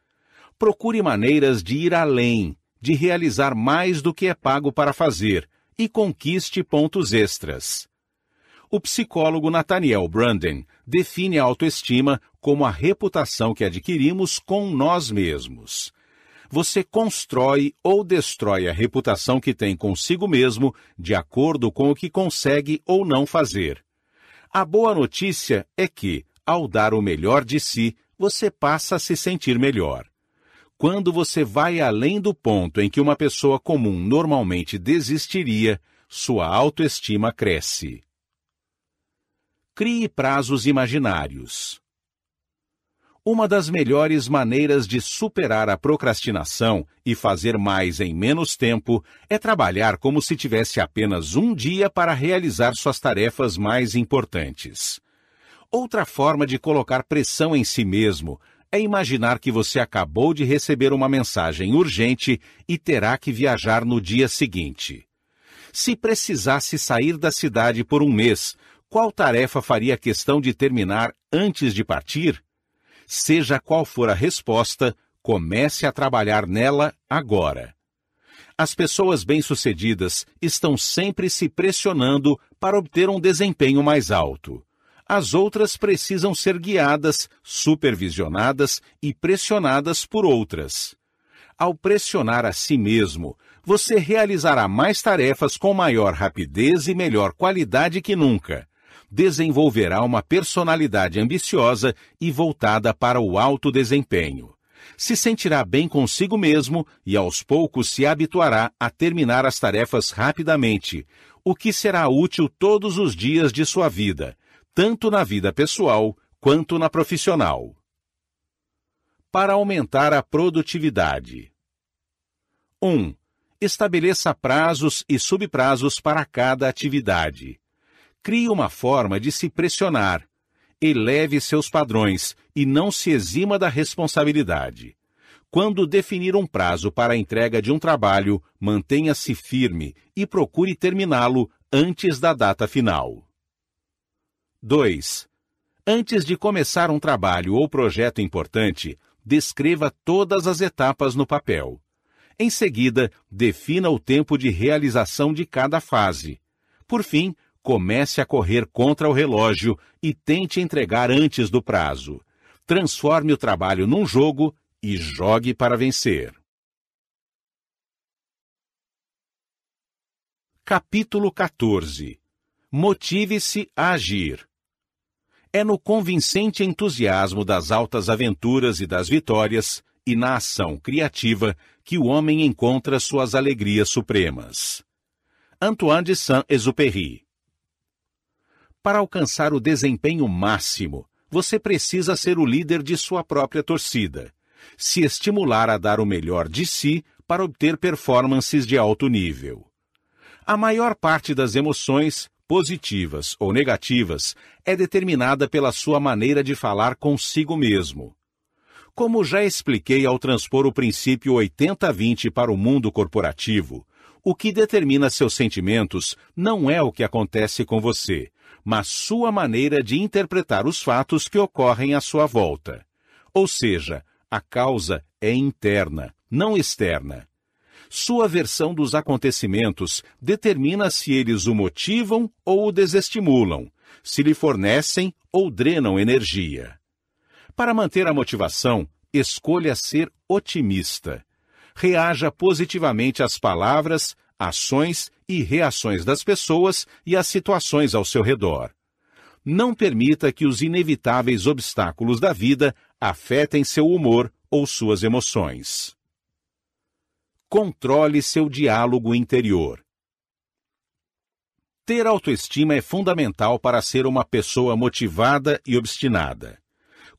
Procure maneiras de ir além, de realizar mais do que é pago para fazer e conquiste pontos extras. O psicólogo Nathaniel Branden define a autoestima como a reputação que adquirimos com nós mesmos. Você constrói ou destrói a reputação que tem consigo mesmo de acordo com o que consegue ou não fazer. A boa notícia é que, ao dar o melhor de si, você passa a se sentir melhor. Quando você vai além do ponto em que uma pessoa comum normalmente desistiria, sua autoestima cresce. Crie prazos imaginários. Uma das melhores maneiras de superar a procrastinação e fazer mais em menos tempo é trabalhar como se tivesse apenas um dia para realizar suas tarefas mais importantes. Outra forma de colocar pressão em si mesmo é imaginar que você acabou de receber uma mensagem urgente e terá que viajar no dia seguinte. Se precisasse sair da cidade por um mês, qual tarefa faria questão de terminar antes de partir? Seja qual for a resposta, comece a trabalhar nela agora. As pessoas bem-sucedidas estão sempre se pressionando para obter um desempenho mais alto. As outras precisam ser guiadas, supervisionadas e pressionadas por outras. Ao pressionar a si mesmo, você realizará mais tarefas com maior rapidez e melhor qualidade que nunca desenvolverá uma personalidade ambiciosa e voltada para o alto desempenho. Se sentirá bem consigo mesmo e aos poucos se habituará a terminar as tarefas rapidamente, o que será útil todos os dias de sua vida, tanto na vida pessoal quanto na profissional. Para aumentar a produtividade. 1. Um, estabeleça prazos e subprazos para cada atividade. Crie uma forma de se pressionar. Eleve seus padrões e não se exima da responsabilidade. Quando definir um prazo para a entrega de um trabalho, mantenha-se firme e procure terminá-lo antes da data final. 2. Antes de começar um trabalho ou projeto importante, descreva todas as etapas no papel. Em seguida, defina o tempo de realização de cada fase. Por fim, comece a correr contra o relógio e tente entregar antes do prazo. Transforme o trabalho num jogo e jogue para vencer. Capítulo 14 Motive-se a agir. É no convincente entusiasmo das altas aventuras e das vitórias, e na ação criativa, que o homem encontra suas alegrias supremas. Antoine de Saint-Exupéry Para alcançar o desempenho máximo, você precisa ser o líder de sua própria torcida se estimular a dar o melhor de si para obter performances de alto nível. A maior parte das emoções, positivas ou negativas, é determinada pela sua maneira de falar consigo mesmo. Como já expliquei ao transpor o princípio 80-20 para o mundo corporativo, o que determina seus sentimentos não é o que acontece com você, mas sua maneira de interpretar os fatos que ocorrem à sua volta. Ou seja, a causa é interna, não externa. Sua versão dos acontecimentos determina se eles o motivam ou o desestimulam, se lhe fornecem ou drenam energia. Para manter a motivação, escolha ser otimista. Reaja positivamente às palavras, ações e reações das pessoas e às situações ao seu redor. Não permita que os inevitáveis obstáculos da vida afetem seu humor ou suas emoções. Controle seu diálogo interior. Ter autoestima é fundamental para ser uma pessoa motivada e obstinada.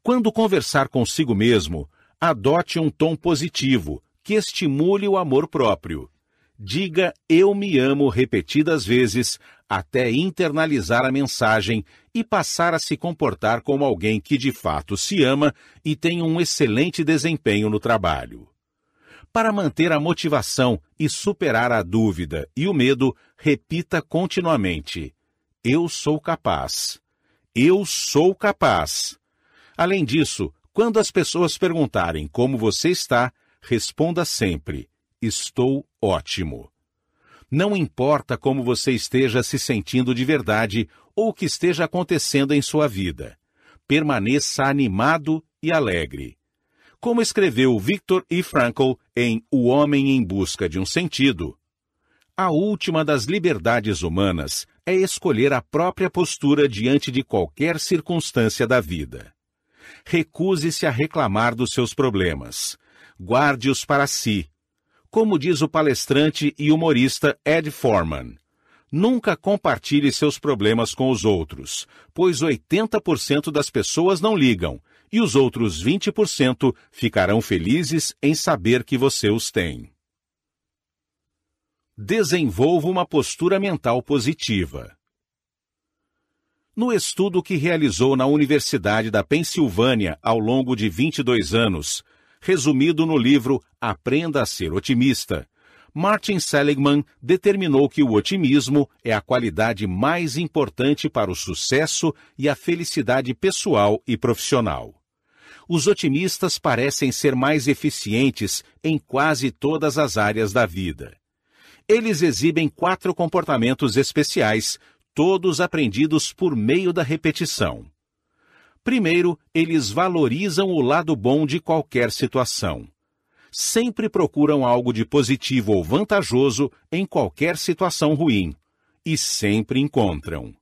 Quando conversar consigo mesmo, adote um tom positivo que estimule o amor próprio. Diga eu me amo repetidas vezes até internalizar a mensagem e passar a se comportar como alguém que de fato se ama e tem um excelente desempenho no trabalho. Para manter a motivação e superar a dúvida e o medo, repita continuamente: Eu sou capaz. Eu sou capaz. Além disso, quando as pessoas perguntarem como você está, responda sempre: Estou ótimo. Não importa como você esteja se sentindo de verdade ou o que esteja acontecendo em sua vida. Permaneça animado e alegre. Como escreveu Viktor E. Frankl em O Homem em Busca de um Sentido, a última das liberdades humanas é escolher a própria postura diante de qualquer circunstância da vida. Recuse-se a reclamar dos seus problemas. Guarde-os para si como diz o palestrante e humorista Ed Forman. Nunca compartilhe seus problemas com os outros, pois 80% das pessoas não ligam e os outros 20% ficarão felizes em saber que você os tem. Desenvolva uma postura mental positiva. No estudo que realizou na Universidade da Pensilvânia ao longo de 22 anos, resumido no livro Aprenda a Ser Otimista. Martin Seligman determinou que o otimismo é a qualidade mais importante para o sucesso e a felicidade pessoal e profissional. Os otimistas parecem ser mais eficientes em quase todas as áreas da vida. Eles exibem quatro comportamentos especiais, todos aprendidos por meio da repetição. Primeiro, eles valorizam o lado bom de qualquer situação. Sempre procuram algo de positivo ou vantajoso em qualquer situação ruim. E sempre encontram.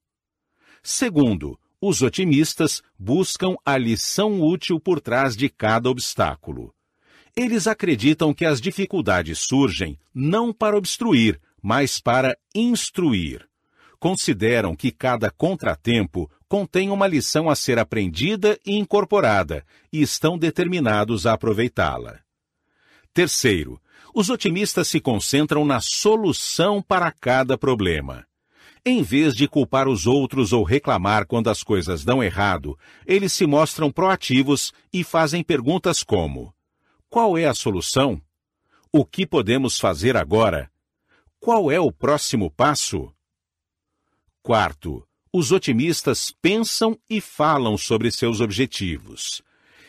Segundo, os otimistas buscam a lição útil por trás de cada obstáculo. Eles acreditam que as dificuldades surgem não para obstruir, mas para instruir. Consideram que cada contratempo contém uma lição a ser aprendida e incorporada, e estão determinados a aproveitá-la. Terceiro, os otimistas se concentram na solução para cada problema. Em vez de culpar os outros ou reclamar quando as coisas dão errado, eles se mostram proativos e fazem perguntas como: Qual é a solução? O que podemos fazer agora? Qual é o próximo passo? Quarto, os otimistas pensam e falam sobre seus objetivos.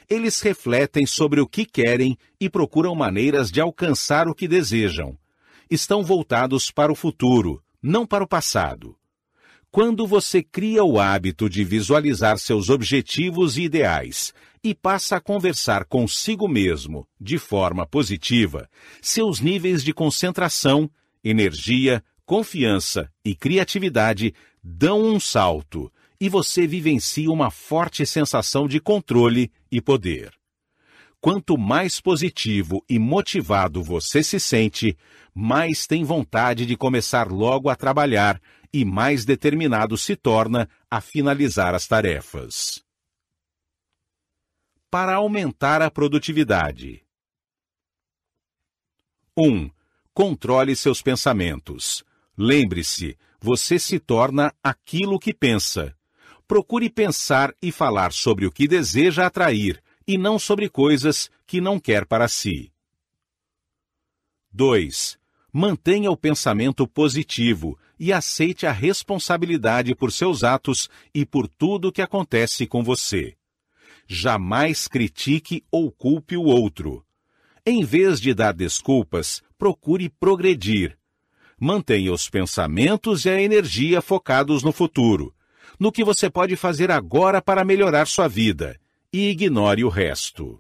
Eles refletem sobre o que querem e procuram maneiras de alcançar o que desejam. Estão voltados para o futuro, não para o passado. Quando você cria o hábito de visualizar seus objetivos e ideais e passa a conversar consigo mesmo de forma positiva, seus níveis de concentração, energia, confiança e criatividade dão um salto e você vivencia uma forte sensação de controle e poder. Quanto mais positivo e motivado você se sente, mais tem vontade de começar logo a trabalhar e mais determinado se torna a finalizar as tarefas. Para aumentar a produtividade. 1. Controle seus pensamentos. Lembre-se, você se torna aquilo que pensa. Procure pensar e falar sobre o que deseja atrair e não sobre coisas que não quer para si. 2. Mantenha o pensamento positivo e aceite a responsabilidade por seus atos e por tudo o que acontece com você. Jamais critique ou culpe o outro. Em vez de dar desculpas, procure progredir. Mantenha os pensamentos e a energia focados no futuro, no que você pode fazer agora para melhorar sua vida, e ignore o resto.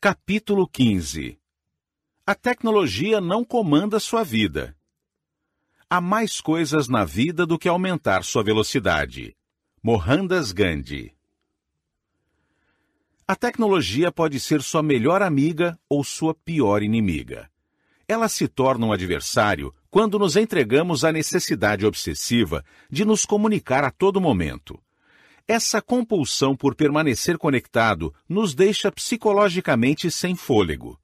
Capítulo 15 A tecnologia não comanda sua vida. Há mais coisas na vida do que aumentar sua velocidade. Mohandas Gandhi A tecnologia pode ser sua melhor amiga ou sua pior inimiga. Ela se torna um adversário quando nos entregamos à necessidade obsessiva de nos comunicar a todo momento essa compulsão por permanecer conectado nos deixa psicologicamente sem fôlego.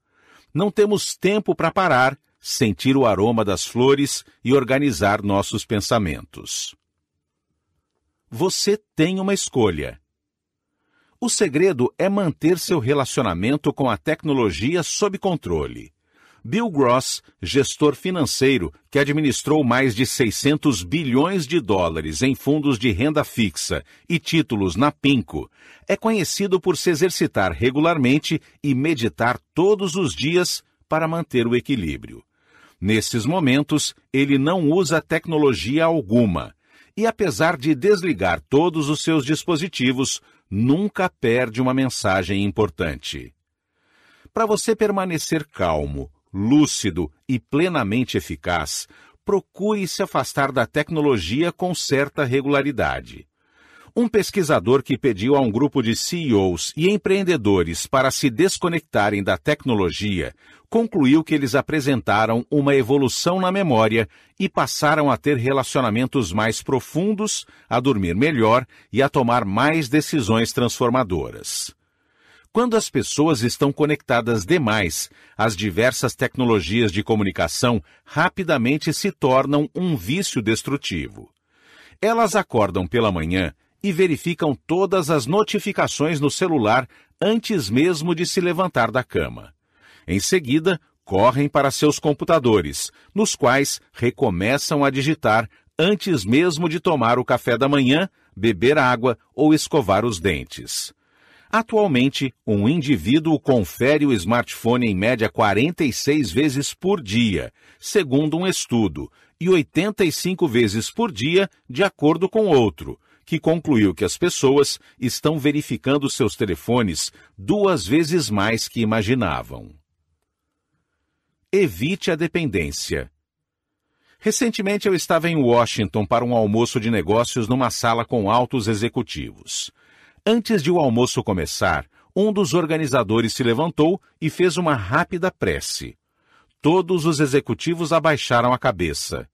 Não temos tempo para parar, sentir o aroma das flores e organizar nossos pensamentos. Você tem uma escolha. O segredo é manter seu relacionamento com a tecnologia sob controle. Bill Gross, gestor financeiro que administrou mais de 600 bilhões de dólares em fundos de renda fixa e títulos na Pinco, é conhecido por se exercitar regularmente e meditar todos os dias para manter o equilíbrio. Nesses momentos, ele não usa tecnologia alguma e, apesar de desligar todos os seus dispositivos, nunca perde uma mensagem importante. Para você permanecer calmo, lúcido e plenamente eficaz, procure se afastar da tecnologia com certa regularidade. Um pesquisador que pediu a um grupo de CEOs e empreendedores para se desconectarem da tecnologia concluiu que eles apresentaram uma evolução na memória e passaram a ter relacionamentos mais profundos, a dormir melhor e a tomar mais decisões transformadoras. Quando as pessoas estão conectadas demais, as diversas tecnologias de comunicação rapidamente se tornam um vício destrutivo. Elas acordam pela manhã e verificam todas as notificações no celular antes mesmo de se levantar da cama. Em seguida, correm para seus computadores, nos quais recomeçam a digitar antes mesmo de tomar o café da manhã, beber água ou escovar os dentes. Atualmente, um indivíduo confere o smartphone em média 46 vezes por dia, segundo um estudo, e 85 vezes por dia, de acordo com outro, que concluiu que as pessoas estão verificando seus telefones duas vezes mais que imaginavam. Evite a dependência. Recentemente eu estava em Washington para um almoço de negócios numa sala com altos executivos. Antes de o almoço começar, um dos organizadores se levantou e fez uma rápida prece. Todos os executivos abaixaram a cabeça.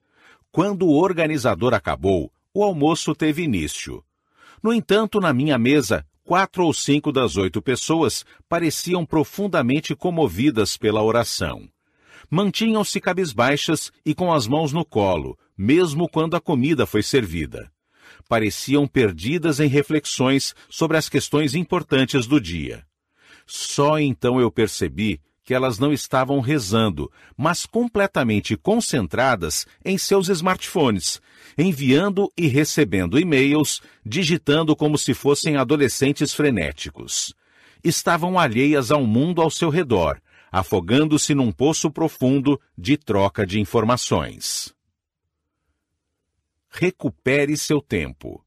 Quando o organizador acabou, o almoço teve início. No entanto, na minha mesa, quatro ou cinco das oito pessoas pareciam profundamente comovidas pela oração. Mantinham-se cabisbaixas e com as mãos no colo, mesmo quando a comida foi servida. Pareciam perdidas em reflexões sobre as questões importantes do dia. Só então eu percebi que elas não estavam rezando, mas completamente concentradas em seus smartphones, enviando e recebendo e-mails, digitando como se fossem adolescentes frenéticos. Estavam alheias ao mundo ao seu redor, afogando-se num poço profundo de troca de informações. Recupere seu tempo.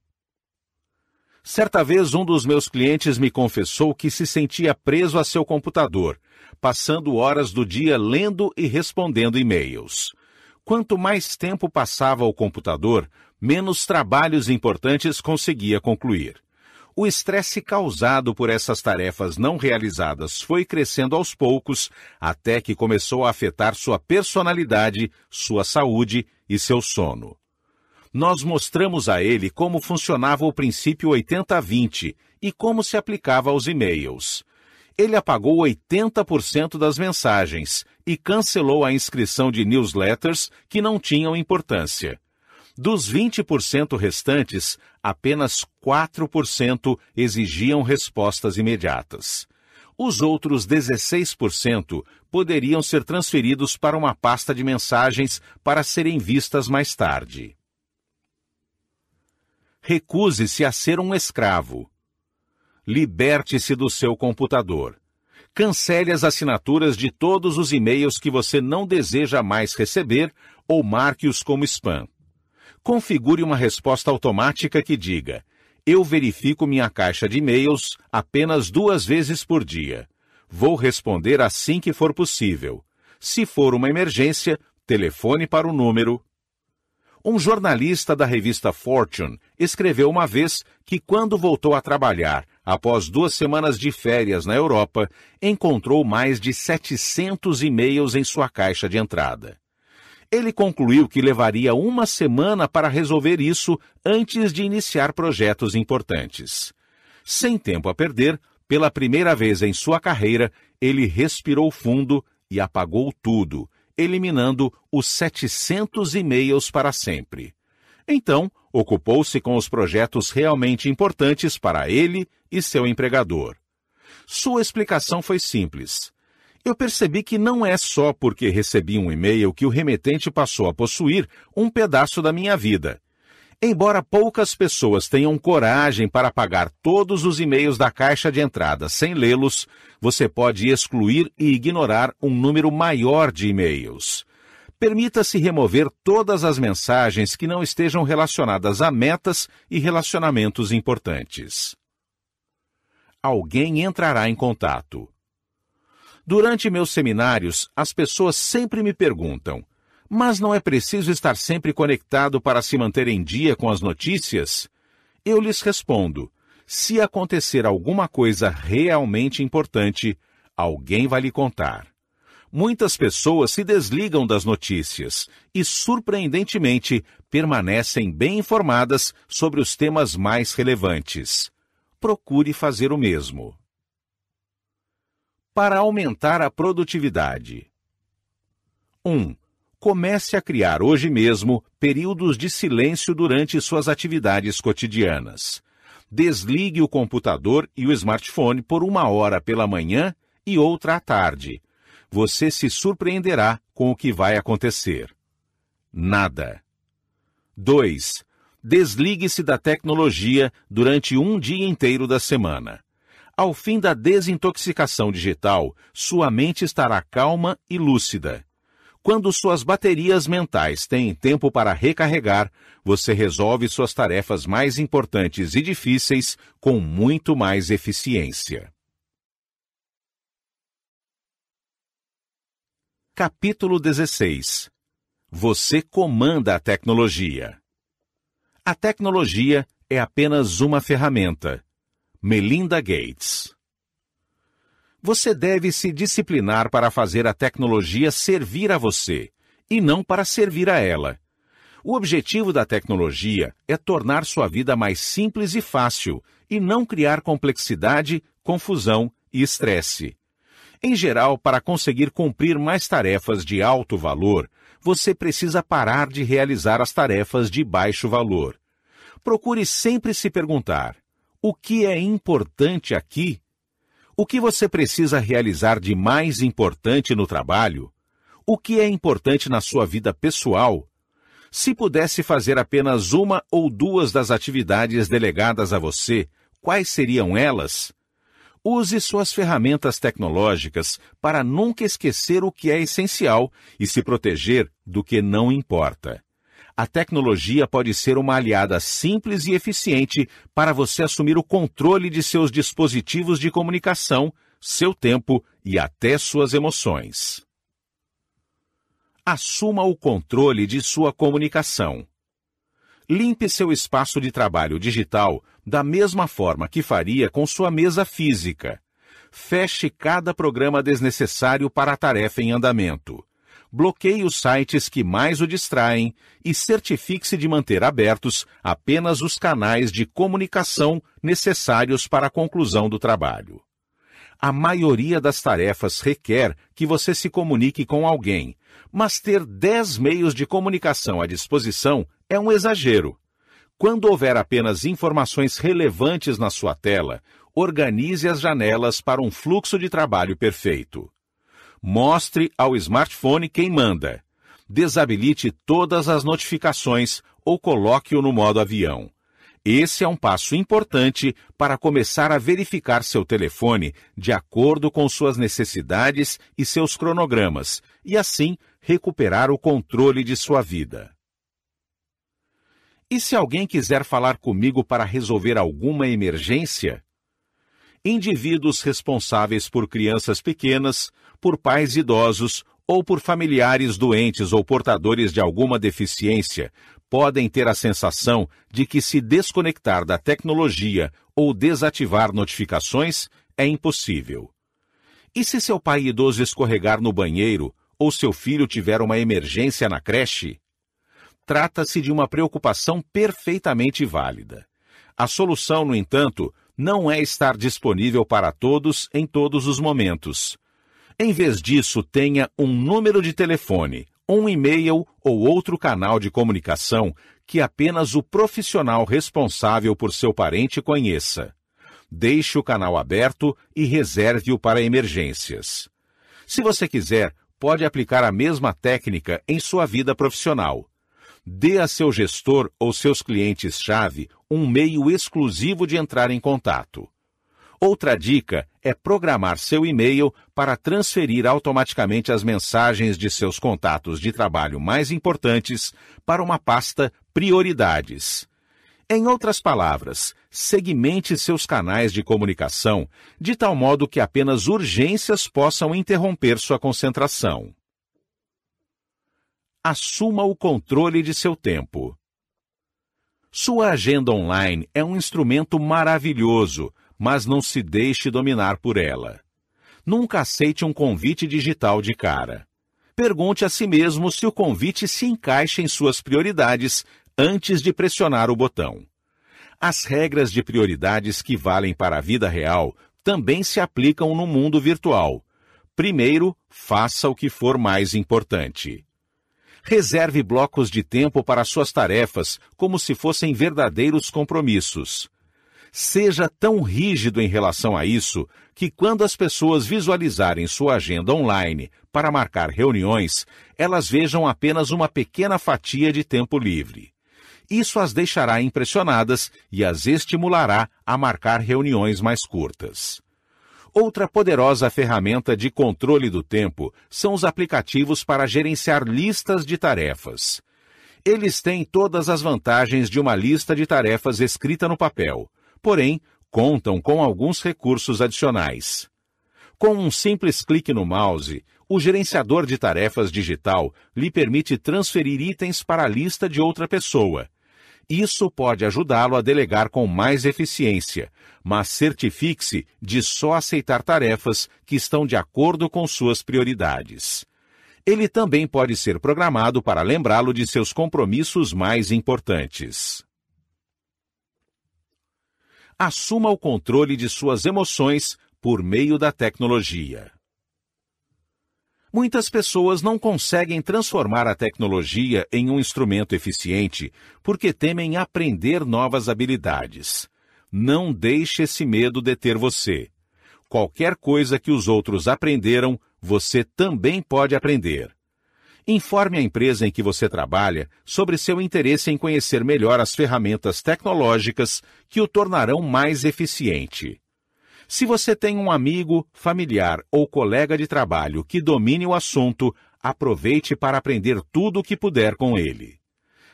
Certa vez, um dos meus clientes me confessou que se sentia preso a seu computador, passando horas do dia lendo e respondendo e-mails. Quanto mais tempo passava ao computador, menos trabalhos importantes conseguia concluir. O estresse causado por essas tarefas não realizadas foi crescendo aos poucos, até que começou a afetar sua personalidade, sua saúde e seu sono nós mostramos a ele como funcionava o princípio 80-20 e como se aplicava aos e-mails. Ele apagou 80% das mensagens e cancelou a inscrição de newsletters que não tinham importância. Dos 20% restantes, apenas 4% exigiam respostas imediatas. Os outros 16% poderiam ser transferidos para uma pasta de mensagens para serem vistas mais tarde recuse-se a ser um escravo. Liberte-se do seu computador. Cancele as assinaturas de todos os e-mails que você não deseja mais receber ou marque-os como spam. Configure uma resposta automática que diga: Eu verifico minha caixa de e-mails apenas duas vezes por dia. Vou responder assim que for possível. Se for uma emergência, telefone para o número um jornalista da revista Fortune escreveu uma vez que, quando voltou a trabalhar, após duas semanas de férias na Europa, encontrou mais de 700 e-mails em sua caixa de entrada. Ele concluiu que levaria uma semana para resolver isso antes de iniciar projetos importantes. Sem tempo a perder, pela primeira vez em sua carreira, ele respirou fundo e apagou tudo, eliminando os 700 e-mails para sempre. Então, ocupou-se com os projetos realmente importantes para ele e seu empregador. Sua explicação foi simples. Eu percebi que não é só porque recebi um e-mail que o remetente passou a possuir um pedaço da minha vida. Embora poucas pessoas tenham coragem para apagar todos os e-mails da caixa de entrada sem lê-los, você pode excluir e ignorar um número maior de e-mails. Permita-se remover todas as mensagens que não estejam relacionadas a metas e relacionamentos importantes. Alguém entrará em contato. Durante meus seminários, as pessoas sempre me perguntam: mas não é preciso estar sempre conectado para se manter em dia com as notícias? Eu lhes respondo: se acontecer alguma coisa realmente importante, alguém vai lhe contar. Muitas pessoas se desligam das notícias e, surpreendentemente, permanecem bem informadas sobre os temas mais relevantes. Procure fazer o mesmo. Para aumentar a produtividade. 1. Um, comece a criar hoje mesmo períodos de silêncio durante suas atividades cotidianas. Desligue o computador e o smartphone por uma hora pela manhã e outra à tarde. Você se surpreenderá com o que vai acontecer. Nada. 2. Desligue-se da tecnologia durante um dia inteiro da semana. Ao fim da desintoxicação digital, sua mente estará calma e lúcida. Quando suas baterias mentais têm tempo para recarregar, você resolve suas tarefas mais importantes e difíceis com muito mais eficiência. Capítulo 16 Você comanda a tecnologia. A tecnologia é apenas uma ferramenta. Melinda Gates você deve se disciplinar para fazer a tecnologia servir a você, e não para servir a ela. O objetivo da tecnologia é tornar sua vida mais simples e fácil, e não criar complexidade, confusão e estresse. Em geral, para conseguir cumprir mais tarefas de alto valor, você precisa parar de realizar as tarefas de baixo valor. procure sempre se perguntar: o que é importante aqui? O que você precisa realizar de mais importante no trabalho? O que é importante na sua vida pessoal? Se pudesse fazer apenas uma ou duas das atividades delegadas a você, quais seriam elas? Use suas ferramentas tecnológicas para nunca esquecer o que é essencial e se proteger do que não importa. A tecnologia pode ser uma aliada simples e eficiente para você assumir o controle de seus dispositivos de comunicação, seu tempo e até suas emoções. Assuma o controle de sua comunicação. Limpe seu espaço de trabalho digital da mesma forma que faria com sua mesa física. Feche cada programa desnecessário para a tarefa em andamento. Bloqueie os sites que mais o distraem e certifique-se de manter abertos apenas os canais de comunicação necessários para a conclusão do trabalho. A maioria das tarefas requer que você se comunique com alguém, mas ter 10 meios de comunicação à disposição é um exagero. Quando houver apenas informações relevantes na sua tela, organize as janelas para um fluxo de trabalho perfeito. Mostre ao smartphone quem manda. Desabilite todas as notificações ou coloque-o no modo avião. Esse é um passo importante para começar a verificar seu telefone de acordo com suas necessidades e seus cronogramas, e assim recuperar o controle de sua vida. E se alguém quiser falar comigo para resolver alguma emergência? Indivíduos responsáveis por crianças pequenas, por pais idosos ou por familiares doentes ou portadores de alguma deficiência podem ter a sensação de que se desconectar da tecnologia ou desativar notificações é impossível. E se seu pai idoso escorregar no banheiro ou seu filho tiver uma emergência na creche? Trata-se de uma preocupação perfeitamente válida. A solução, no entanto, não é estar disponível para todos em todos os momentos. Em vez disso, tenha um número de telefone, um e-mail ou outro canal de comunicação que apenas o profissional responsável por seu parente conheça. Deixe o canal aberto e reserve-o para emergências. Se você quiser, pode aplicar a mesma técnica em sua vida profissional. Dê a seu gestor ou seus clientes-chave um meio exclusivo de entrar em contato. Outra dica é programar seu e-mail para transferir automaticamente as mensagens de seus contatos de trabalho mais importantes para uma pasta Prioridades. Em outras palavras, segmente seus canais de comunicação de tal modo que apenas urgências possam interromper sua concentração. Assuma o controle de seu tempo. Sua agenda online é um instrumento maravilhoso mas não se deixe dominar por ela. Nunca aceite um convite digital de cara. Pergunte a si mesmo se o convite se encaixa em suas prioridades antes de pressionar o botão. As regras de prioridades que valem para a vida real também se aplicam no mundo virtual. Primeiro, faça o que for mais importante. Reserve blocos de tempo para suas tarefas como se fossem verdadeiros compromissos. Seja tão rígido em relação a isso que, quando as pessoas visualizarem sua agenda online para marcar reuniões, elas vejam apenas uma pequena fatia de tempo livre. Isso as deixará impressionadas e as estimulará a marcar reuniões mais curtas. Outra poderosa ferramenta de controle do tempo são os aplicativos para gerenciar listas de tarefas. Eles têm todas as vantagens de uma lista de tarefas escrita no papel, porém, contam com alguns recursos adicionais. Com um simples clique no mouse, o gerenciador de tarefas digital lhe permite transferir itens para a lista de outra pessoa. Isso pode ajudá-lo a delegar com mais eficiência, mas certifique-se de só aceitar tarefas que estão de acordo com suas prioridades. Ele também pode ser programado para lembrá-lo de seus compromissos mais importantes assuma o controle de suas emoções por meio da tecnologia. Muitas pessoas não conseguem transformar a tecnologia em um instrumento eficiente porque temem aprender novas habilidades. Não deixe esse medo deter você. Qualquer coisa que os outros aprenderam, você também pode aprender. Informe a empresa em que você trabalha sobre seu interesse em conhecer melhor as ferramentas tecnológicas que o tornarão mais eficiente. Se você tem um amigo, familiar ou colega de trabalho que domine o assunto, aproveite para aprender tudo o que puder com ele.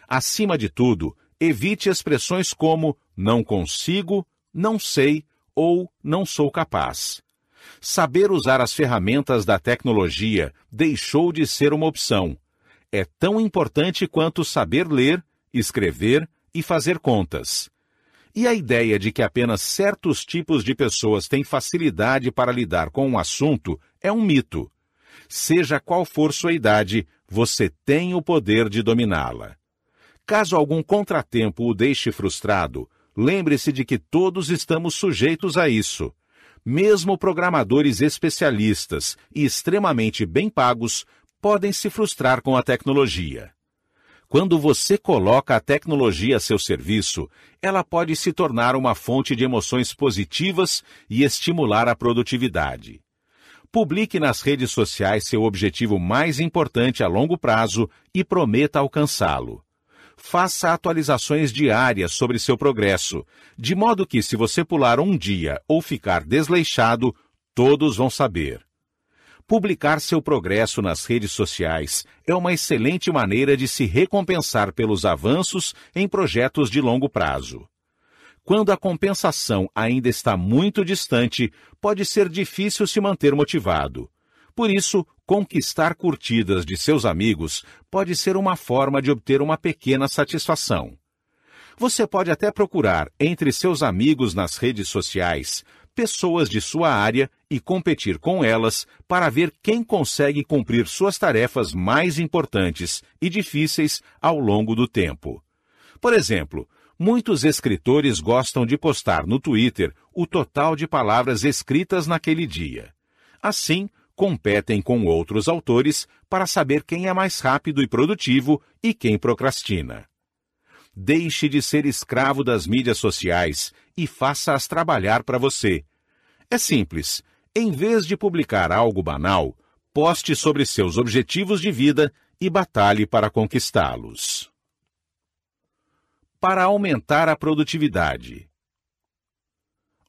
Acima de tudo, evite expressões como não consigo, não sei ou não sou capaz. Saber usar as ferramentas da tecnologia deixou de ser uma opção. É tão importante quanto saber ler, escrever e fazer contas. E a ideia de que apenas certos tipos de pessoas têm facilidade para lidar com um assunto é um mito. Seja qual for sua idade, você tem o poder de dominá-la. Caso algum contratempo o deixe frustrado, lembre-se de que todos estamos sujeitos a isso. Mesmo programadores especialistas e extremamente bem pagos podem se frustrar com a tecnologia. Quando você coloca a tecnologia a seu serviço, ela pode se tornar uma fonte de emoções positivas e estimular a produtividade. Publique nas redes sociais seu objetivo mais importante a longo prazo e prometa alcançá-lo. Faça atualizações diárias sobre seu progresso, de modo que, se você pular um dia ou ficar desleixado, todos vão saber. Publicar seu progresso nas redes sociais é uma excelente maneira de se recompensar pelos avanços em projetos de longo prazo. Quando a compensação ainda está muito distante, pode ser difícil se manter motivado. Por isso, conquistar curtidas de seus amigos pode ser uma forma de obter uma pequena satisfação. Você pode até procurar entre seus amigos nas redes sociais pessoas de sua área e competir com elas para ver quem consegue cumprir suas tarefas mais importantes e difíceis ao longo do tempo. Por exemplo, muitos escritores gostam de postar no Twitter o total de palavras escritas naquele dia. Assim, competem com outros autores para saber quem é mais rápido e produtivo e quem procrastina. Deixe de ser escravo das mídias sociais e faça-as trabalhar para você. É simples. Em vez de publicar algo banal, poste sobre seus objetivos de vida e batalhe para conquistá-los. Para aumentar a produtividade.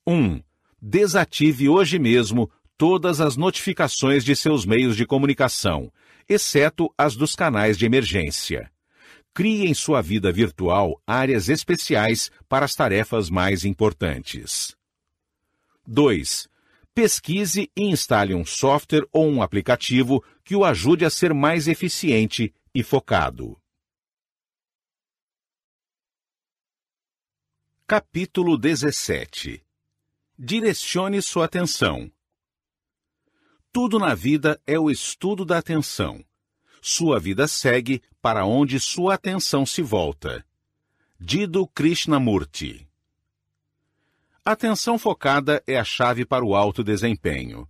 1. Desative hoje mesmo todas as notificações de seus meios de comunicação, exceto as dos canais de emergência. Crie em sua vida virtual áreas especiais para as tarefas mais importantes. 2. Pesquise e instale um software ou um aplicativo que o ajude a ser mais eficiente e focado. Capítulo 17 Direcione sua atenção. Tudo na vida é o estudo da atenção. Sua vida segue para onde sua atenção se volta. Dido Krishnamurti atenção focada é a chave para o alto desempenho.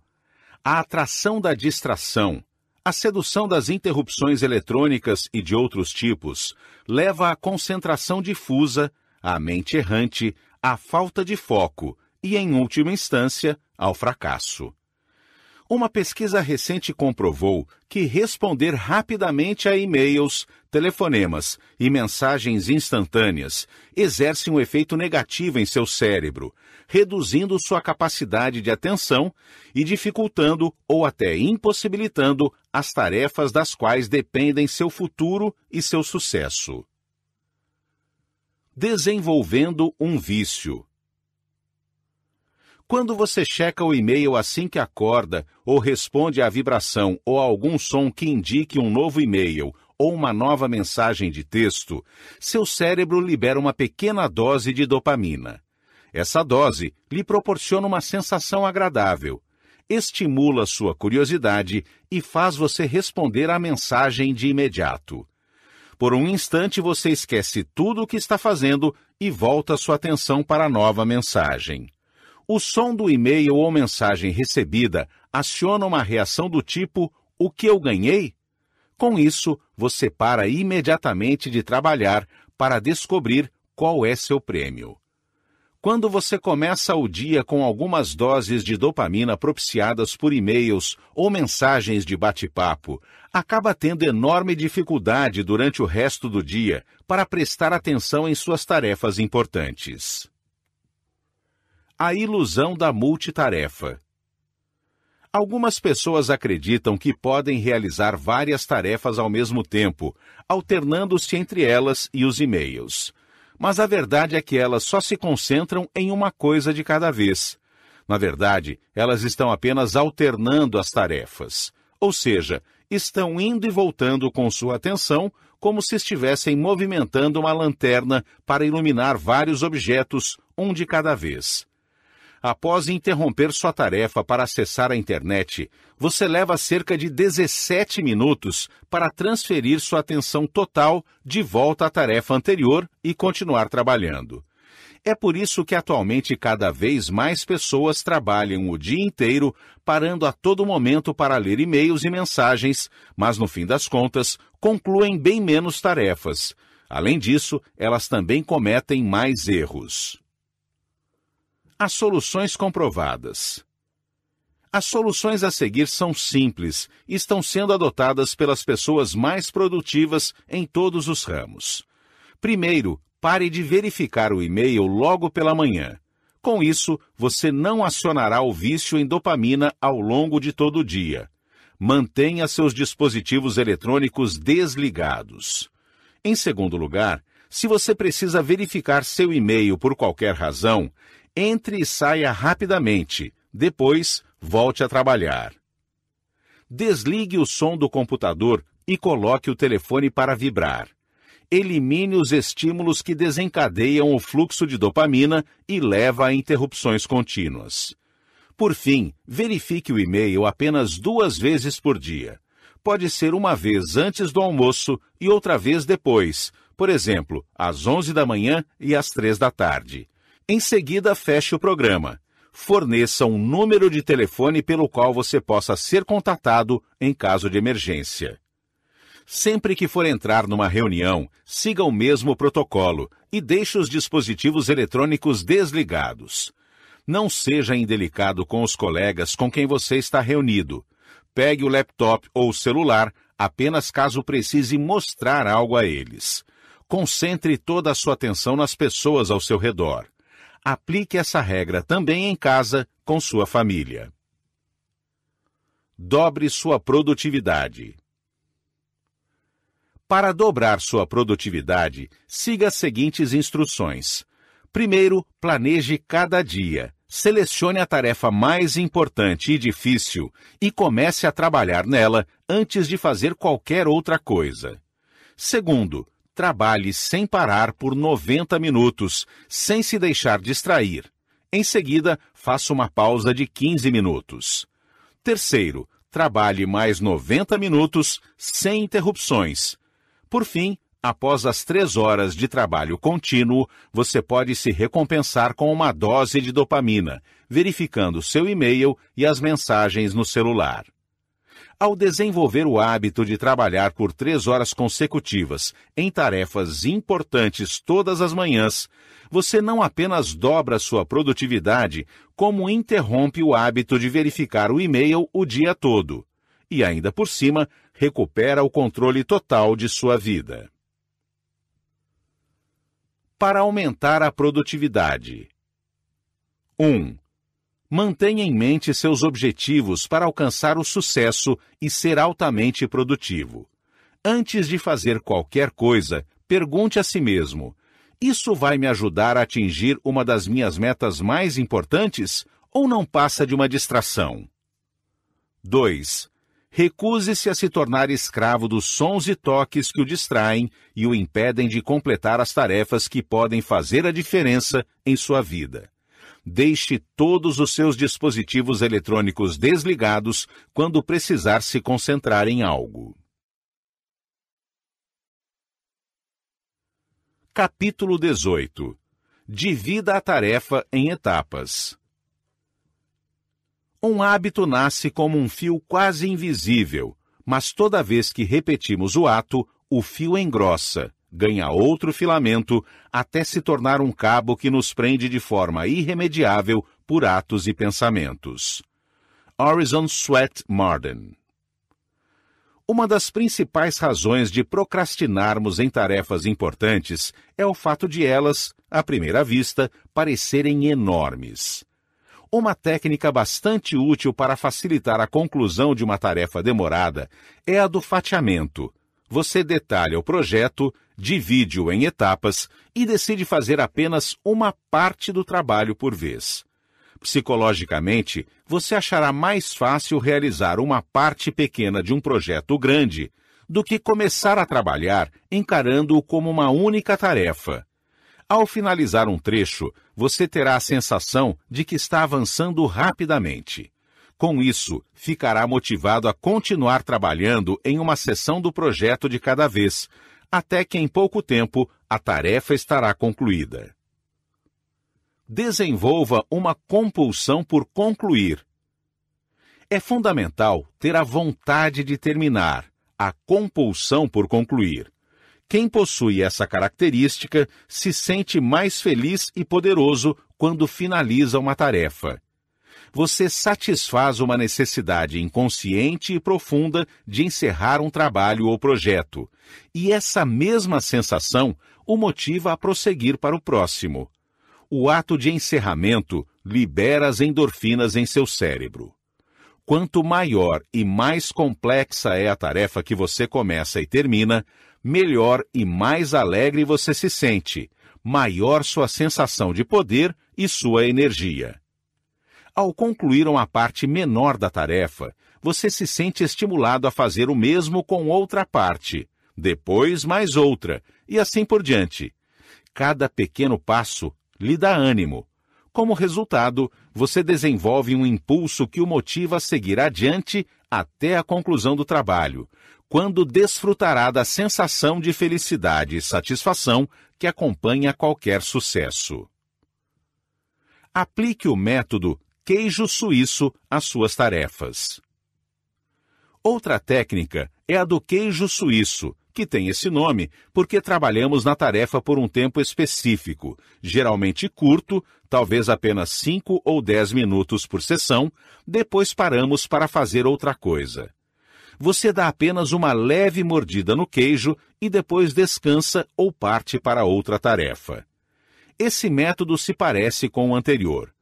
A atração da distração, a sedução das interrupções eletrônicas e de outros tipos leva à concentração difusa, à mente errante, à falta de foco e, em última instância, ao fracasso. Uma pesquisa recente comprovou que responder rapidamente a e-mails, telefonemas e mensagens instantâneas exerce um efeito negativo em seu cérebro, reduzindo sua capacidade de atenção e dificultando ou até impossibilitando as tarefas das quais dependem seu futuro e seu sucesso. Desenvolvendo um vício. Quando você checa o e-mail assim que acorda, ou responde à vibração ou a algum som que indique um novo e-mail ou uma nova mensagem de texto, seu cérebro libera uma pequena dose de dopamina. Essa dose lhe proporciona uma sensação agradável, estimula sua curiosidade e faz você responder à mensagem de imediato. Por um instante você esquece tudo o que está fazendo e volta sua atenção para a nova mensagem. O som do e-mail ou mensagem recebida aciona uma reação do tipo O que eu ganhei? Com isso, você para imediatamente de trabalhar para descobrir qual é seu prêmio. Quando você começa o dia com algumas doses de dopamina propiciadas por e-mails ou mensagens de bate-papo, acaba tendo enorme dificuldade durante o resto do dia para prestar atenção em suas tarefas importantes. A ilusão da multitarefa. Algumas pessoas acreditam que podem realizar várias tarefas ao mesmo tempo, alternando-se entre elas e os e-mails mas a verdade é que elas só se concentram em uma coisa de cada vez. Na verdade, elas estão apenas alternando as tarefas, ou seja, estão indo e voltando com sua atenção como se estivessem movimentando uma lanterna para iluminar vários objetos, um de cada vez. Após interromper sua tarefa para acessar a internet, você leva cerca de 17 minutos para transferir sua atenção total de volta à tarefa anterior e continuar trabalhando. É por isso que atualmente cada vez mais pessoas trabalham o dia inteiro, parando a todo momento para ler e-mails e mensagens, mas no fim das contas concluem bem menos tarefas. Além disso, elas também cometem mais erros. As soluções comprovadas. As soluções a seguir são simples e estão sendo adotadas pelas pessoas mais produtivas em todos os ramos. Primeiro, pare de verificar o e-mail logo pela manhã. Com isso, você não acionará o vício em dopamina ao longo de todo o dia. Mantenha seus dispositivos eletrônicos desligados. Em segundo lugar, se você precisa verificar seu e-mail por qualquer razão, entre e saia rapidamente. Depois, volte a trabalhar. Desligue o som do computador e coloque o telefone para vibrar. Elimine os estímulos que desencadeiam o fluxo de dopamina e leva a interrupções contínuas. Por fim, verifique o e-mail apenas duas vezes por dia. Pode ser uma vez antes do almoço e outra vez depois, por exemplo, às 11 da manhã e às 3 da tarde. Em seguida, feche o programa. Forneça um número de telefone pelo qual você possa ser contatado em caso de emergência. Sempre que for entrar numa reunião, siga o mesmo protocolo e deixe os dispositivos eletrônicos desligados. Não seja indelicado com os colegas com quem você está reunido. Pegue o laptop ou o celular apenas caso precise mostrar algo a eles. Concentre toda a sua atenção nas pessoas ao seu redor. Aplique essa regra também em casa com sua família. Dobre sua produtividade. Para dobrar sua produtividade, siga as seguintes instruções. Primeiro, planeje cada dia. Selecione a tarefa mais importante e difícil e comece a trabalhar nela antes de fazer qualquer outra coisa. Segundo, trabalhe sem parar por 90 minutos, sem se deixar distrair. Em seguida, faça uma pausa de 15 minutos. Terceiro, trabalhe mais 90 minutos sem interrupções. Por fim, após as três horas de trabalho contínuo, você pode se recompensar com uma dose de dopamina, verificando seu e-mail e as mensagens no celular. Ao desenvolver o hábito de trabalhar por três horas consecutivas em tarefas importantes todas as manhãs, você não apenas dobra sua produtividade, como interrompe o hábito de verificar o e-mail o dia todo. E ainda por cima, recupera o controle total de sua vida. Para aumentar a produtividade. 1 mantenha em mente seus objetivos para alcançar o sucesso e ser altamente produtivo. Antes de fazer qualquer coisa, pergunte a si mesmo: Isso vai me ajudar a atingir uma das minhas metas mais importantes ou não passa de uma distração? 2. Recuse-se a se tornar escravo dos sons e toques que o distraem e o impedem de completar as tarefas que podem fazer a diferença em sua vida deixe todos os seus dispositivos eletrônicos desligados quando precisar se concentrar em algo. Capítulo 18 Divida a tarefa em etapas. Um hábito nasce como um fio quase invisível, Mas toda vez que repetimos o ato, o fio engrossa, ganha outro filamento, até se tornar um cabo que nos prende de forma irremediável por atos e pensamentos. Horizon Sweat Marden uma das principais razões de procrastinarmos em tarefas importantes é o fato de elas, à primeira vista, parecerem enormes. Uma técnica bastante útil para facilitar a conclusão de uma tarefa demorada é a do fatiamento. Você detalha o projeto, divide-o em etapas e decide fazer apenas uma parte do trabalho por vez. Psicologicamente, você achará mais fácil realizar uma parte pequena de um projeto grande do que começar a trabalhar encarando-o como uma única tarefa. Ao finalizar um trecho, você terá a sensação de que está avançando rapidamente. Com isso, ficará motivado a continuar trabalhando em uma seção do projeto de cada vez, até que em pouco tempo a tarefa estará concluída desenvolva uma compulsão por concluir. É fundamental ter a vontade de terminar, a compulsão por concluir. Quem possui essa característica se sente mais feliz e poderoso quando finaliza uma tarefa. Você satisfaz uma necessidade inconsciente e profunda de encerrar um trabalho ou projeto, e essa mesma sensação o motiva a prosseguir para o próximo o ato de encerramento libera as endorfinas em seu cérebro. Quanto maior e mais complexa é a tarefa que você começa e termina, melhor e mais alegre você se sente, maior sua sensação de poder e sua energia. Ao concluir uma parte menor da tarefa, você se sente estimulado a fazer o mesmo com outra parte, depois mais outra, e assim por diante. Cada pequeno passo lhe dá ânimo. Como resultado, você desenvolve um impulso que o motiva a seguir adiante até a conclusão do trabalho, quando desfrutará da sensação de felicidade e satisfação que acompanha qualquer sucesso. Aplique o método queijo suíço às suas tarefas. Outra técnica é a do queijo suíço, que tem esse nome porque trabalhamos na tarefa por um tempo específico, geralmente curto, talvez apenas 5 ou 10 minutos por sessão, depois paramos para fazer outra coisa. Você dá apenas uma leve mordida no queijo e depois descansa ou parte para outra tarefa. Esse método se parece com o anterior.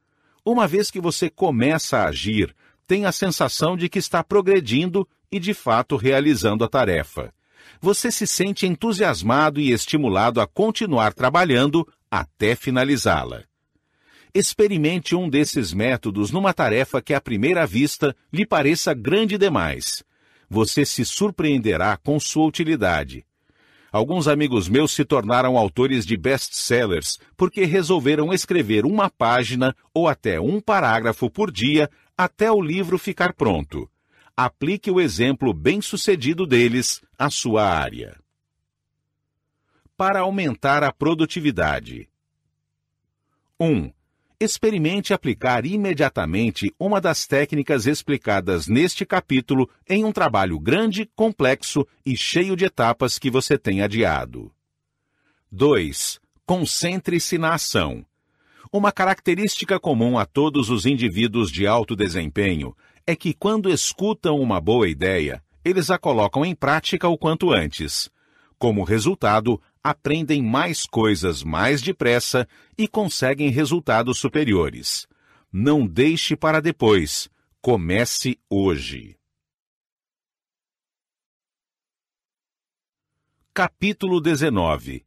Uma vez que você começa a agir, tem a sensação de que está progredindo e de fato realizando a tarefa você se sente entusiasmado e estimulado a continuar trabalhando até finalizá-la. Experimente um desses métodos numa tarefa que à primeira vista lhe pareça grande demais. Você se surpreenderá com sua utilidade. Alguns amigos meus se tornaram autores de best-sellers porque resolveram escrever uma página ou até um parágrafo por dia até o livro ficar pronto aplique o exemplo bem-sucedido deles à sua área. Para aumentar a produtividade. 1. Experimente aplicar imediatamente uma das técnicas explicadas neste capítulo em um trabalho grande, complexo e cheio de etapas que você tem adiado. 2. Concentre-se na ação. Uma característica comum a todos os indivíduos de alto desempenho é que quando escutam uma boa ideia, eles a colocam em prática o quanto antes. Como resultado, aprendem mais coisas mais depressa e conseguem resultados superiores. Não deixe para depois. Comece hoje. Capítulo 19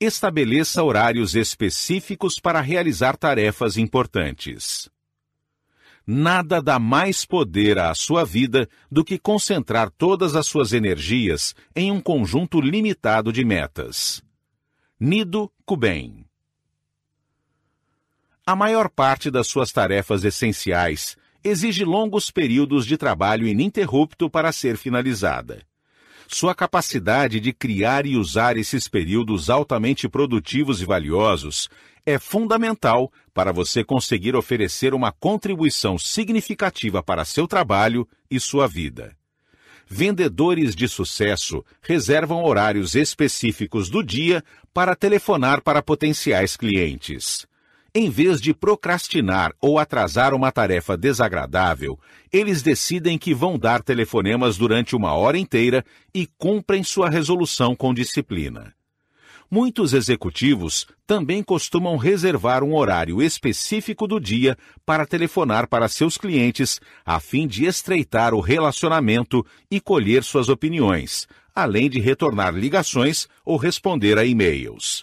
Estabeleça horários específicos para realizar tarefas importantes nada dá mais poder à sua vida do que concentrar todas as suas energias em um conjunto limitado de metas. Nido Kuben A maior parte das suas tarefas essenciais exige longos períodos de trabalho ininterrupto para ser finalizada. Sua capacidade de criar e usar esses períodos altamente produtivos e valiosos é fundamental para você conseguir oferecer uma contribuição significativa para seu trabalho e sua vida. vendedores de sucesso reservam horários específicos do dia para telefonar para potenciais clientes. Em vez de procrastinar ou atrasar uma tarefa desagradável, eles decidem que vão dar telefonemas durante uma hora inteira e cumprem sua resolução com disciplina. Muitos executivos também costumam reservar um horário específico do dia para telefonar para seus clientes, a fim de estreitar o relacionamento e colher suas opiniões, além de retornar ligações ou responder a e-mails.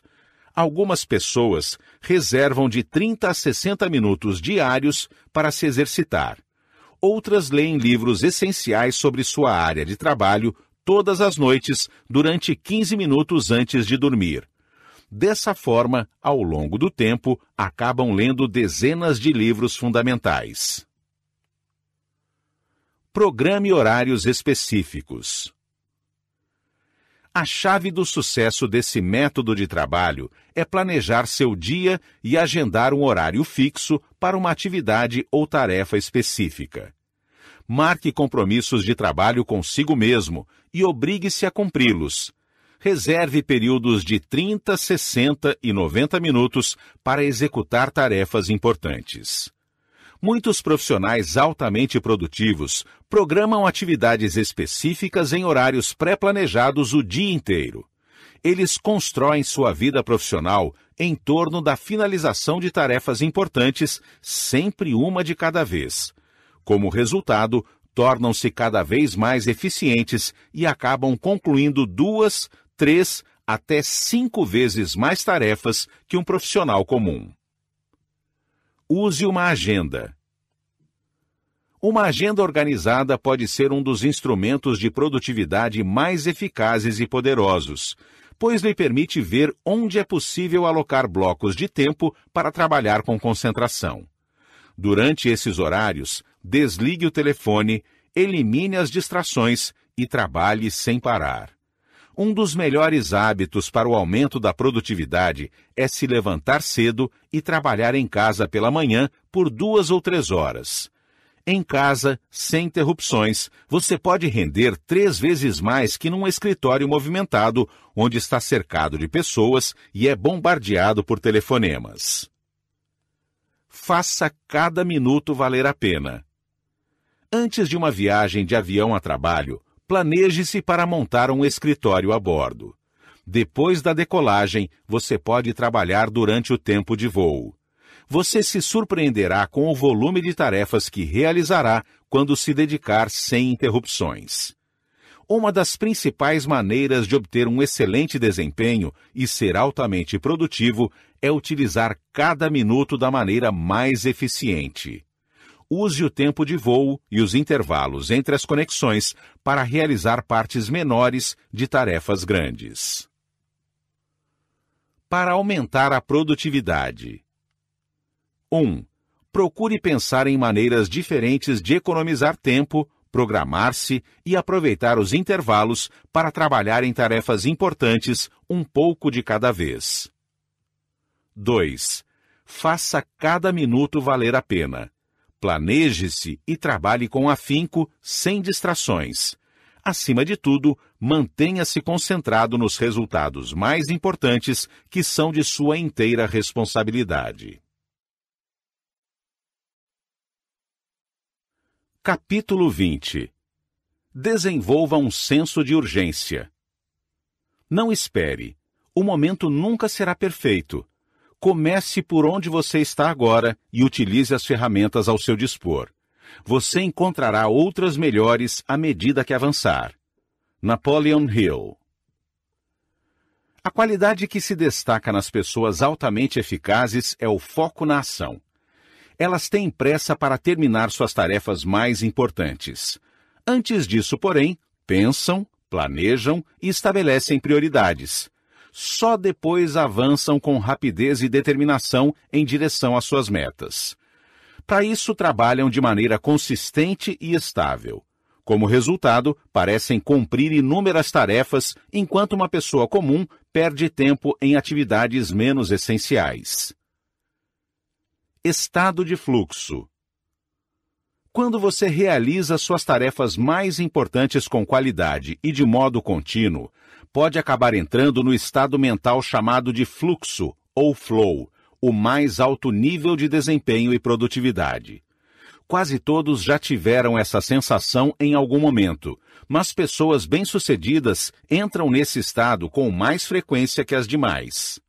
Algumas pessoas reservam de 30 a 60 minutos diários para se exercitar. Outras leem livros essenciais sobre sua área de trabalho todas as noites durante 15 minutos antes de dormir. Dessa forma, ao longo do tempo, acabam lendo dezenas de livros fundamentais. Programe horários específicos. A chave do sucesso desse método de trabalho é planejar seu dia e agendar um horário fixo para uma atividade ou tarefa específica. Marque compromissos de trabalho consigo mesmo e obrigue-se a cumpri-los. Reserve períodos de 30, 60 e 90 minutos para executar tarefas importantes. Muitos profissionais altamente produtivos programam atividades específicas em horários pré-planejados o dia inteiro. Eles constroem sua vida profissional em torno da finalização de tarefas importantes, sempre uma de cada vez. Como resultado, tornam-se cada vez mais eficientes e acabam concluindo duas, três até cinco vezes mais tarefas que um profissional comum. Use uma agenda. Uma agenda organizada pode ser um dos instrumentos de produtividade mais eficazes e poderosos, pois lhe permite ver onde é possível alocar blocos de tempo para trabalhar com concentração. Durante esses horários, desligue o telefone, elimine as distrações e trabalhe sem parar. Um dos melhores hábitos para o aumento da produtividade é se levantar cedo e trabalhar em casa pela manhã por duas ou três horas. Em casa, sem interrupções, você pode render três vezes mais que num escritório movimentado, onde está cercado de pessoas e é bombardeado por telefonemas. Faça cada minuto valer a pena. Antes de uma viagem de avião a trabalho, planeje-se para montar um escritório a bordo. Depois da decolagem, você pode trabalhar durante o tempo de voo. Você se surpreenderá com o volume de tarefas que realizará quando se dedicar sem interrupções. Uma das principais maneiras de obter um excelente desempenho e ser altamente produtivo é utilizar cada minuto da maneira mais eficiente use o tempo de voo e os intervalos entre as conexões para realizar partes menores de tarefas grandes. Para aumentar a produtividade. 1. Procure pensar em maneiras diferentes de economizar tempo, programar-se e aproveitar os intervalos para trabalhar em tarefas importantes um pouco de cada vez. 2. Faça cada minuto valer a pena Planeje-se e trabalhe com afinco, sem distrações. Acima de tudo, mantenha-se concentrado nos resultados mais importantes que são de sua inteira responsabilidade. Capítulo 20 Desenvolva um senso de urgência. Não espere. O momento nunca será perfeito Comece por onde você está agora e utilize as ferramentas ao seu dispor. Você encontrará outras melhores à medida que avançar. Napoleon Hill A qualidade que se destaca nas pessoas altamente eficazes é o foco na ação. Elas têm pressa para terminar suas tarefas mais importantes. Antes disso, porém, pensam, planejam e estabelecem prioridades só depois avançam com rapidez e determinação em direção às suas metas. Para isso, trabalham de maneira consistente e estável. Como resultado, parecem cumprir inúmeras tarefas, enquanto uma pessoa comum perde tempo em atividades menos essenciais. Estado de fluxo. Quando você realiza suas tarefas mais importantes com qualidade e de modo contínuo, pode acabar entrando no estado mental chamado de fluxo ou flow, o mais alto nível de desempenho e produtividade. Quase todos já tiveram essa sensação em algum momento, mas pessoas bem-sucedidas entram nesse estado com mais frequência que as demais.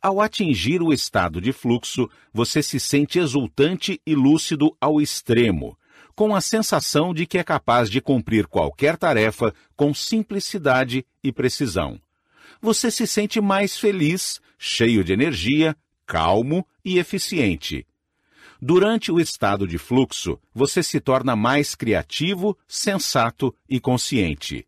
Ao atingir o estado de fluxo, você se sente exultante e lúcido ao extremo, com a sensação de que é capaz de cumprir qualquer tarefa com simplicidade e precisão. Você se sente mais feliz, cheio de energia, calmo e eficiente. Durante o estado de fluxo, você se torna mais criativo, sensato e consciente.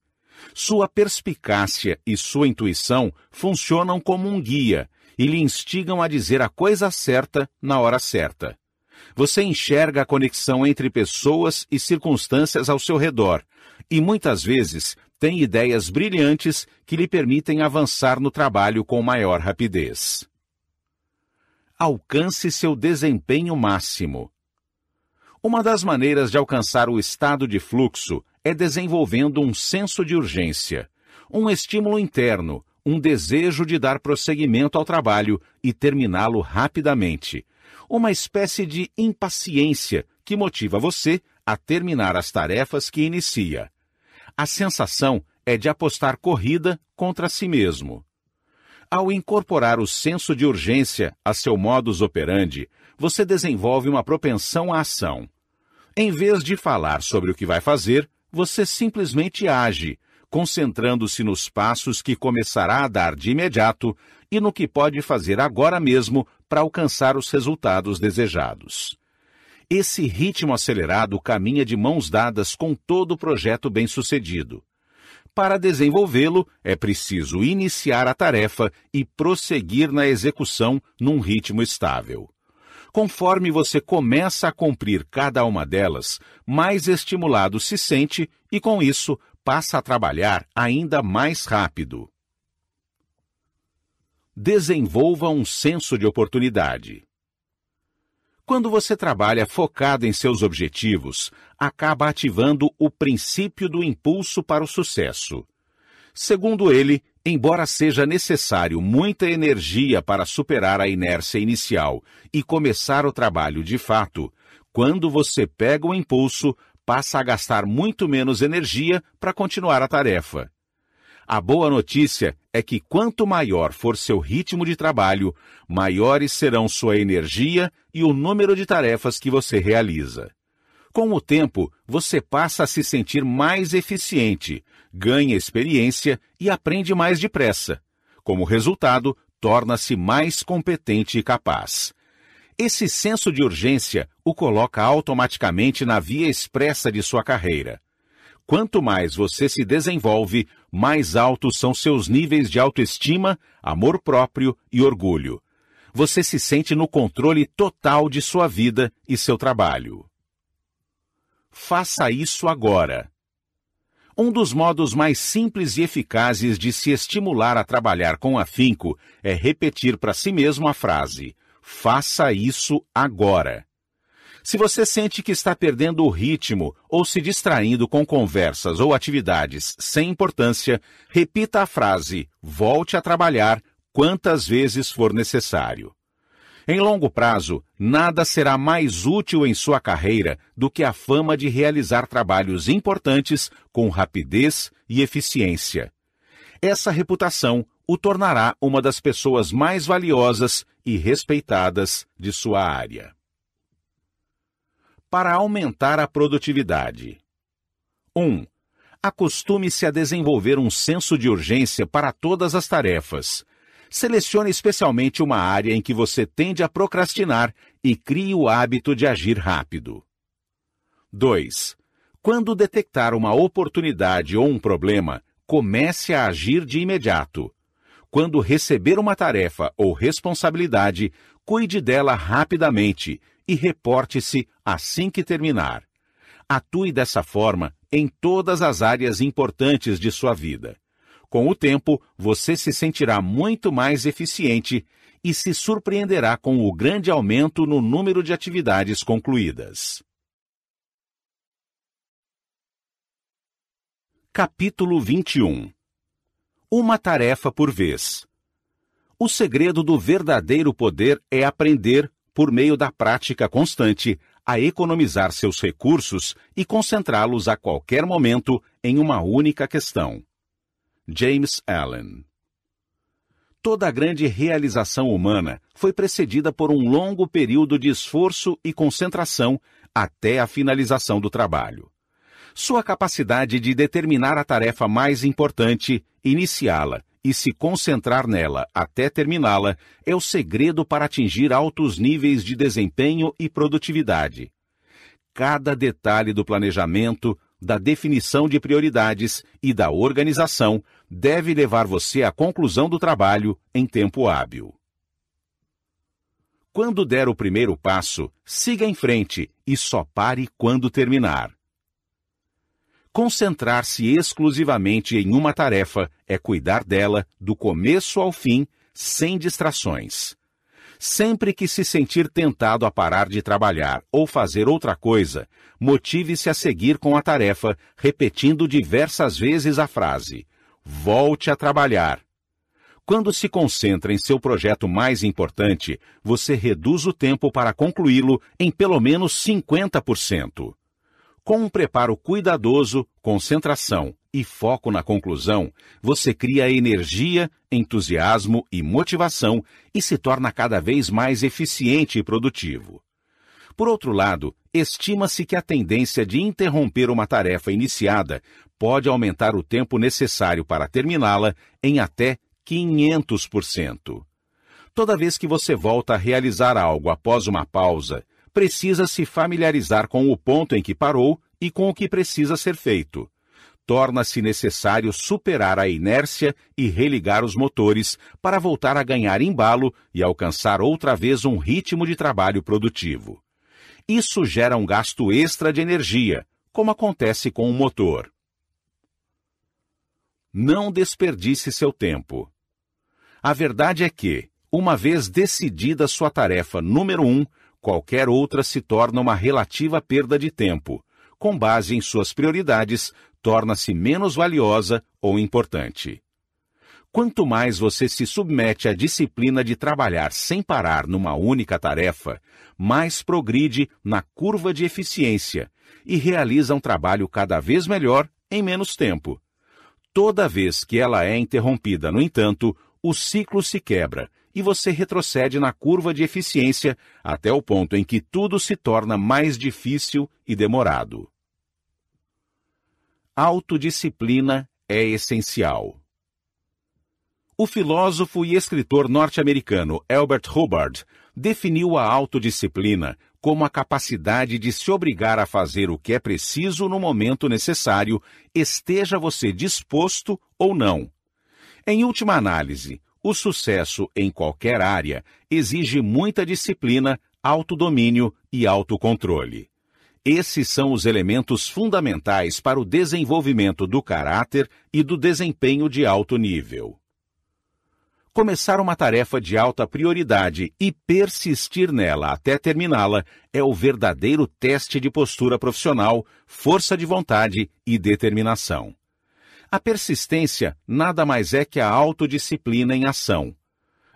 Sua perspicácia e sua intuição funcionam como um guia e lhe instigam a dizer a coisa certa na hora certa. Você enxerga a conexão entre pessoas e circunstâncias ao seu redor e muitas vezes tem ideias brilhantes que lhe permitem avançar no trabalho com maior rapidez alcance seu desempenho máximo. Uma das maneiras de alcançar o estado de fluxo é desenvolvendo um senso de urgência, um estímulo interno, um desejo de dar prosseguimento ao trabalho e terminá-lo rapidamente, uma espécie de impaciência que motiva você a terminar as tarefas que inicia. A sensação é de apostar corrida contra si mesmo. Ao incorporar o senso de urgência a seu modus operandi, você desenvolve uma propensão à ação. Em vez de falar sobre o que vai fazer, você simplesmente age, concentrando-se nos passos que começará a dar de imediato e no que pode fazer agora mesmo para alcançar os resultados desejados. Esse ritmo acelerado caminha de mãos dadas com todo o projeto bem-sucedido. Para desenvolvê-lo, é preciso iniciar a tarefa e prosseguir na execução num ritmo estável. Conforme você começa a cumprir cada uma delas, mais estimulado se sente e, com isso, passa a trabalhar ainda mais rápido. Desenvolva um senso de oportunidade. Quando você trabalha focado em seus objetivos, acaba ativando o princípio do impulso para o sucesso. Segundo ele, embora seja necessário muita energia para superar a inércia inicial e começar o trabalho de fato, quando você pega o impulso, passa a gastar muito menos energia para continuar a tarefa. A boa notícia é que quanto maior for seu ritmo de trabalho, maiores serão sua energia e o número de tarefas que você realiza. Com o tempo, você passa a se sentir mais eficiente, ganha experiência e aprende mais depressa. Como resultado, torna-se mais competente e capaz. Esse senso de urgência o coloca automaticamente na via expressa de sua carreira. Quanto mais você se desenvolve, mais altos são seus níveis de autoestima, amor próprio e orgulho. Você se sente no controle total de sua vida e seu trabalho. Faça isso agora. Um dos modos mais simples e eficazes de se estimular a trabalhar com afinco é repetir para si mesmo a frase: Faça isso agora. Se você sente que está perdendo o ritmo ou se distraindo com conversas ou atividades sem importância, repita a frase: volte a trabalhar quantas vezes for necessário. Em longo prazo, nada será mais útil em sua carreira do que a fama de realizar trabalhos importantes com rapidez e eficiência. Essa reputação o tornará uma das pessoas mais valiosas e respeitadas de sua área para aumentar a produtividade. 1. Acostume-se a desenvolver um senso de urgência para todas as tarefas. Selecione especialmente uma área em que você tende a procrastinar e crie o hábito de agir rápido. 2. Quando detectar uma oportunidade ou um problema, comece a agir de imediato. Quando receber uma tarefa ou responsabilidade, cuide dela rapidamente e reporte-se assim que terminar. Atue dessa forma em todas as áreas importantes de sua vida. Com o tempo, você se sentirá muito mais eficiente e se surpreenderá com o grande aumento no número de atividades concluídas. Capítulo 21 Uma tarefa por vez. O segredo do verdadeiro poder é aprender por meio da prática constante, a economizar seus recursos e concentrá-los a qualquer momento em uma única questão. James Allen Toda a grande realização humana foi precedida por um longo período de esforço e concentração até a finalização do trabalho. Sua capacidade de determinar a tarefa mais importante, iniciá-la e se concentrar nela até terminá-la é o segredo para atingir altos níveis de desempenho e produtividade. Cada detalhe do planejamento, da definição de prioridades e da organização deve levar você à conclusão do trabalho em tempo hábil. Quando der o primeiro passo, siga em frente e só pare quando terminar. Concentrar-se exclusivamente em uma tarefa é cuidar dela do começo ao fim, sem distrações. Sempre que se sentir tentado a parar de trabalhar ou fazer outra coisa, motive-se a seguir com a tarefa, repetindo diversas vezes a frase: Volte a trabalhar. Quando se concentra em seu projeto mais importante, você reduz o tempo para concluí-lo em pelo menos 50%. Com um preparo cuidadoso, concentração e foco na conclusão, você cria energia, entusiasmo e motivação e se torna cada vez mais eficiente e produtivo. Por outro lado, estima-se que a tendência de interromper uma tarefa iniciada pode aumentar o tempo necessário para terminá-la em até 500%. Toda vez que você volta a realizar algo após uma pausa, precisa se familiarizar com o ponto em que parou e com o que precisa ser feito. Torna-se necessário superar a inércia e religar os motores para voltar a ganhar embalo e alcançar outra vez um ritmo de trabalho produtivo. Isso gera um gasto extra de energia, como acontece com o motor. Não desperdice seu tempo. A verdade é que, uma vez decidida sua tarefa número um, qualquer outra se torna uma relativa perda de tempo. Com base em suas prioridades, torna-se menos valiosa ou importante. Quanto mais você se submete à disciplina de trabalhar sem parar numa única tarefa, mais progride na curva de eficiência e realiza um trabalho cada vez melhor em menos tempo. Toda vez que ela é interrompida, no entanto, o ciclo se quebra e você retrocede na curva de eficiência até o ponto em que tudo se torna mais difícil e demorado. Autodisciplina é essencial. O filósofo e escritor norte-americano Albert Hubbard definiu a autodisciplina como a capacidade de se obrigar a fazer o que é preciso no momento necessário, esteja você disposto ou não. Em última análise, o sucesso em qualquer área exige muita disciplina, autodomínio e autocontrole. Esses são os elementos fundamentais para o desenvolvimento do caráter e do desempenho de alto nível. Começar uma tarefa de alta prioridade e persistir nela até terminá-la é o verdadeiro teste de postura profissional, força de vontade e determinação. A persistência nada mais é que a autodisciplina em ação.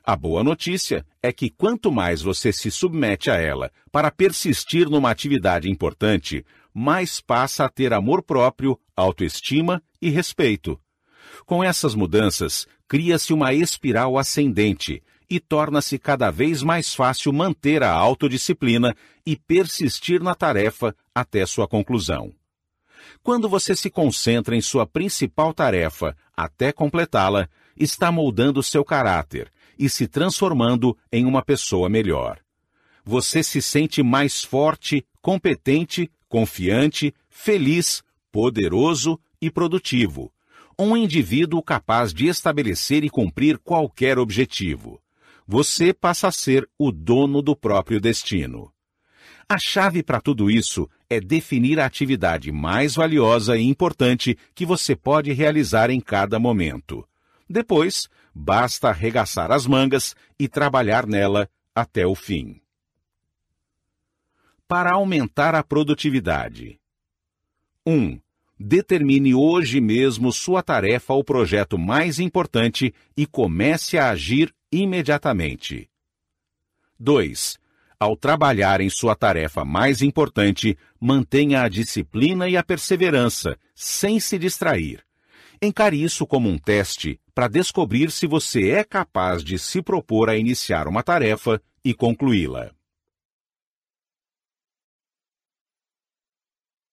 A boa notícia é que quanto mais você se submete a ela para persistir numa atividade importante, mais passa a ter amor próprio, autoestima e respeito. Com essas mudanças, cria-se uma espiral ascendente e torna-se cada vez mais fácil manter a autodisciplina e persistir na tarefa até sua conclusão. Quando você se concentra em sua principal tarefa até completá-la, está moldando seu caráter e se transformando em uma pessoa melhor. Você se sente mais forte, competente, confiante, feliz, poderoso e produtivo. Um indivíduo capaz de estabelecer e cumprir qualquer objetivo. Você passa a ser o dono do próprio destino. A chave para tudo isso é definir a atividade mais valiosa e importante que você pode realizar em cada momento. Depois, basta arregaçar as mangas e trabalhar nela até o fim. Para aumentar a produtividade. 1. determine hoje mesmo sua tarefa ou projeto mais importante e comece a agir imediatamente. 2. Ao trabalhar em sua tarefa mais importante, mantenha a disciplina e a perseverança, sem se distrair. Encare isso como um teste para descobrir se você é capaz de se propor a iniciar uma tarefa e concluí-la.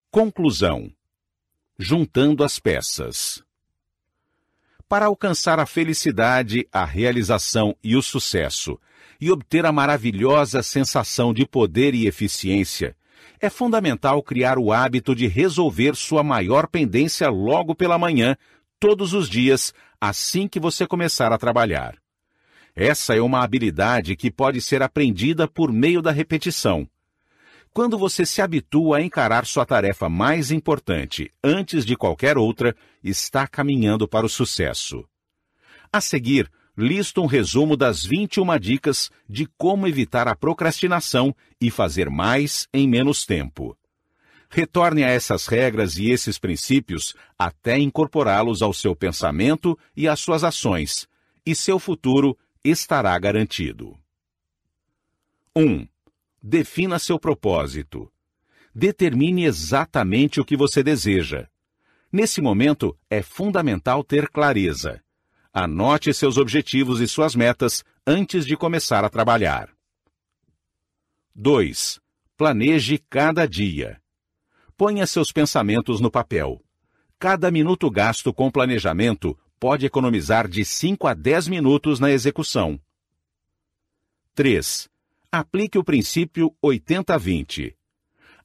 Conclusão juntando as peças. Para alcançar a felicidade, a realização e o sucesso, e obter a maravilhosa sensação de poder e eficiência, é fundamental criar o hábito de resolver sua maior pendência logo pela manhã, todos os dias, assim que você começar a trabalhar. Essa é uma habilidade que pode ser aprendida por meio da repetição. Quando você se habitua a encarar sua tarefa mais importante antes de qualquer outra, está caminhando para o sucesso. A seguir, listo um resumo das 21 dicas de como evitar a procrastinação e fazer mais em menos tempo. Retorne a essas regras e esses princípios até incorporá-los ao seu pensamento e às suas ações, e seu futuro estará garantido. 1. Defina seu propósito. Determine exatamente o que você deseja. Nesse momento, é fundamental ter clareza. Anote seus objetivos e suas metas antes de começar a trabalhar. 2. Planeje cada dia. Ponha seus pensamentos no papel. Cada minuto gasto com planejamento pode economizar de 5 a 10 minutos na execução. 3 aplique o princípio 80-20.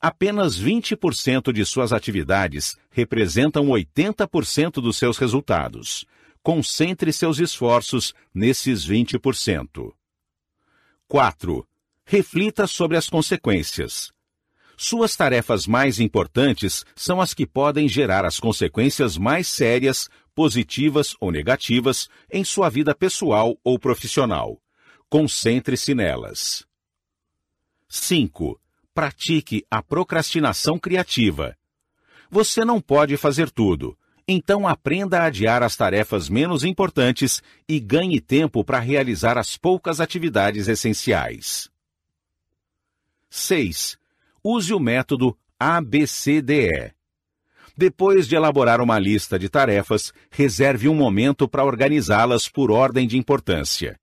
Apenas 20% de suas atividades representam 80% dos seus resultados. Concentre seus esforços nesses 20%. 4. Reflita sobre as consequências. Suas tarefas mais importantes são as que podem gerar as consequências mais sérias, positivas ou negativas, em sua vida pessoal ou profissional. Concentre-se nelas. 5. Pratique a procrastinação criativa. Você não pode fazer tudo, então aprenda a adiar as tarefas menos importantes e ganhe tempo para realizar as poucas atividades essenciais. 6. Use o método ABCDE. Depois de elaborar uma lista de tarefas, reserve um momento para organizá-las por ordem de importância.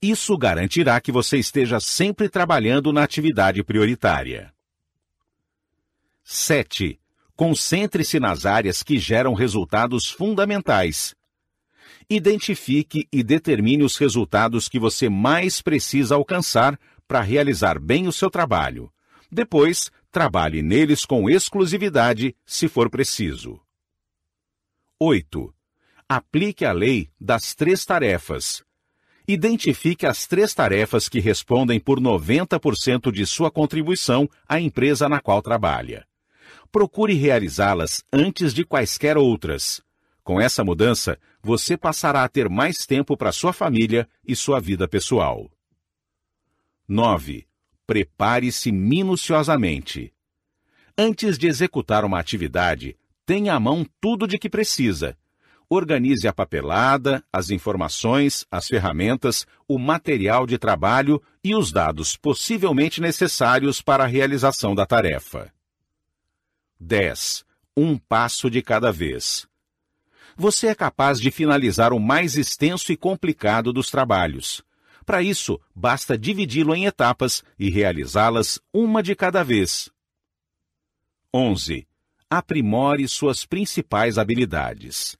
Isso garantirá que você esteja sempre trabalhando na atividade prioritária. 7. Concentre-se nas áreas que geram resultados fundamentais. Identifique e determine os resultados que você mais precisa alcançar para realizar bem o seu trabalho. Depois, trabalhe neles com exclusividade, se for preciso. 8. Aplique a lei das três tarefas Identifique as três tarefas que respondem por 90% de sua contribuição à empresa na qual trabalha. Procure realizá-las antes de quaisquer outras. Com essa mudança, você passará a ter mais tempo para sua família e sua vida pessoal. 9. Prepare-se minuciosamente. Antes de executar uma atividade, tenha à mão tudo de que precisa Organize a papelada, as informações, as ferramentas, o material de trabalho e os dados possivelmente necessários para a realização da tarefa. 10. Um passo de cada vez. Você é capaz de finalizar o mais extenso e complicado dos trabalhos. Para isso, basta dividi-lo em etapas e realizá-las uma de cada vez. 11. Aprimore suas principais habilidades.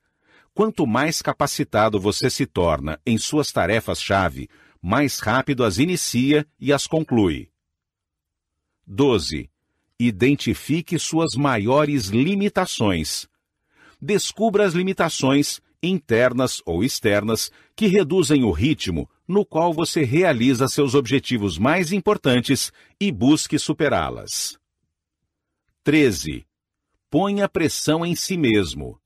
Quanto mais capacitado você se torna em suas tarefas-chave, mais rápido as inicia e as conclui. 12. Identifique suas maiores limitações. Descubra as limitações, internas ou externas, que reduzem o ritmo no qual você realiza seus objetivos mais importantes e busque superá-las. 13. Ponha pressão em si mesmo.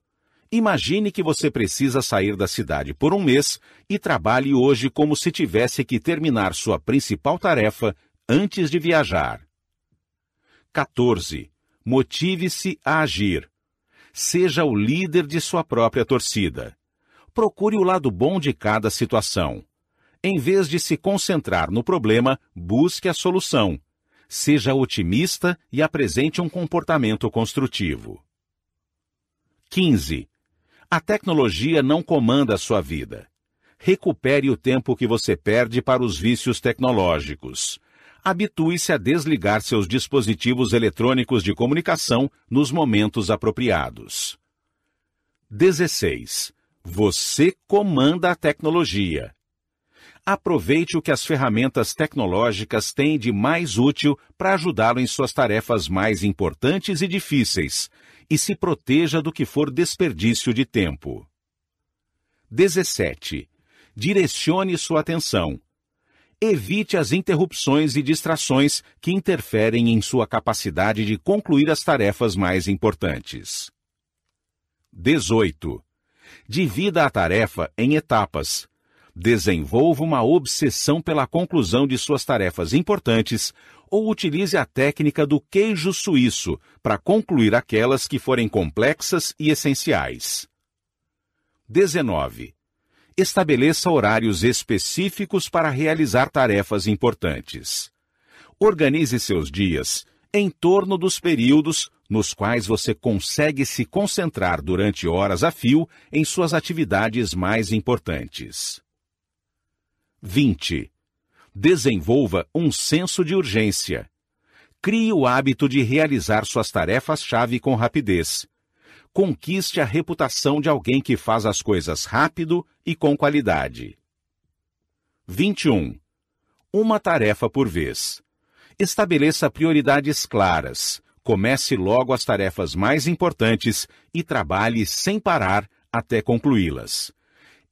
Imagine que você precisa sair da cidade por um mês e trabalhe hoje como se tivesse que terminar sua principal tarefa antes de viajar. 14. Motive-se a agir. Seja o líder de sua própria torcida. Procure o lado bom de cada situação. Em vez de se concentrar no problema, busque a solução. Seja otimista e apresente um comportamento construtivo. 15. A tecnologia não comanda a sua vida. Recupere o tempo que você perde para os vícios tecnológicos. Habitue-se a desligar seus dispositivos eletrônicos de comunicação nos momentos apropriados. 16. Você comanda a tecnologia. Aproveite o que as ferramentas tecnológicas têm de mais útil para ajudá-lo em suas tarefas mais importantes e difíceis, e se proteja do que for desperdício de tempo. 17. Direcione sua atenção. Evite as interrupções e distrações que interferem em sua capacidade de concluir as tarefas mais importantes. 18. Divida a tarefa em etapas desenvolva uma obsessão pela conclusão de suas tarefas importantes ou utilize a técnica do queijo suíço para concluir aquelas que forem complexas e essenciais. 19. Estabeleça horários específicos para realizar tarefas importantes. Organize seus dias em torno dos períodos nos quais você consegue se concentrar durante horas a fio em suas atividades mais importantes. 20. Desenvolva um senso de urgência. Crie o hábito de realizar suas tarefas-chave com rapidez. Conquiste a reputação de alguém que faz as coisas rápido e com qualidade. 21. Uma tarefa por vez. Estabeleça prioridades claras. Comece logo as tarefas mais importantes e trabalhe sem parar até concluí-las.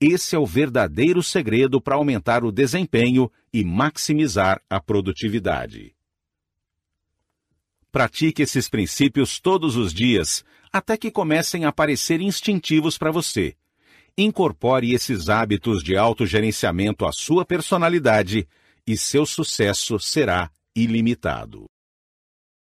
Esse é o verdadeiro segredo para aumentar o desempenho e maximizar a produtividade. Pratique esses princípios todos os dias, até que comecem a parecer instintivos para você. Incorpore esses hábitos de autogerenciamento à sua personalidade e seu sucesso será ilimitado.